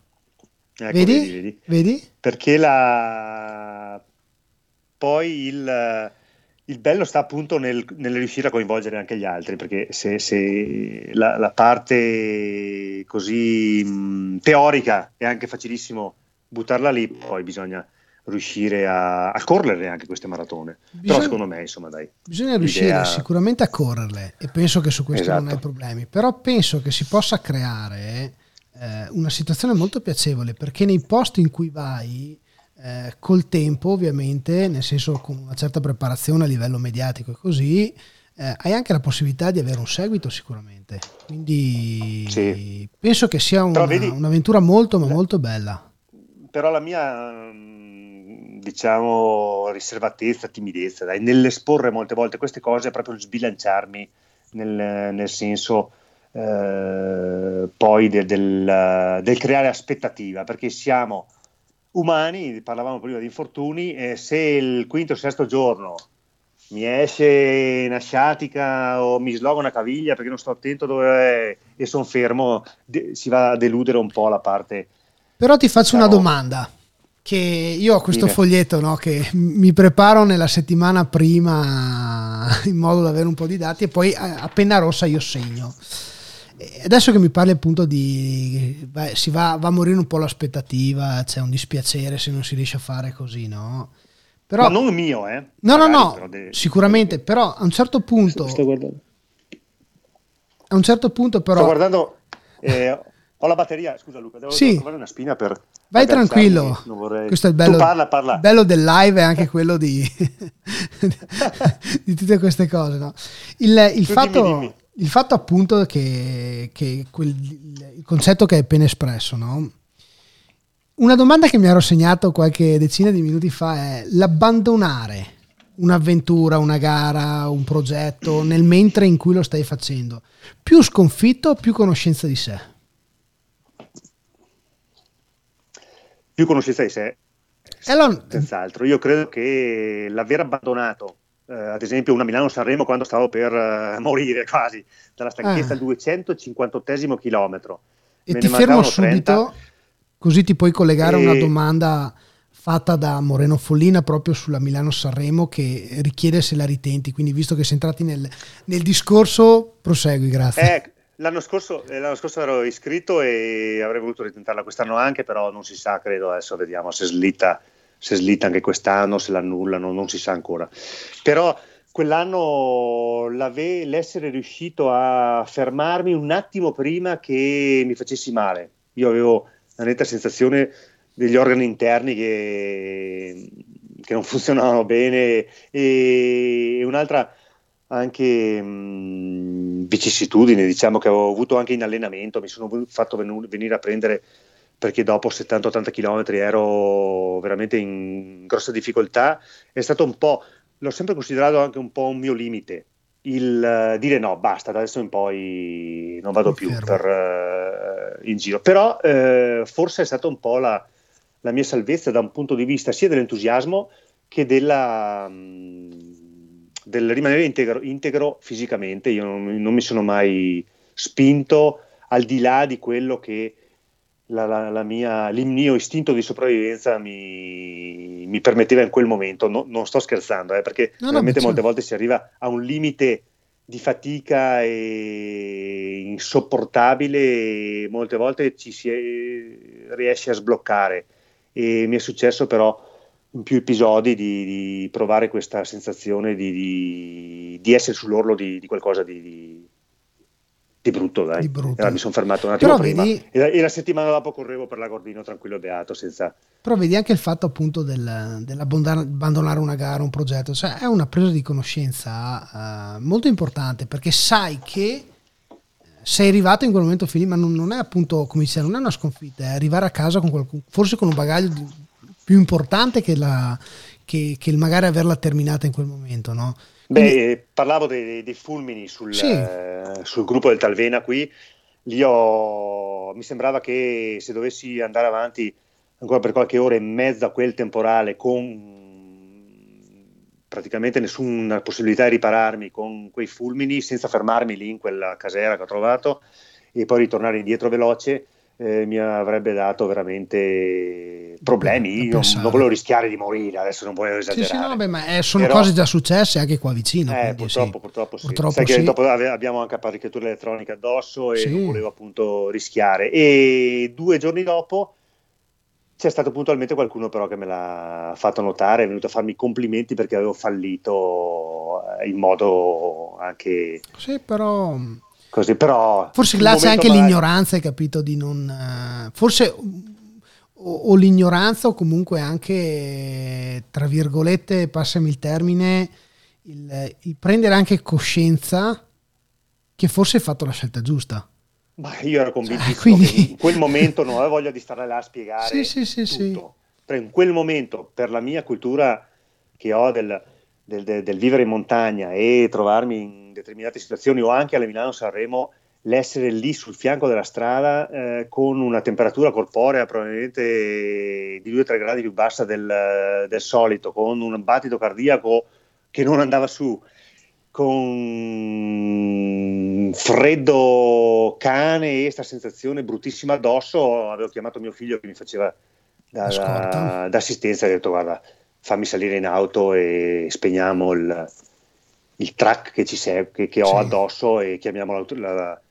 Ecco, vedi? Vedi, vedi? vedi? Perché la poi il, il bello sta appunto nel, nel, riuscire a coinvolgere anche gli altri, perché se, se la, la, parte così mh, teorica è anche facilissimo buttarla lì, poi bisogna riuscire a, a correre anche queste maratone. Bisogna, Però secondo me, insomma, dai. Bisogna riuscire l'idea... sicuramente a correrle e penso che su questo esatto. non hai problemi. Però penso che si possa creare eh, una situazione molto piacevole perché nei posti in cui vai eh, col tempo ovviamente, nel senso con una certa preparazione a livello mediatico e così, eh, hai anche la possibilità di avere un seguito sicuramente. Quindi sì. penso che sia una, vedi, un'avventura molto ma molto bella. Però la mia diciamo riservatezza, timidezza, dai, nell'esporre molte volte queste cose è proprio sbilanciarmi nel, nel senso eh, poi de, del, del, creare aspettativa, perché siamo umani, parlavamo prima di infortuni, e se il quinto o sesto giorno mi esce una sciatica o mi sloga una caviglia perché non sto attento dove è e sono fermo, de- si va a deludere un po' la parte. Però ti faccio diciamo, una domanda che io ho questo Dime. foglietto no, che mi preparo nella settimana prima in modo da avere un po' di dati e poi a penna rossa io segno. Adesso che mi parli appunto di beh, si va, va, a morire un po' l'aspettativa, c'è un dispiacere se non si riesce a fare così, no? Però, Ma non mio, eh? No, Magari, no, no, però de- sicuramente, però a un certo punto... Sto guardando. A un certo punto però... Sto guardando... Eh, ho la batteria, scusa Luca, devo, sì. devo trovare una spina per... Vai tranquillo, vorrei... questo è il bello, parla, parla. bello del live e anche quello di, di tutte queste cose. No? Il, il, fatto, dimmi, dimmi. Il, fatto, appunto che, che quel, il concetto che hai appena espresso, no? una domanda che mi ero segnato qualche decina di minuti fa è l'abbandonare un'avventura, una gara, un progetto nel mentre in cui lo stai facendo, più sconfitto o più conoscenza di sé? più conoscenza di sé. Allora... Senz'altro. Io credo che l'aver abbandonato, eh, ad esempio, una Milano-Sanremo quando stavo per uh, morire quasi, dalla stanchezza ah. al 258 chilometro. E ti fermo subito, così ti puoi collegare a e... una domanda fatta da Moreno Follina proprio sulla Milano-Sanremo che richiede se la ritenti. Quindi, visto che sei entrati nel, nel discorso, prosegui, grazie. Eh, L'anno scorso, eh, l'anno scorso, ero iscritto e avrei voluto ritentarla quest'anno anche, però non si sa, credo, adesso vediamo se slitta, se slitta anche quest'anno, se l'annullano, non si sa ancora. Però quell'anno l'essere riuscito a fermarmi un attimo prima che mi facessi male. Io avevo la netta sensazione degli organi interni che, che non funzionavano bene e un'altra anche mh, vicissitudini, diciamo che avevo avuto anche in allenamento, mi sono fatto venire a prendere perché dopo 70-80 km ero veramente in grossa difficoltà, è stato un po', l'ho sempre considerato anche un po' un mio limite, il uh, dire no, basta, da adesso in poi non vado più per, uh, in giro. Però uh, forse è stata un po' la, la, mia salvezza da un punto di vista sia dell'entusiasmo che della... Mh, del rimanere integro, integro fisicamente. Io non, non, mi sono mai spinto al di là di quello che la, la, la mia, il mio istinto di sopravvivenza mi, mi permetteva in quel momento. No, non sto scherzando, eh, perché no, veramente no, molte volte si arriva a un limite di fatica e insopportabile e molte volte ci si è, riesce a sbloccare. E mi è successo però in più episodi di, di provare questa sensazione di, di, di essere sull'orlo di, qualcosa di, brutto. Dai. brutto. Allora, mi sono fermato un attimo Però prima vedi... e, la, e, la, settimana dopo correvo per la Gordino tranquillo e beato. Senza... Però vedi anche il fatto appunto del, dell'abbandonare una gara, un progetto, cioè è una presa di conoscenza uh, molto importante perché sai che sei arrivato in quel momento finito, ma non, non, è appunto come dice, non è una sconfitta, è arrivare a casa con qualcuno, forse con un bagaglio di, più importante che, la, che, che magari averla terminata in quel momento, no? Beh, parlavo dei, dei fulmini sul, sì. eh, sul, gruppo del Talvena qui, lì ho, mi sembrava che se dovessi andare avanti ancora per qualche ora e mezza quel temporale con praticamente nessuna possibilità di ripararmi con quei fulmini senza fermarmi lì in quella casera che ho trovato e poi ritornare indietro veloce eh, mi avrebbe dato veramente problemi. Io non volevo rischiare di morire, adesso non volevo esagerare. Sì, sì, no, beh, ma eh, sono Però, cose già successe anche qua vicino. Eh, purtroppo, sì. purtroppo, sì. purtroppo Sai sì. che dopo abbiamo anche apparecchiatura elettronica addosso e sì. non volevo appunto rischiare. E due giorni dopo c'è stato puntualmente qualcuno però che me l'ha fatto notare, è venuto a farmi i complimenti perché avevo fallito in modo anche... Sì, però Così, però forse grazie anche magari... l'ignoranza, hai capito di non... Uh, forse o, o, l'ignoranza o comunque anche, tra virgolette, passami il termine, il, il prendere anche coscienza che forse hai fatto la scelta giusta. Ma io ero convinto cioè, quindi... in quel momento non avevo voglia di stare là a spiegare sì, sì, sì, tutto. In quel momento, per la mia cultura che ho del, del, del, del, vivere in montagna e trovarmi in determinate situazioni o anche alle Milano-Sanremo, l'essere lì sul fianco della strada eh, con una temperatura corporea probabilmente di 2-3 gradi più bassa del, del solito, con un battito cardiaco che non andava su, con freddo cane e questa sensazione bruttissima addosso, avevo chiamato mio figlio che mi faceva da, da, da assistenza e ho detto guarda fammi salire in auto e spegniamo il, il track che, ci sei, che, che ho sì. addosso e chiamiamo la,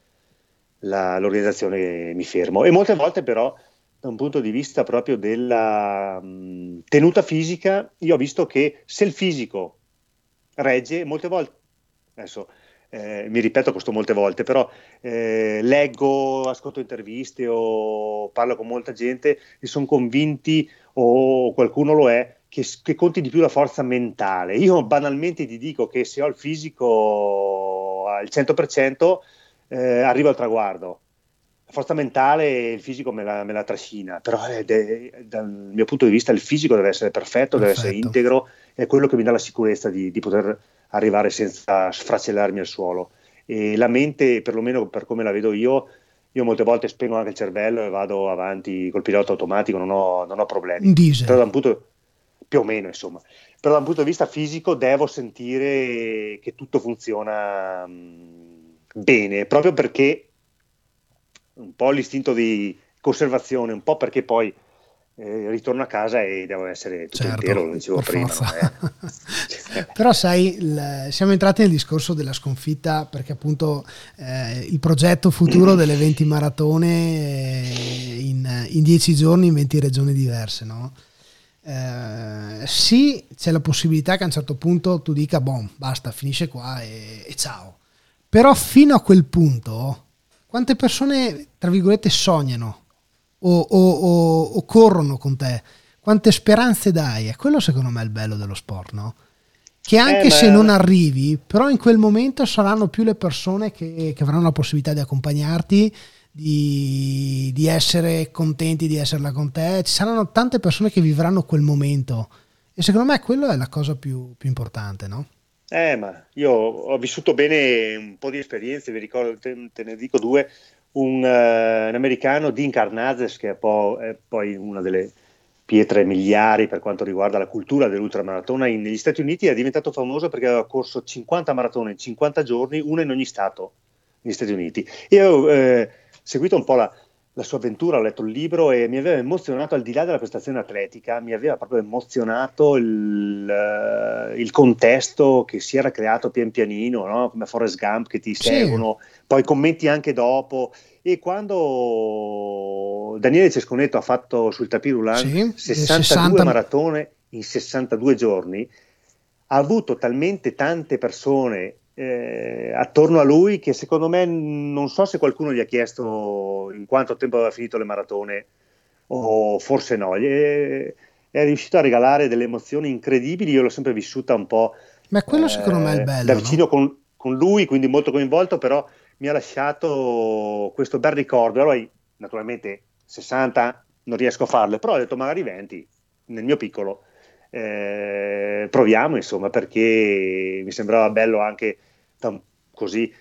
la, l'organizzazione e mi fermo. E molte volte però da un punto di vista proprio della mh, tenuta fisica, io ho visto che se il fisico regge, molte volte adesso eh, mi ripeto questo molte volte, però eh, leggo, ascolto interviste o parlo con molta gente e sono convinti o qualcuno lo è che, che, conti di più la forza mentale. Io banalmente ti dico che se ho il fisico al 100% eh, arrivo al traguardo. La forza mentale il fisico me la, me la trascina, però eh, de, dal mio punto di vista il fisico deve essere perfetto, perfetto. deve essere integro, è quello che mi dà la sicurezza di, di poter arrivare senza sfracellarmi al suolo. E la mente, perlomeno per come la vedo io, io molte volte spengo anche il cervello e vado avanti col pilota automatico, non ho, non ho problemi. Diesel. Però da un punto, più o meno, insomma. Però da un punto di vista fisico devo sentire che tutto funziona bene, proprio perché un po' l'istinto di conservazione, un po' perché poi eh, ritorno a casa e devo essere tutto certo, intero, lo dicevo prima. Eh. Però sai, il, siamo entrati nel discorso della sconfitta perché appunto eh, il progetto futuro delle 20 maratone eh, in, in 10 giorni in 20 regioni diverse, no? Eh, sì, c'è la possibilità che a un certo punto tu dica, boh, basta, finisce qua e, e ciao. Però fino a quel punto, quante persone, tra virgolette, sognano o, o, o, corrono con te, quante speranze dai. È quello secondo me il bello dello sport, no? Che anche eh, se non arrivi, però in quel momento saranno più le persone che, che avranno la possibilità di accompagnarti, di, di, essere contenti di esserla con te. Ci saranno tante persone che vivranno quel momento. E secondo me quello è la cosa più, più importante, no? Eh, ma io ho vissuto bene un po' di esperienze, vi ricordo, te, te ne dico due un, uh, un americano, Dean Carnazes, che è, è, poi una delle pietre miliari per quanto riguarda la cultura dell'ultramaratona negli Stati Uniti, è diventato famoso perché aveva corso 50 maratone in 50 giorni, una in ogni stato negli Stati Uniti. Io eh, seguito un po' la, la sua avventura, ho letto il libro e mi aveva emozionato, al di là della prestazione atletica, mi aveva proprio emozionato il, uh, il contesto che si era creato pian pianino, no? come Forrest Gump che ti sì. seguono, poi commenti anche dopo. E quando Daniele Cesconetto ha fatto sul tapis roulant sì, 62 60... maratone in 62 giorni, ha avuto talmente tante persone eh, attorno a lui che secondo me non so se qualcuno gli ha chiesto in quanto tempo aveva finito le maratone o forse no, è, è, riuscito a regalare delle emozioni incredibili, io l'ho sempre vissuta un po' Ma quello eh, secondo me è il bello, da vicino no? con, con, lui, quindi molto coinvolto, però mi ha lasciato questo bel ricordo. Allora, naturalmente 60 non riesco a farle, però ho detto magari 20 nel mio piccolo eh, proviamo insomma perché mi sembrava bello anche così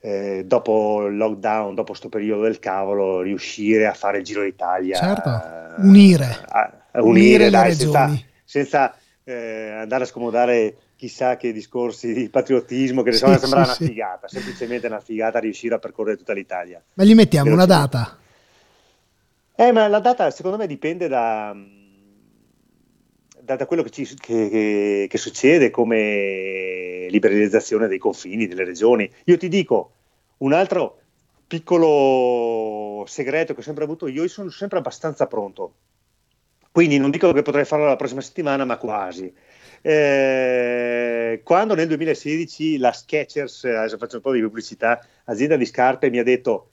eh, dopo il lockdown, dopo questo periodo del cavolo, riuscire a fare il Giro d'Italia. Certo, unire. A, a unire, unire dai, senza, senza eh, andare a scomodare chissà che discorsi di patriottismo che sì, sembra sì, una figata, semplicemente una figata riuscire a percorrere tutta l'Italia. Ma gli mettiamo una data? Eh, ma la data secondo me dipende da da, da quello che, ci, che, che, che, succede come liberalizzazione dei confini, delle regioni. Io ti dico un altro piccolo segreto che ho sempre avuto, io sono sempre abbastanza pronto. Quindi non dico che potrei farlo la prossima settimana, ma quasi. Eh, quando nel 2016 la Skechers, adesso faccio un po' di pubblicità, azienda di scarpe, mi ha detto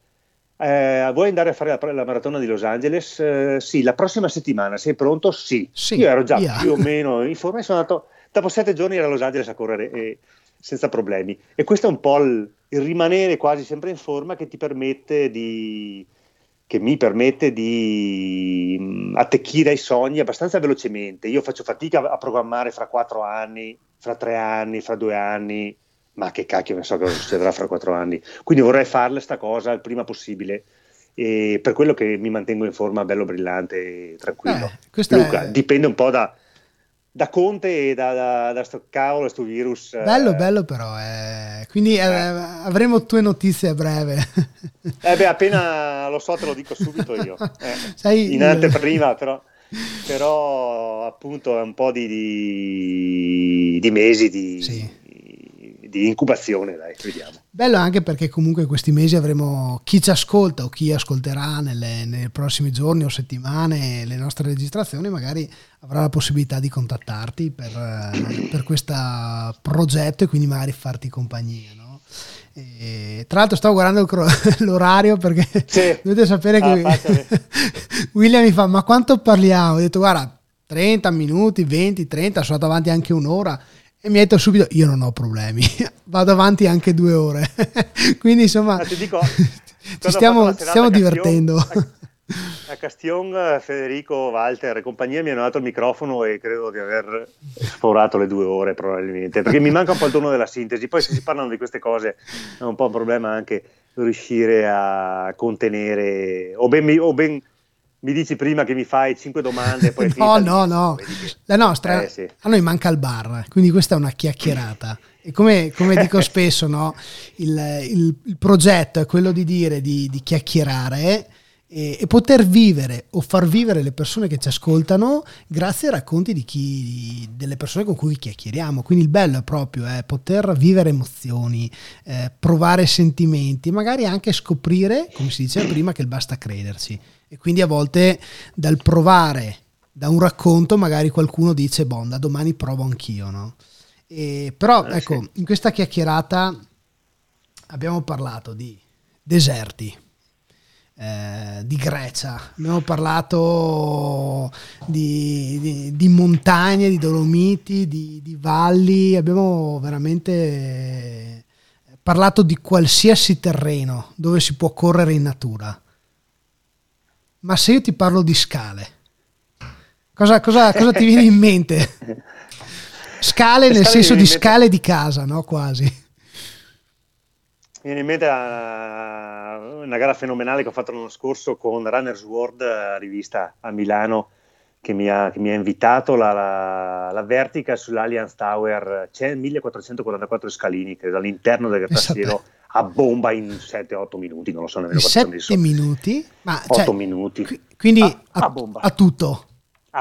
eh, vuoi andare a fare la, la maratona di Los Angeles? Eh, sì, la prossima settimana, sei pronto? Sì. sì Io ero già yeah. più o meno in forma e sono andato, dopo sette giorni ero a Los Angeles a correre e senza problemi. E questo è un po' il, il rimanere quasi sempre in forma che ti permette di, che mi permette di mm, attecchire ai sogni abbastanza velocemente. Io faccio fatica a programmare fra quattro anni, fra tre anni, fra due anni, ma che cacchio ne so cosa succederà fra quattro anni. Quindi vorrei farle sta cosa il prima possibile e per quello che mi mantengo in forma bello brillante e tranquillo. Eh, Luca, è... dipende un po' da, da Conte e da, da, da sto cavolo, sto virus. Bello, eh... bello però. Eh. Quindi eh. avremo tue notizie a breve. eh beh, appena lo so te lo dico subito io. Eh, Sai, in anteprima però. Però appunto è un po' di, di, di mesi di, sì di incubazione, dai, vediamo. Bello anche perché comunque questi mesi avremo chi ci ascolta o chi ascolterà nelle, nei prossimi giorni o settimane le nostre registrazioni, magari avrà la possibilità di contattarti per, eh, per questo progetto e quindi magari farti compagnia. No? E, tra l'altro stavo guardando l'orario perché sì. dovete sapere che ah, William mi fa ma quanto parliamo? Ho detto guarda 30 minuti, 20, 30, sono andato avanti anche un'ora e mi ha detto subito, io non ho problemi, vado avanti anche due ore. Quindi insomma, ah, dico, ci stiamo, stiamo divertendo. A Castion, Federico, Walter e compagnia mi hanno dato il microfono e credo di aver sforato le due ore probabilmente, perché mi manca un po' il tono della sintesi. Poi se si parlano di queste cose è un po' un problema anche riuscire a contenere o ben, o ben mi dici prima che mi fai cinque domande e poi no no no la nostra eh, sì. a noi manca il bar quindi questa è una chiacchierata e come, come dico spesso no, il, il, il, progetto è quello di dire di, di chiacchierare e, e, poter vivere o far vivere le persone che ci ascoltano grazie ai racconti di chi, delle persone con cui chiacchieriamo. Quindi il bello è proprio eh, poter vivere emozioni, eh, provare sentimenti, magari anche scoprire, come si diceva prima, che basta crederci. E quindi a volte dal provare, da un racconto, magari qualcuno dice, boh, da domani provo anch'io, no? E, però eh, ecco, sì. in questa chiacchierata abbiamo parlato di deserti, eh, di Grecia, abbiamo parlato di, di, di montagne, di dolomiti, di, di, valli, abbiamo veramente parlato di qualsiasi terreno dove si può correre in natura. Ma se io ti parlo di scale, cosa, cosa, cosa ti viene in mente? Scale nel senso di scale di casa, no? Quasi. Mi viene in mente una, gara fenomenale che ho fatto l'anno scorso con Runner's World, rivista a Milano, che mi ha, che mi ha invitato la, la, la, vertica sull'Allianz Tower. C'è 1444 scalini, credo, all'interno del grattacielo a bomba in 7-8 minuti, non lo so nemmeno 7 minuti? Ma, 8 cioè, minuti. Quindi a, a, a, a tutto.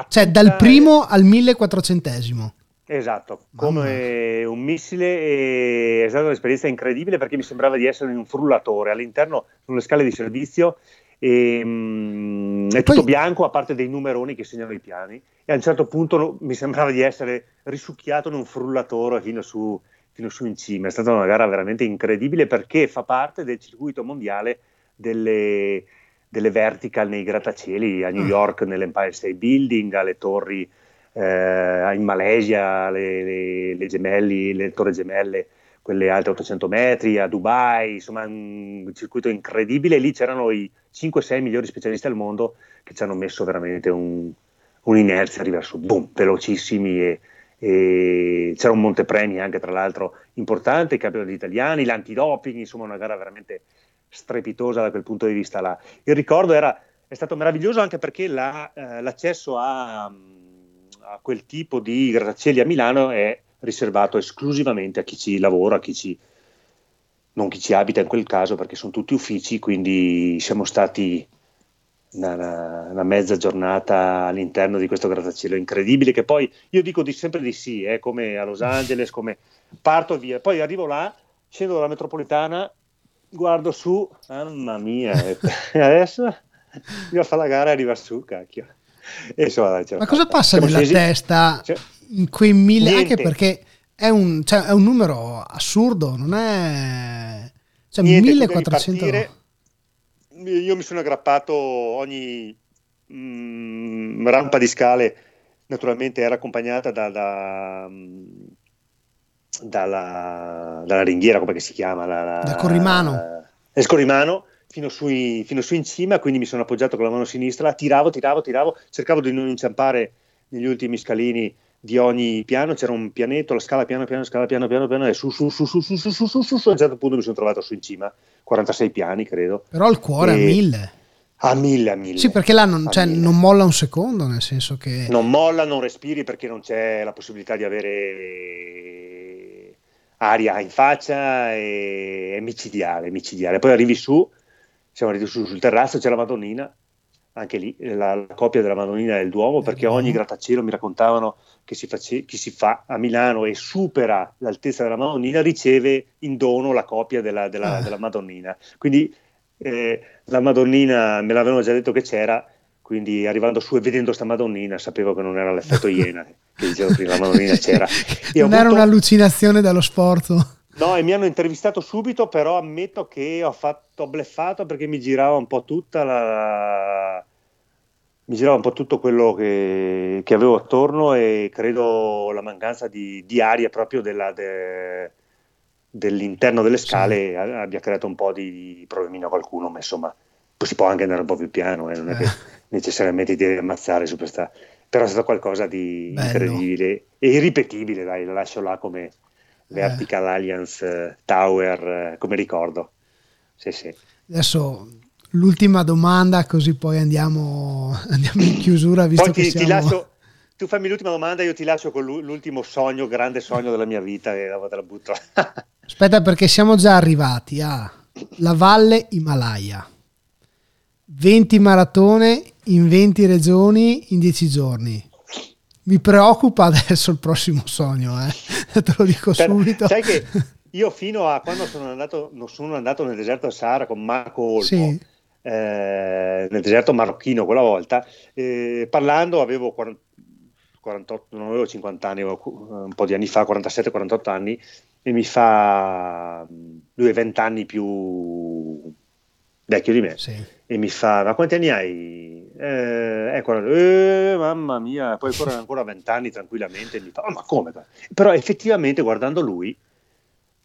cioè dal primo al 1400esimo. Esatto, come un missile è stata un'esperienza incredibile perché mi sembrava di essere in un frullatore all'interno sulle scale di servizio e, um, è tutto Poi... bianco a parte dei numeroni che segnano i piani e a un certo punto mi sembrava di essere risucchiato in un frullatore fino su, fino su in cima. È stata una gara veramente incredibile perché fa parte del circuito mondiale delle, delle vertical nei grattacieli a New mm. York, nell'Empire State Building, alle torri eh, in Malesia, le, le, le, gemelli, le torri gemelle, quelle alte 800 metri, a Dubai, insomma un circuito incredibile. Lì c'erano i 5-6 migliori specialisti al mondo che ci hanno messo veramente un, un'inerzia riverso, boom, velocissimi e, e c'era un montepremi anche tra l'altro importante, il campionato degli italiani, l'antidoping, insomma una gara veramente strepitosa da quel punto di vista là. Il ricordo era, è stato meraviglioso anche perché la, eh, l'accesso a, a, quel tipo di grattacieli a Milano è riservato esclusivamente a chi ci lavora, a chi ci, non chi ci abita in quel caso perché sono tutti uffici, quindi siamo stati una, una, mezza giornata all'interno di questo grattacielo incredibile che poi io dico di sempre di sì, eh, come a Los Angeles, come parto via, poi arrivo là, scendo dalla metropolitana, guardo su, mamma mia, e adesso io fa la gara e arriva su, cacchio. E insomma, Ma fatta. cosa passa Siamo nella scesi, testa cioè, in quei mille, niente. anche perché è un, cioè, è un numero assurdo, non è... Cioè, niente, 1400 io mi sono aggrappato ogni mh, mm, rampa di scale, naturalmente era accompagnata da, da, dalla, dalla ringhiera, come si chiama? La, la, da Corrimano. Eh, Corrimano fino su, fino su in cima, quindi mi sono appoggiato con la mano sinistra, tiravo, tiravo, tiravo, cercavo di non inciampare negli ultimi scalini di ogni piano, c'era un pianetto, la scala piano piano, scala piano piano piano, e su su su su su su su su su, su a un certo punto mi sono trovato su in cima, 46 piani credo. Però il cuore e... a mille. A mille, a mille. Sì, perché là non, cioè, non, molla un secondo, nel senso che... Non molla, non respiri perché non c'è la possibilità di avere aria in faccia, è, è micidiale, micidiale. Poi arrivi su, siamo arrivati su sul terrazzo, c'è la Madonnina, anche lì la, la coppia della Madonnina il Duomo, perché ogni grattacielo mi raccontavano che si, face, che si, fa a Milano e supera l'altezza della Madonnina, riceve in dono la coppia della, della, ah. della Madonnina. Quindi eh, la Madonnina me l'avevano già detto che c'era, quindi arrivando su e vedendo questa Madonnina sapevo che non era l'effetto Iena, che dicevo prima, la Madonnina c'era. E non era avuto... un'allucinazione dallo sport? No, e mi hanno intervistato subito, però ammetto che ho fatto ho bleffato perché mi girava un po' tutta la... mi girava un po' tutto quello che, che avevo attorno e credo la mancanza di, di aria proprio della, de, dell'interno delle scale sì. abbia creato un po' di problemino a qualcuno, ma insomma poi si può anche andare un po' più piano, eh, non è che eh. necessariamente ti devi ammazzare su questa... però è stato qualcosa di Bello. incredibile e irripetibile, dai, la lascio là come Vertical eh. Alliance Tower come ricordo. Sì, sì. Adesso l'ultima domanda, così poi andiamo, andiamo in chiusura. Visto ti, che siamo... ti lascio, tu fammi l'ultima domanda, io ti lascio con l'ultimo sogno, grande sogno della mia vita e te la butto. Aspetta perché siamo già arrivati alla Valle Himalaya. 20 maratone in 20 regioni in 10 giorni. Mi preoccupa adesso il prossimo sogno, eh? te lo dico per, subito. Sai che io fino a quando sono andato, non sono andato nel deserto del Sahara con Marco Olmo, sì. eh, nel deserto marocchino quella volta, eh, parlando avevo 40, 48, non avevo 50 anni, un po' di anni fa, 47-48 anni, e mi fa, lui è 20 anni più vecchio di me, sì. e mi fa, ma quanti anni hai? Eh, ecco, eh, mamma mia, puoi correre ancora 20 anni tranquillamente, e mi fa, oh, ma come? Però effettivamente guardando lui,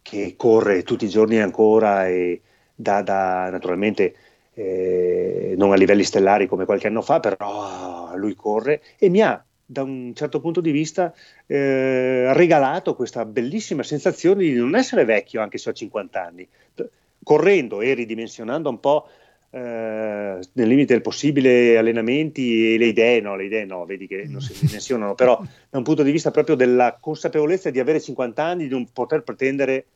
che corre tutti i giorni ancora e da, da naturalmente eh, non a livelli stellari come qualche anno fa, però lui corre e mi ha da un certo punto di vista eh, regalato questa bellissima sensazione di non essere vecchio anche se ho 50 anni, correndo e ridimensionando un po' eh, nel limite del possibile allenamenti e le idee, no, le idee no, vedi che non si dimensionano, però da un punto di vista proprio della consapevolezza di avere 50 anni, di non poter pretendere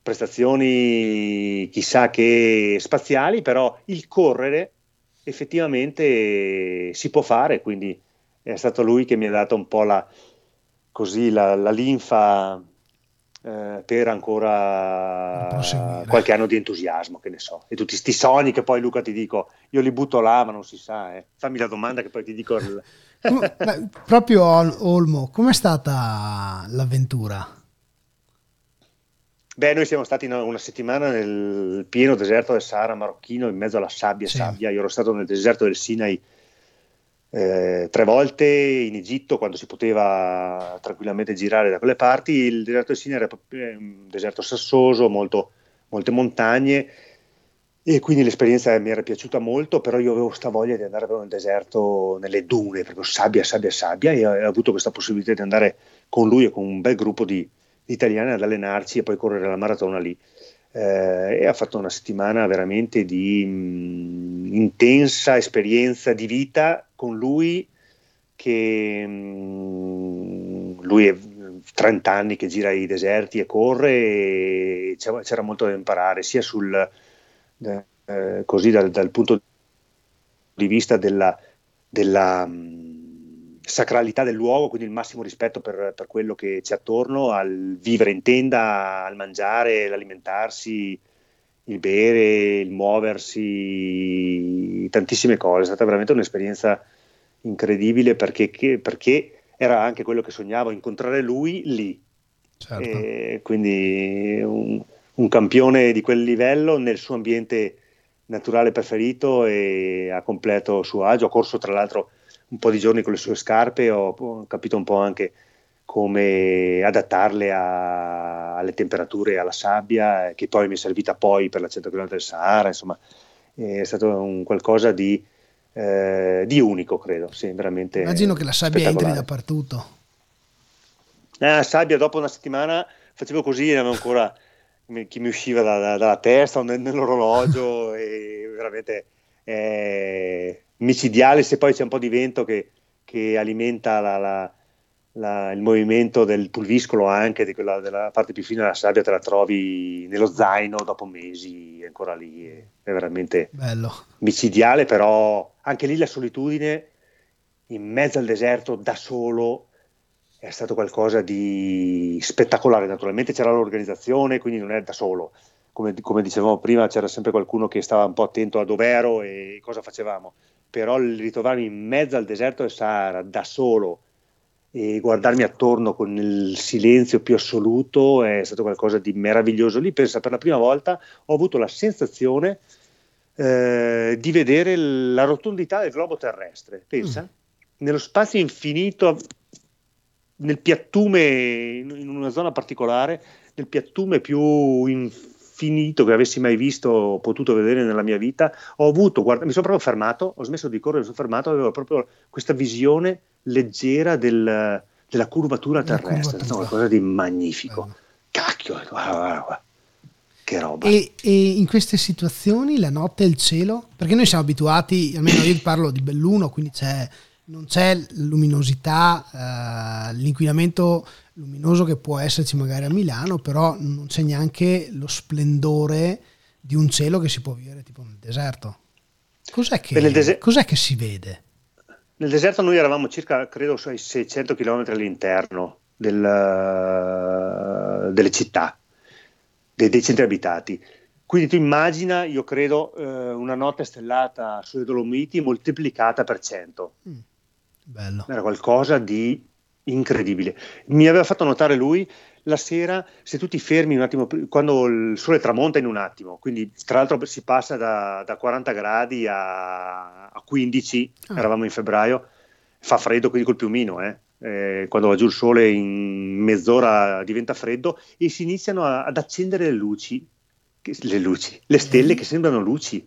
prestazioni chissà che spaziali, però il correre effettivamente si può fare, quindi è stato lui che mi ha dato un po' la, così, la, la linfa eh, per ancora qualche anno di entusiasmo, che ne so. E tutti questi sogni che poi Luca ti dico, io li butto là, ma non si sa. Eh. Fammi la domanda che poi ti dico. Come, beh, proprio Olmo, com'è stata l'avventura? Beh, noi siamo stati una, una, settimana nel pieno deserto del Sahara marocchino, in mezzo alla sabbia, sì. sabbia. Io ero stato nel deserto del Sinai eh, tre volte in Egitto quando si poteva tranquillamente girare da quelle parti. Il deserto del Sinai era un deserto sassoso, molto, molte montagne. E quindi l'esperienza mi era piaciuta molto, però io avevo questa voglia di andare nel deserto, nelle dune, proprio sabbia, sabbia, sabbia. E ho avuto questa possibilità di andare con lui e con un bel gruppo di, di italiani ad allenarci e poi correre la maratona lì. Eh, e ha fatto una settimana veramente di mh, mm, intensa esperienza di vita con lui che mm, lui è 30 anni che gira i deserti e corre e c'era, molto da imparare sia sul eh, così dal, dal, punto di vista della, della mm, sacralità del luogo, quindi il massimo rispetto per, per, quello che c'è attorno, al vivere in tenda, al mangiare, l'alimentarsi, il bere, il muoversi, tantissime cose. È stata veramente un'esperienza incredibile perché, che, perché era anche quello che sognavo, incontrare lui lì. Certo. quindi un, un campione di quel livello nel suo ambiente naturale preferito e a completo suo agio. Ho corso tra l'altro un po' di giorni con le sue scarpe, ho, ho capito un po' anche come adattarle a, alle temperature e alla sabbia, che poi mi è servita poi per la 100 km del Sahara, insomma è stato un qualcosa di, eh, di unico, credo, sì, veramente. Immagino che la sabbia entri dappertutto. Eh, la sabbia dopo una settimana facevo così, avevo ancora chi mi usciva da, da, dalla testa o nell'orologio e veramente eh, micidiale se poi c'è un po' di vento che, che alimenta la, la, la, il movimento del pulviscolo anche di quella, della parte più fine della sabbia te la trovi nello zaino dopo mesi ancora lì è, veramente Bello. micidiale però anche lì la solitudine in mezzo al deserto da solo è stato qualcosa di spettacolare. Naturalmente c'era l'organizzazione, quindi non è da solo. Come, come dicevamo prima, c'era sempre qualcuno che stava un po' attento a dove ero e cosa facevamo. Però il ritrovarmi in mezzo al deserto del Sahara da solo e guardarmi attorno con il silenzio più assoluto è stato qualcosa di meraviglioso. Lì, pensa, per la prima volta ho avuto la sensazione eh, di vedere la rotondità del globo terrestre. Pensa, mm. nello spazio infinito nel piattume, in una zona particolare, nel piattume più infinito che avessi mai visto o potuto vedere nella mia vita, ho avuto, guarda, mi sono proprio fermato, ho smesso di correre, mi sono fermato, avevo proprio questa visione leggera del, della curvatura terrestre, no, qualcosa di magnifico. Bello. Cacchio, guarda, guarda, guarda. Che roba. E, e, in queste situazioni la notte e il cielo? Perché noi siamo abituati, almeno io parlo di Belluno, quindi c'è non c'è luminosità, eh, l'inquinamento luminoso che può esserci magari a Milano, però non c'è neanche lo splendore di un cielo che si può vivere tipo nel deserto. Cos'è che, deser- cos'è che si vede? Nel deserto noi eravamo circa, credo, sui 600 km all'interno del, delle città, dei, dei, centri abitati. Quindi tu immagina, io credo, eh, una notte stellata sulle Dolomiti moltiplicata per 100. Mm. Bello. Era qualcosa di incredibile. Mi aveva fatto notare lui la sera, se tu ti fermi un attimo, quando il sole tramonta in un attimo, quindi tra l'altro si passa da, da 40 gradi a, a 15, ah. eravamo in febbraio, fa freddo quindi col piumino, eh. Eh, quando va giù il sole in mezz'ora diventa freddo e si iniziano a, ad accendere le luci, che, le luci, le stelle mm. che sembrano luci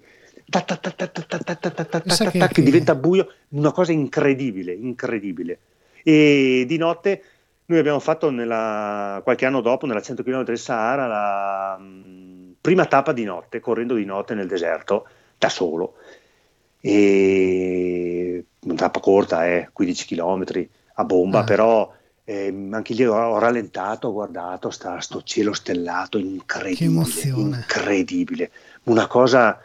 che diventa buio, una cosa incredibile, incredibile. E di notte noi abbiamo fatto nella, qualche anno dopo, nella 100 km del Sahara, la mh, prima tappa di notte, correndo di notte nel deserto, da solo. E una tappa corta, eh, 15 km a bomba, ah. però eh, anche lì ho, ho, rallentato, ho guardato sta, sto cielo stellato, incredibile, incredibile. Una cosa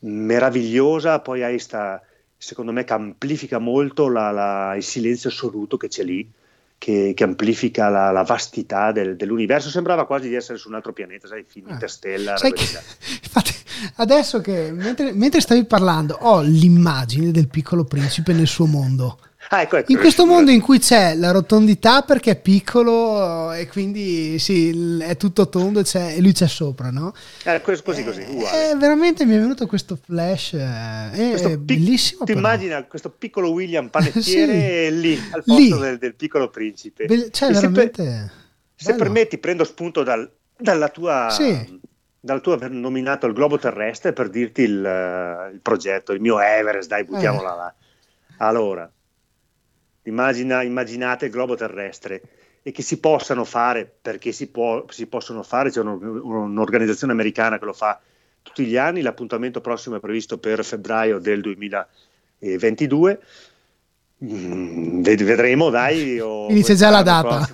meravigliosa, poi hai sta, secondo me che amplifica molto la, la, il silenzio assoluto che c'è lì, che, che amplifica la, la vastità del, dell'universo, sembrava quasi di essere su un altro pianeta, sai, finita ah, stella. Che, infatti, adesso che mentre, mentre stavi parlando ho l'immagine del piccolo principe nel suo mondo Ah, ecco, ecco, in questo mondo in cui c'è la rotondità perché è piccolo e quindi sì, è tutto tondo e lui c'è sopra, no? Eh, così, così, così uguale. Eh, veramente mi è venuto questo flash, eh, è questo pic- bellissimo. Ti immagina questo piccolo William panettiere sì. lì, al posto lì. Del, del, piccolo principe. Be- cioè, veramente... Se, per, se permetti, prendo spunto dal, dalla tua... Sì dal tuo aver nominato il globo terrestre per dirti il, il progetto, il mio Everest, dai, buttiamola eh. là. Allora, Immagina, immaginate il globo terrestre e che si possano fare, perché si, può, si possono fare, c'è un'organizzazione americana che lo fa tutti gli anni, l'appuntamento prossimo è previsto per febbraio del 2022. Mm, vedremo, dai. Inizia già la data.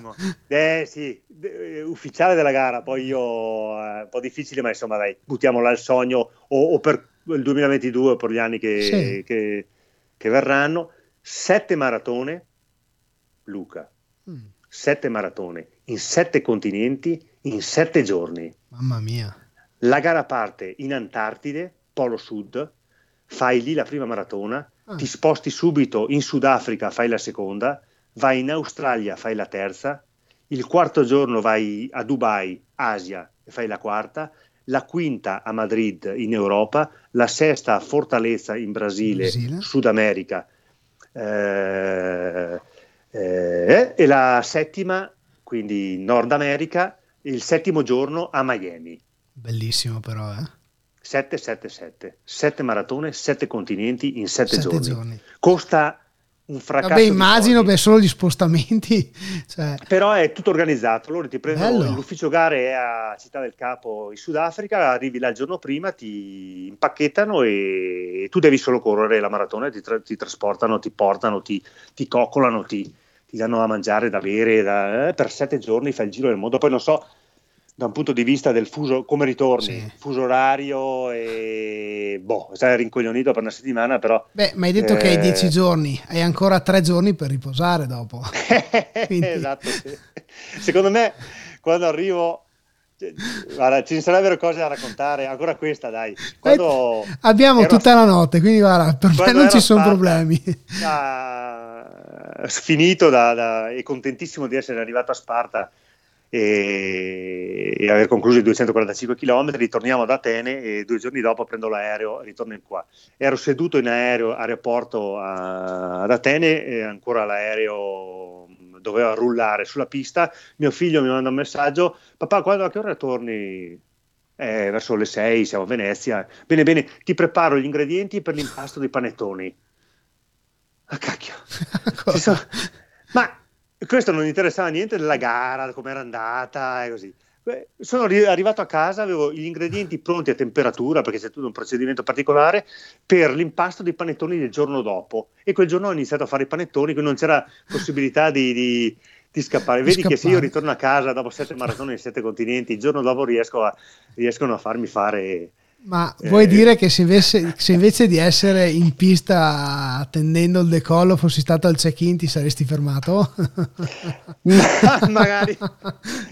Eh sì, eh, ufficiale della gara, poi io è eh, un po' difficile, ma insomma dai, buttiamola al sogno o, o per il 2022 o per gli anni che, sì. che, che verranno sette maratone, Luca, mm. sette maratone in sette continenti in sette giorni. Mamma mia. La gara parte in Antartide, Polo Sud, fai lì la prima maratona, ah. ti sposti subito in Sudafrica, fai la seconda, vai in Australia, fai la terza, il quarto giorno vai a Dubai, Asia, e fai la quarta, la quinta a Madrid in Europa, la sesta a Fortaleza in Brasile, Brasile. Sud America, eh, eh, e la settima, quindi Nord America, il settimo giorno a Miami. Bellissimo però, eh? 7-7-7, 7 maratone, 7 continenti in 7 giorni. giorni. Costa un fracasso. Vabbè, immagino per solo gli spostamenti. Cioè... Però è tutto organizzato. Loro ti prendono Bello. l'ufficio gare è a Città del Capo in Sudafrica, arrivi là il giorno prima, ti impacchettano e tu devi solo correre la maratona, ti, tra- ti trasportano, ti portano, ti, ti coccolano, ti, ti, danno da mangiare, da bere. Da, eh, per sette giorni fai il giro del mondo. Poi non so da un punto di vista del fuso, come ritorni, sì. fuso orario e boh, stai rincoglionito per una settimana, però... Beh, ma hai detto eh... che hai dieci giorni, hai ancora tre giorni per riposare dopo. Quindi... esatto, sì. Secondo me quando arrivo cioè, guarda, ci sarebbero cose da raccontare, ancora questa dai. Quando eh, abbiamo ero, tutta la notte, quindi guarda, per me non ci sono problemi. Da, finito da, da, e contentissimo di essere arrivato a Sparta e, e aver concluso i 245 km, ritorniamo ad Atene e due giorni dopo prendo l'aereo e ritorno in qua. Ero seduto in aereo, aeroporto a, ad Atene e ancora l'aereo doveva rullare sulla pista, mio figlio mi manda un messaggio, papà quando a che ora torni? Eh, verso le 6 siamo a Venezia. Bene, bene, ti preparo gli ingredienti per l'impasto dei panettoni. Ah, cacchio. sono... Ma questo non interessava niente della gara, come era andata e così. sono arrivato a casa, avevo gli ingredienti pronti a temperatura perché c'è tutto un procedimento particolare per l'impasto dei panettoni del giorno dopo. E quel giorno ho iniziato a fare i panettoni, quindi non c'era possibilità di, di, di scappare. Vedi scappare. che se io ritorno a casa dopo sette maratone in sette continenti, il giorno dopo riesco a, riescono a farmi fare ma eh, vuoi dire che se invece, se invece, di essere in pista attendendo il decollo fossi stato al check-in ti saresti fermato? magari,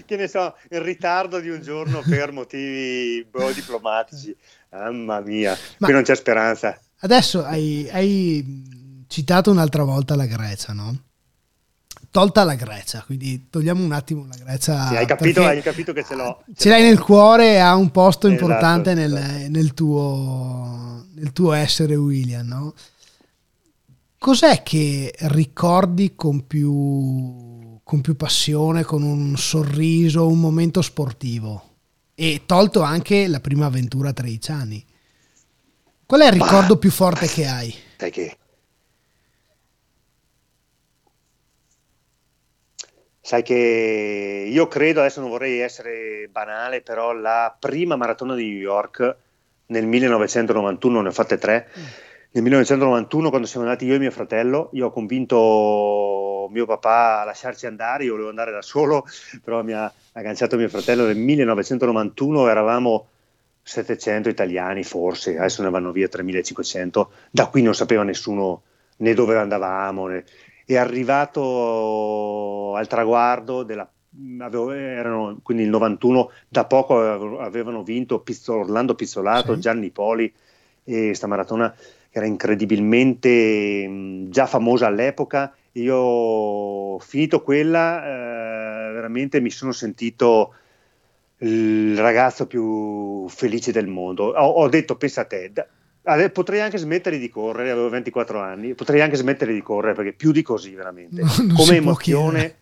che ne so, in ritardo di un giorno per motivi boh, diplomatici. Mamma mia, Ma qui non c'è speranza. Adesso hai, hai citato un'altra volta la Grecia, no? Tolta la Grecia, quindi togliamo un attimo la Grecia. Sì, hai, capito, hai capito che ce l'ho. Ce, ce l'hai nel cuore e ha un posto esatto, importante esatto. Nel, nel, tuo, nel, tuo, essere William, no? Cos'è che ricordi con più, con più passione, con un sorriso, un momento sportivo? E tolto anche la prima avventura a 13 anni. Qual è il ricordo bah, più forte che hai? Sai che Sai che io credo, adesso non vorrei essere banale, però la prima maratona di New York nel 1991, ne ho fatte tre, mm. nel 1991 quando siamo andati io e mio fratello, io ho convinto mio papà a lasciarci andare, io volevo andare da solo, però mi ha agganciato mio fratello nel 1991, eravamo 700 italiani forse, adesso ne vanno via 3500, da qui non sapeva nessuno né dove andavamo, né è arrivato al traguardo della Avevo, erano quindi il 91 da poco avevano vinto Pizzol, Orlando Pizzolato, sì. Gianni Poli e sta maratona era incredibilmente mh, già famosa all'epoca io finito quella eh, veramente mi sono sentito il ragazzo più felice del mondo ho, ho detto pensa a te potrei anche smettere di correre, avevo 24 anni, potrei anche smettere di correre perché più di così veramente. No, Come emozione,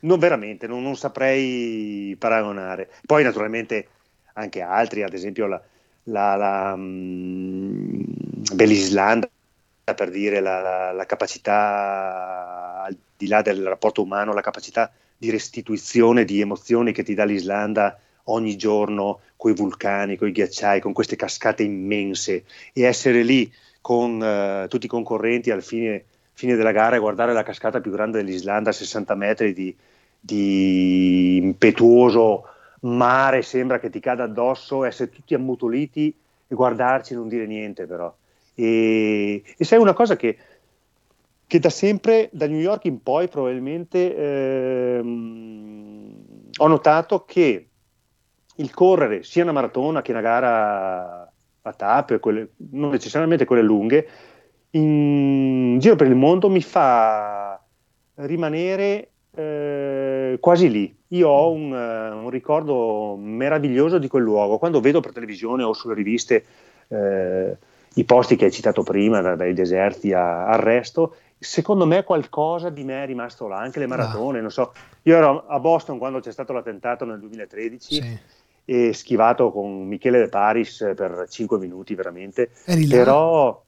non veramente, non, non, saprei paragonare. Poi naturalmente anche altri, ad esempio la, la, la um, dell'Islanda, per dire la, la, la capacità, al di là del rapporto umano, la capacità di restituzione di emozioni che ti dà l'Islanda ogni giorno con i vulcani, con i ghiacciai, con queste cascate immense e essere lì con uh, tutti i concorrenti al fine, fine, della gara e guardare la cascata più grande dell'Islanda a 60 metri di, di impetuoso mare, sembra che ti cada addosso, essere tutti ammutoliti e guardarci e non dire niente però. E, e sai una cosa che, che, da sempre, da New York in poi probabilmente ehm, ho notato che il correre sia una maratona che una gara a tappe, quelle, non necessariamente quelle lunghe, in giro per il mondo mi fa rimanere eh, quasi lì. Io ho un, un, ricordo meraviglioso di quel luogo. Quando vedo per televisione o sulle riviste eh, i posti che hai citato prima, da, dai deserti a, al resto, secondo me qualcosa di me è rimasto là, anche le maratone, ah. non so. Io ero a Boston quando c'è stato l'attentato nel 2013 sì. E schivato con Michele De Paris per 5 minuti veramente, però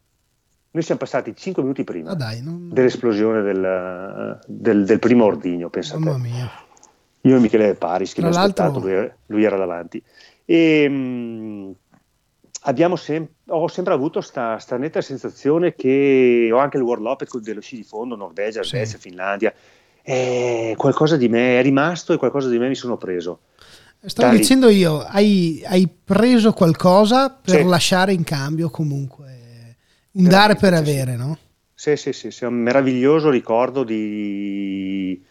noi siamo passati 5 minuti prima ah, dai, non... dell'esplosione del, del, del, primo ordigno, pensate. Mamma mia. Io e Michele De Paris, che mi ha aspettato, lui, lui, era davanti. E, mh, mm, abbiamo sem- ho sempre avuto questa netta sensazione che ho anche il World Open dello sci di fondo, Norvegia, Svezia, sì. Finlandia, eh, qualcosa di me è rimasto e qualcosa di me mi sono preso. Stavo Tali. dicendo io, hai, hai, preso qualcosa per sì. lasciare in cambio comunque, un dare per avere, sì. no? Sì, sì, sì, sì, è un meraviglioso ricordo di,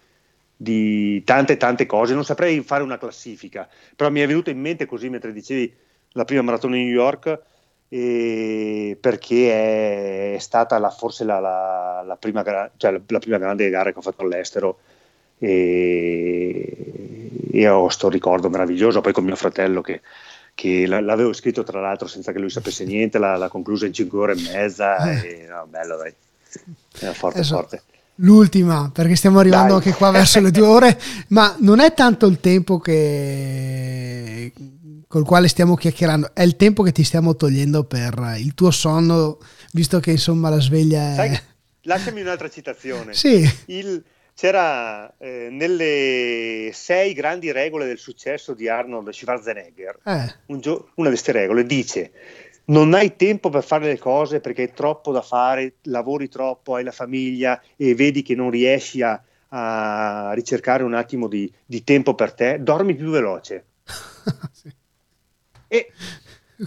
di tante tante cose, non saprei fare una classifica, però mi è venuto in mente così mentre dicevi la prima maratona di New York eh, perché è stata la, forse la, la, la, prima, cioè la, prima, grande gara che ho fatto all'estero e, e ho questo ricordo meraviglioso poi con mio fratello che, che l'avevo scritto tra l'altro senza che lui sapesse niente l'ha, conclusa in 5 ore e mezza e, no, bello dai era forte Adesso, forte l'ultima perché stiamo arrivando dai. anche qua verso le due ore ma non è tanto il tempo che col quale stiamo chiacchierando, è il tempo che ti stiamo togliendo per il tuo sonno, visto che insomma la sveglia è... Sai, lasciami un'altra citazione. Sì. Il, c'era eh, nelle sei grandi regole del successo di Arnold Schwarzenegger, eh. un gio- una di queste regole dice non hai tempo per fare le cose perché hai troppo da fare, lavori troppo, hai la famiglia e vedi che non riesci a, a ricercare un attimo di, di tempo per te, dormi più veloce. sì. E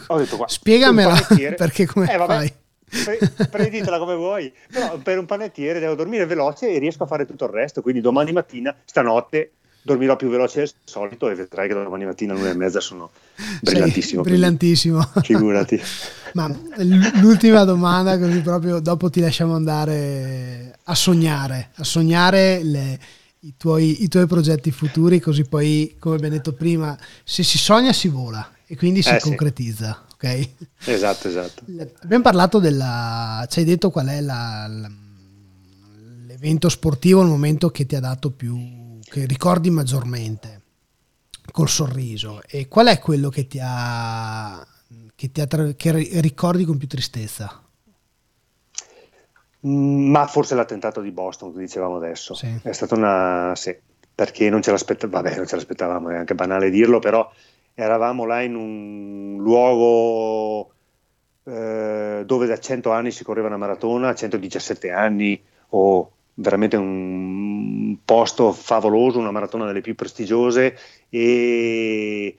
ho detto qua, spiegamela perché come eh, vabbè, fai? Pre- prenditela come vuoi, però per un panettiere devo dormire veloce e riesco a fare tutto il resto, quindi domani mattina, stanotte, dormirò più veloce del solito e vedrai che domani mattina alle e mezza sono brillantissimo. Sei brillantissimo. Figurati. Ma l'ultima domanda, così proprio dopo ti lasciamo andare a sognare, a sognare le, i, tuoi, i tuoi progetti futuri, così poi, come abbiamo detto prima, se si sogna si vola e quindi si eh, concretizza. Sì. Ok? Esatto, esatto. Abbiamo parlato della. Ci hai detto qual è la, la, l'evento sportivo, il momento che ti ha dato più. che ricordi maggiormente col sorriso. E qual è quello che ti ha. che, ti ha, che ricordi con più tristezza? Mm, ma forse l'attentato di Boston, che dicevamo adesso. Sì. È stata una. sì, perché non ce l'aspettavamo, vabbè, non ce l'aspettavamo, è anche banale dirlo, però eravamo là in un luogo eh, dove da 100 anni si correva una maratona, 117 anni o veramente un posto favoloso, una maratona delle più prestigiose e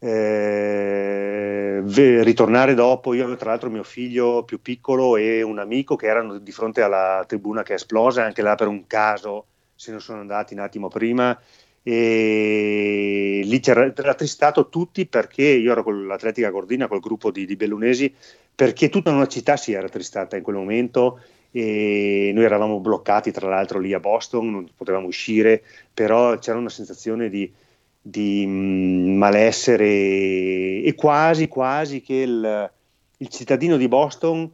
eh, ritornare dopo, io avevo tra l'altro mio figlio più piccolo e un amico che erano di fronte alla tribuna che è esplosa, anche là per un caso se ne sono andati un attimo prima e lì ci era tristato tutti perché io ero con l'Atletica Cordina, col gruppo di, di Bellunesi, perché tutta una città si era tristata in quel momento e noi eravamo bloccati tra l'altro lì a Boston, non potevamo uscire, però c'era una sensazione di, di mm, malessere e quasi quasi che il, il cittadino di Boston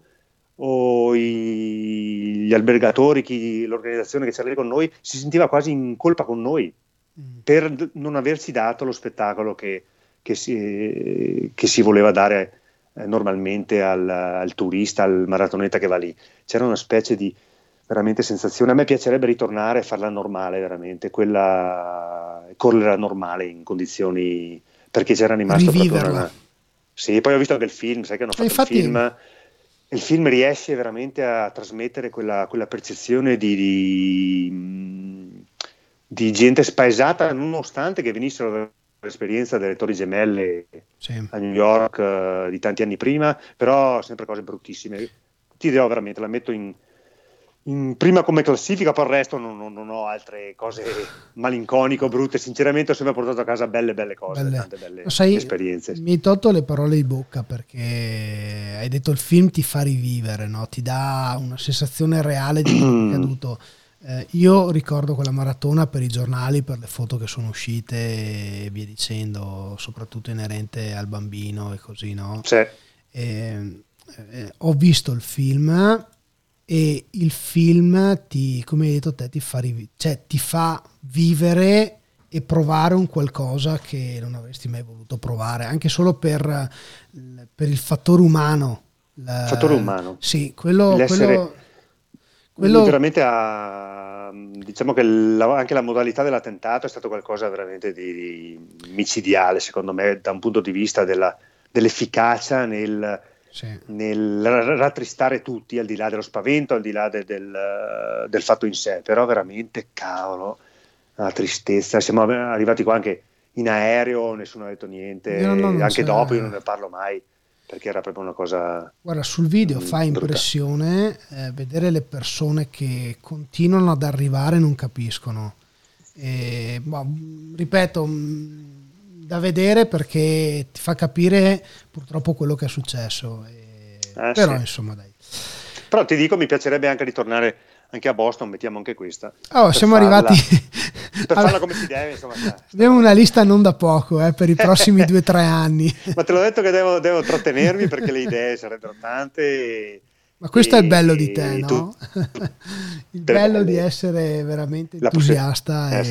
o i, gli albergatori, chi, l'organizzazione che c'era lì con noi si sentiva quasi in colpa con noi Mm. per non averci dato lo spettacolo che, che, si, che si, voleva dare eh, normalmente al, al, turista, al maratoneta che va lì. C'era una specie di veramente sensazione. A me piacerebbe ritornare e farla normale, veramente, quella correre normale in condizioni perché c'era rimasto proprio una... Sì, poi ho visto anche il film, sai che hanno fatto Infatti... il film il film riesce veramente a trasmettere quella, quella percezione di, di, di gente spaesata nonostante che venissero dall'esperienza delle Torri Gemelle sì. a New York uh, di tanti anni prima, però sempre cose bruttissime. Ti dirò veramente, la metto in, in prima come classifica, poi il resto non, non, non, ho altre cose malinconiche o brutte. Sinceramente ho sempre portato a casa belle, belle cose, belle. tante belle sai, esperienze. Mi hai tolto le parole di bocca perché hai detto il film ti fa rivivere, no? ti dà una sensazione reale di quello che è accaduto. Eh, io ricordo quella maratona per i giornali, per le foto che sono uscite e via dicendo, soprattutto inerente al bambino e così, no? Sì. E, eh, ho visto il film e il film ti, come hai detto te, ti fa, rivi- cioè, ti fa vivere e provare un qualcosa che non avresti mai voluto provare, anche solo per, per il fattore umano. Il fattore umano. Sì, quello... quello, quello... veramente ha, diciamo che la, anche la modalità dell'attentato è stato qualcosa veramente di, di micidiale, secondo me, da un punto di vista della, dell'efficacia nel, sì. nel rattristare tutti, al di là dello spavento, al di là de, del, del, fatto in sé, però veramente, cavolo, la tristezza. Siamo arrivati qua anche in aereo, nessuno ha detto niente, no, no, anche dopo io non ne parlo mai perché era proprio una cosa. Guarda, sul video fa impressione eh, vedere le persone che continuano ad arrivare e non capiscono. E, boh, ripeto, da vedere perché ti fa capire purtroppo quello che è successo. E, eh, però sì. insomma dai. Però ti dico, mi piacerebbe anche ritornare anche a Boston, mettiamo anche questa. Oh, siamo farla, arrivati... per farla come si deve, insomma. Abbiamo una lista non da poco eh, per i prossimi due o tre anni. Ma te l'ho detto che devo, devo trattenermi perché le idee sarebbero tante. E, Ma questo e, è il bello di te, no? Tu, il bello di essere veramente entusiasta e... Eh,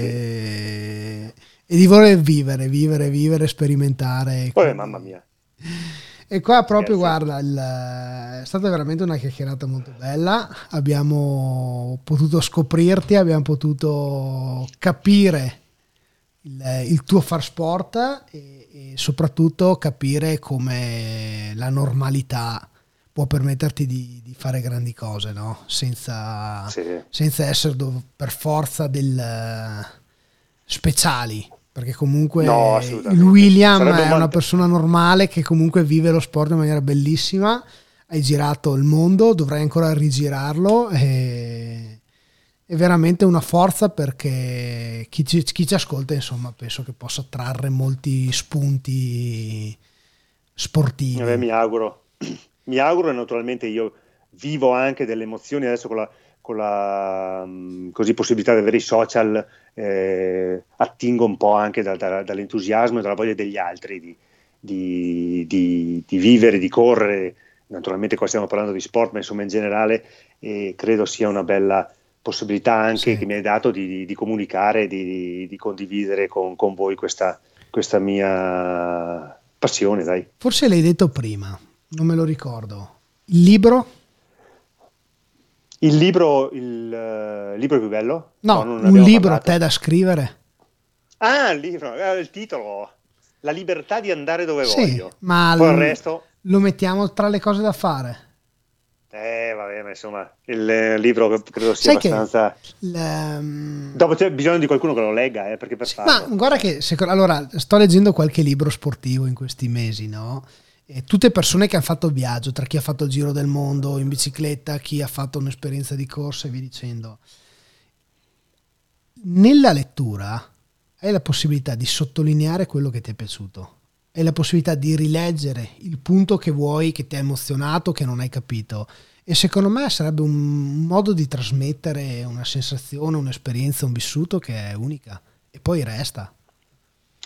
sì e di voler vivere, vivere, vivere, sperimentare. Poi, mamma mia. E qua proprio, Grazie. guarda, il, è stata veramente una chiacchierata molto bella. Abbiamo potuto scoprirti, abbiamo potuto capire il, il tuo far sport e, e, soprattutto capire come la normalità può permetterti di, di fare grandi cose, no? senza, sì. senza essere per forza del speciali, perché comunque no, il William Sarebbe è una persona normale che comunque vive lo sport in maniera bellissima, hai girato il mondo, dovrai ancora rigirarlo. E è veramente una forza perché chi ci, chi ci ascolta insomma penso che possa trarre molti spunti sportivi. Eh, mi auguro, mi auguro e naturalmente io vivo anche delle emozioni adesso con la, con la mm, così, possibilità di avere i social eh, attingo un po' anche da, da, dall'entusiasmo e dalla voglia degli altri di, di, di, di, vivere, di correre. Naturalmente qua stiamo parlando di sport, ma insomma in generale eh, credo sia una bella possibilità anche sì. che mi hai dato di, comunicare, di, condividere con, con voi questa, questa mia passione. Dai. Forse l'hai detto prima, non me lo ricordo. Il libro? Il libro, il, uh, libro più bello? No, no un libro parlato. a te da scrivere. Ah, il libro, eh, il titolo. La libertà di andare dove sì, voglio. Ma Poi il resto... lo mettiamo tra le cose da fare. Eh, vabbè, ma insomma, il eh, libro credo sia Sai abbastanza. Le... Um... Dopo c'è bisogno di qualcuno che lo legga, eh, perché per sì, Ma guarda che, allora, sto leggendo qualche libro sportivo in questi mesi, no? E tutte persone che hanno fatto il viaggio, tra chi ha fatto il giro del mondo in bicicletta, chi ha fatto un'esperienza di corsa e via dicendo. Nella lettura hai la possibilità di sottolineare quello che ti è piaciuto, hai la possibilità di rileggere il punto che vuoi, che ti ha emozionato, che non hai capito. E secondo me sarebbe un modo di trasmettere una sensazione, un'esperienza, un vissuto che è unica e poi resta.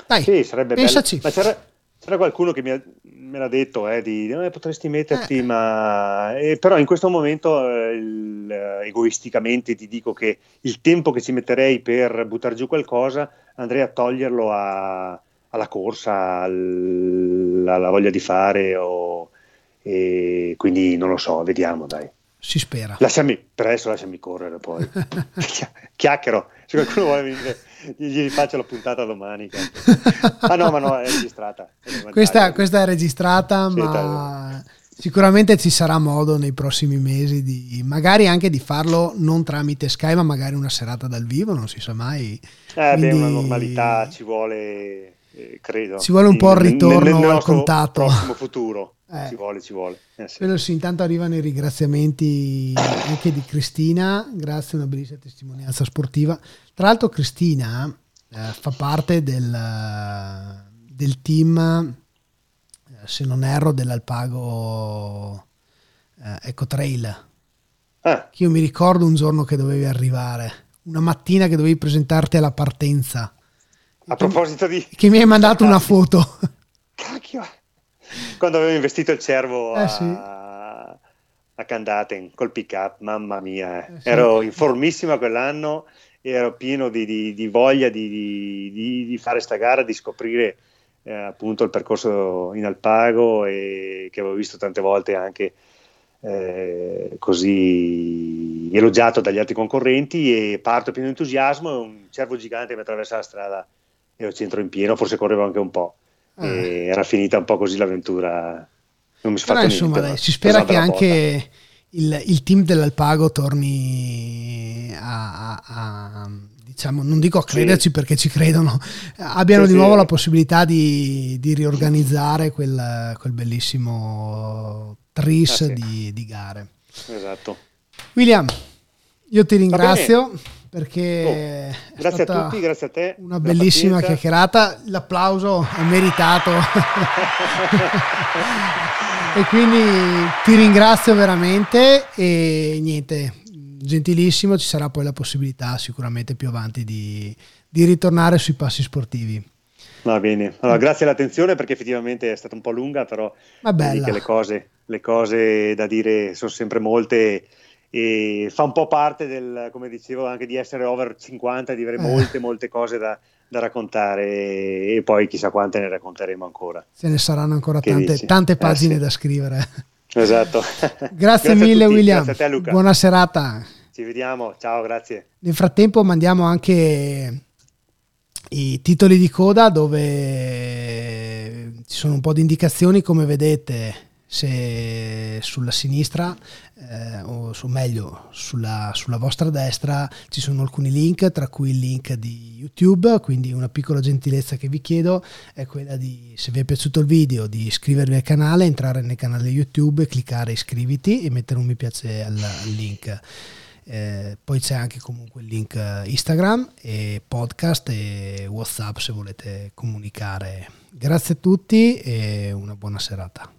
Dai, sì, sarebbe pensaci. bello. Ma c'era, c'era qualcuno che mi ha, me l'ha detto eh, di eh, potresti metterti, eh. ma eh, però in questo momento eh, il, eh, egoisticamente ti dico che il tempo che ci metterei per buttare giù qualcosa andrei a toglierlo a, alla corsa, al, alla voglia di fare, o, quindi non lo so, vediamo dai. Si spera. Lasciami, presto lasciami correre poi. Chiacchiero, se qualcuno vuole venire gli faccio la puntata domani. ah no, ma no, è registrata. È questa, questa, è registrata, sì, ma sicuramente ci sarà modo nei prossimi mesi di magari anche di farlo non tramite Skype, ma magari una serata dal vivo, non si sa mai. Eh, Quindi... beh, una normalità ci vuole, eh, credo. Ci vuole un po' il ritorno nel, al contatto. prossimo futuro. Eh. Ci vuole, ci vuole. Eh, sì. sì, intanto arrivano i ringraziamenti anche di Cristina, grazie a una bellissima testimonianza sportiva. Tra l'altro Cristina eh, fa parte del, del team, eh, se non erro, dell'Alpago eh, Ecotrail. Ah. Che io mi ricordo un giorno che dovevi arrivare, una mattina che dovevi presentarti alla partenza. A proposito di... Che mi hai mandato una foto. Cacchio quando avevo investito il cervo eh, a, sì. a Candaten col pick up, mamma mia, eh. ero in formissima quell'anno ero pieno di, di, di voglia di, di, fare sta gara, di scoprire eh, appunto il percorso in Alpago e che avevo visto tante volte anche eh, così elogiato dagli altri concorrenti e parto pieno di entusiasmo e un cervo gigante mi attraversa la strada e lo centro in pieno, forse correvo anche un po'. Ah. era finita un po' così l'avventura. Non mi Però insomma, niente, dai, si spera che anche il, il, team dell'Alpago torni a, a, a, diciamo, non dico a crederci sì. perché ci credono, abbiano sì, di nuovo sì. la possibilità di, di riorganizzare quel, quel, bellissimo tris ah, di, di, gare. Esatto. William, io ti ringrazio perché oh, grazie a tutti, grazie a te. Una bellissima chiacchierata, l'applauso è meritato. e quindi ti ringrazio veramente e niente, gentilissimo, ci sarà poi la possibilità sicuramente più avanti di, di ritornare sui passi sportivi. Va bene, allora, grazie all'attenzione perché effettivamente è stata un po' lunga, però che le cose, le cose da dire sono sempre molte e fa un po' parte del, come dicevo, anche di essere over 50, di avere eh. molte, molte cose da, da raccontare e poi chissà quante ne racconteremo ancora. Ce ne saranno ancora tante, tante, pagine eh, sì. da scrivere. Esatto. grazie, grazie mille William. Grazie a te Luca. Buona serata. Ci vediamo, ciao, grazie. Nel frattempo mandiamo anche i titoli di coda dove ci sono un po' di indicazioni come vedete se sulla sinistra eh, o su, meglio sulla, sulla, vostra destra ci sono alcuni link tra cui il link di youtube quindi una piccola gentilezza che vi chiedo è quella di se vi è piaciuto il video di iscrivervi al canale entrare nel canale youtube cliccare iscriviti e mettere un mi piace al, al link eh, poi c'è anche comunque il link Instagram e podcast e Whatsapp se volete comunicare. Grazie a tutti e una buona serata.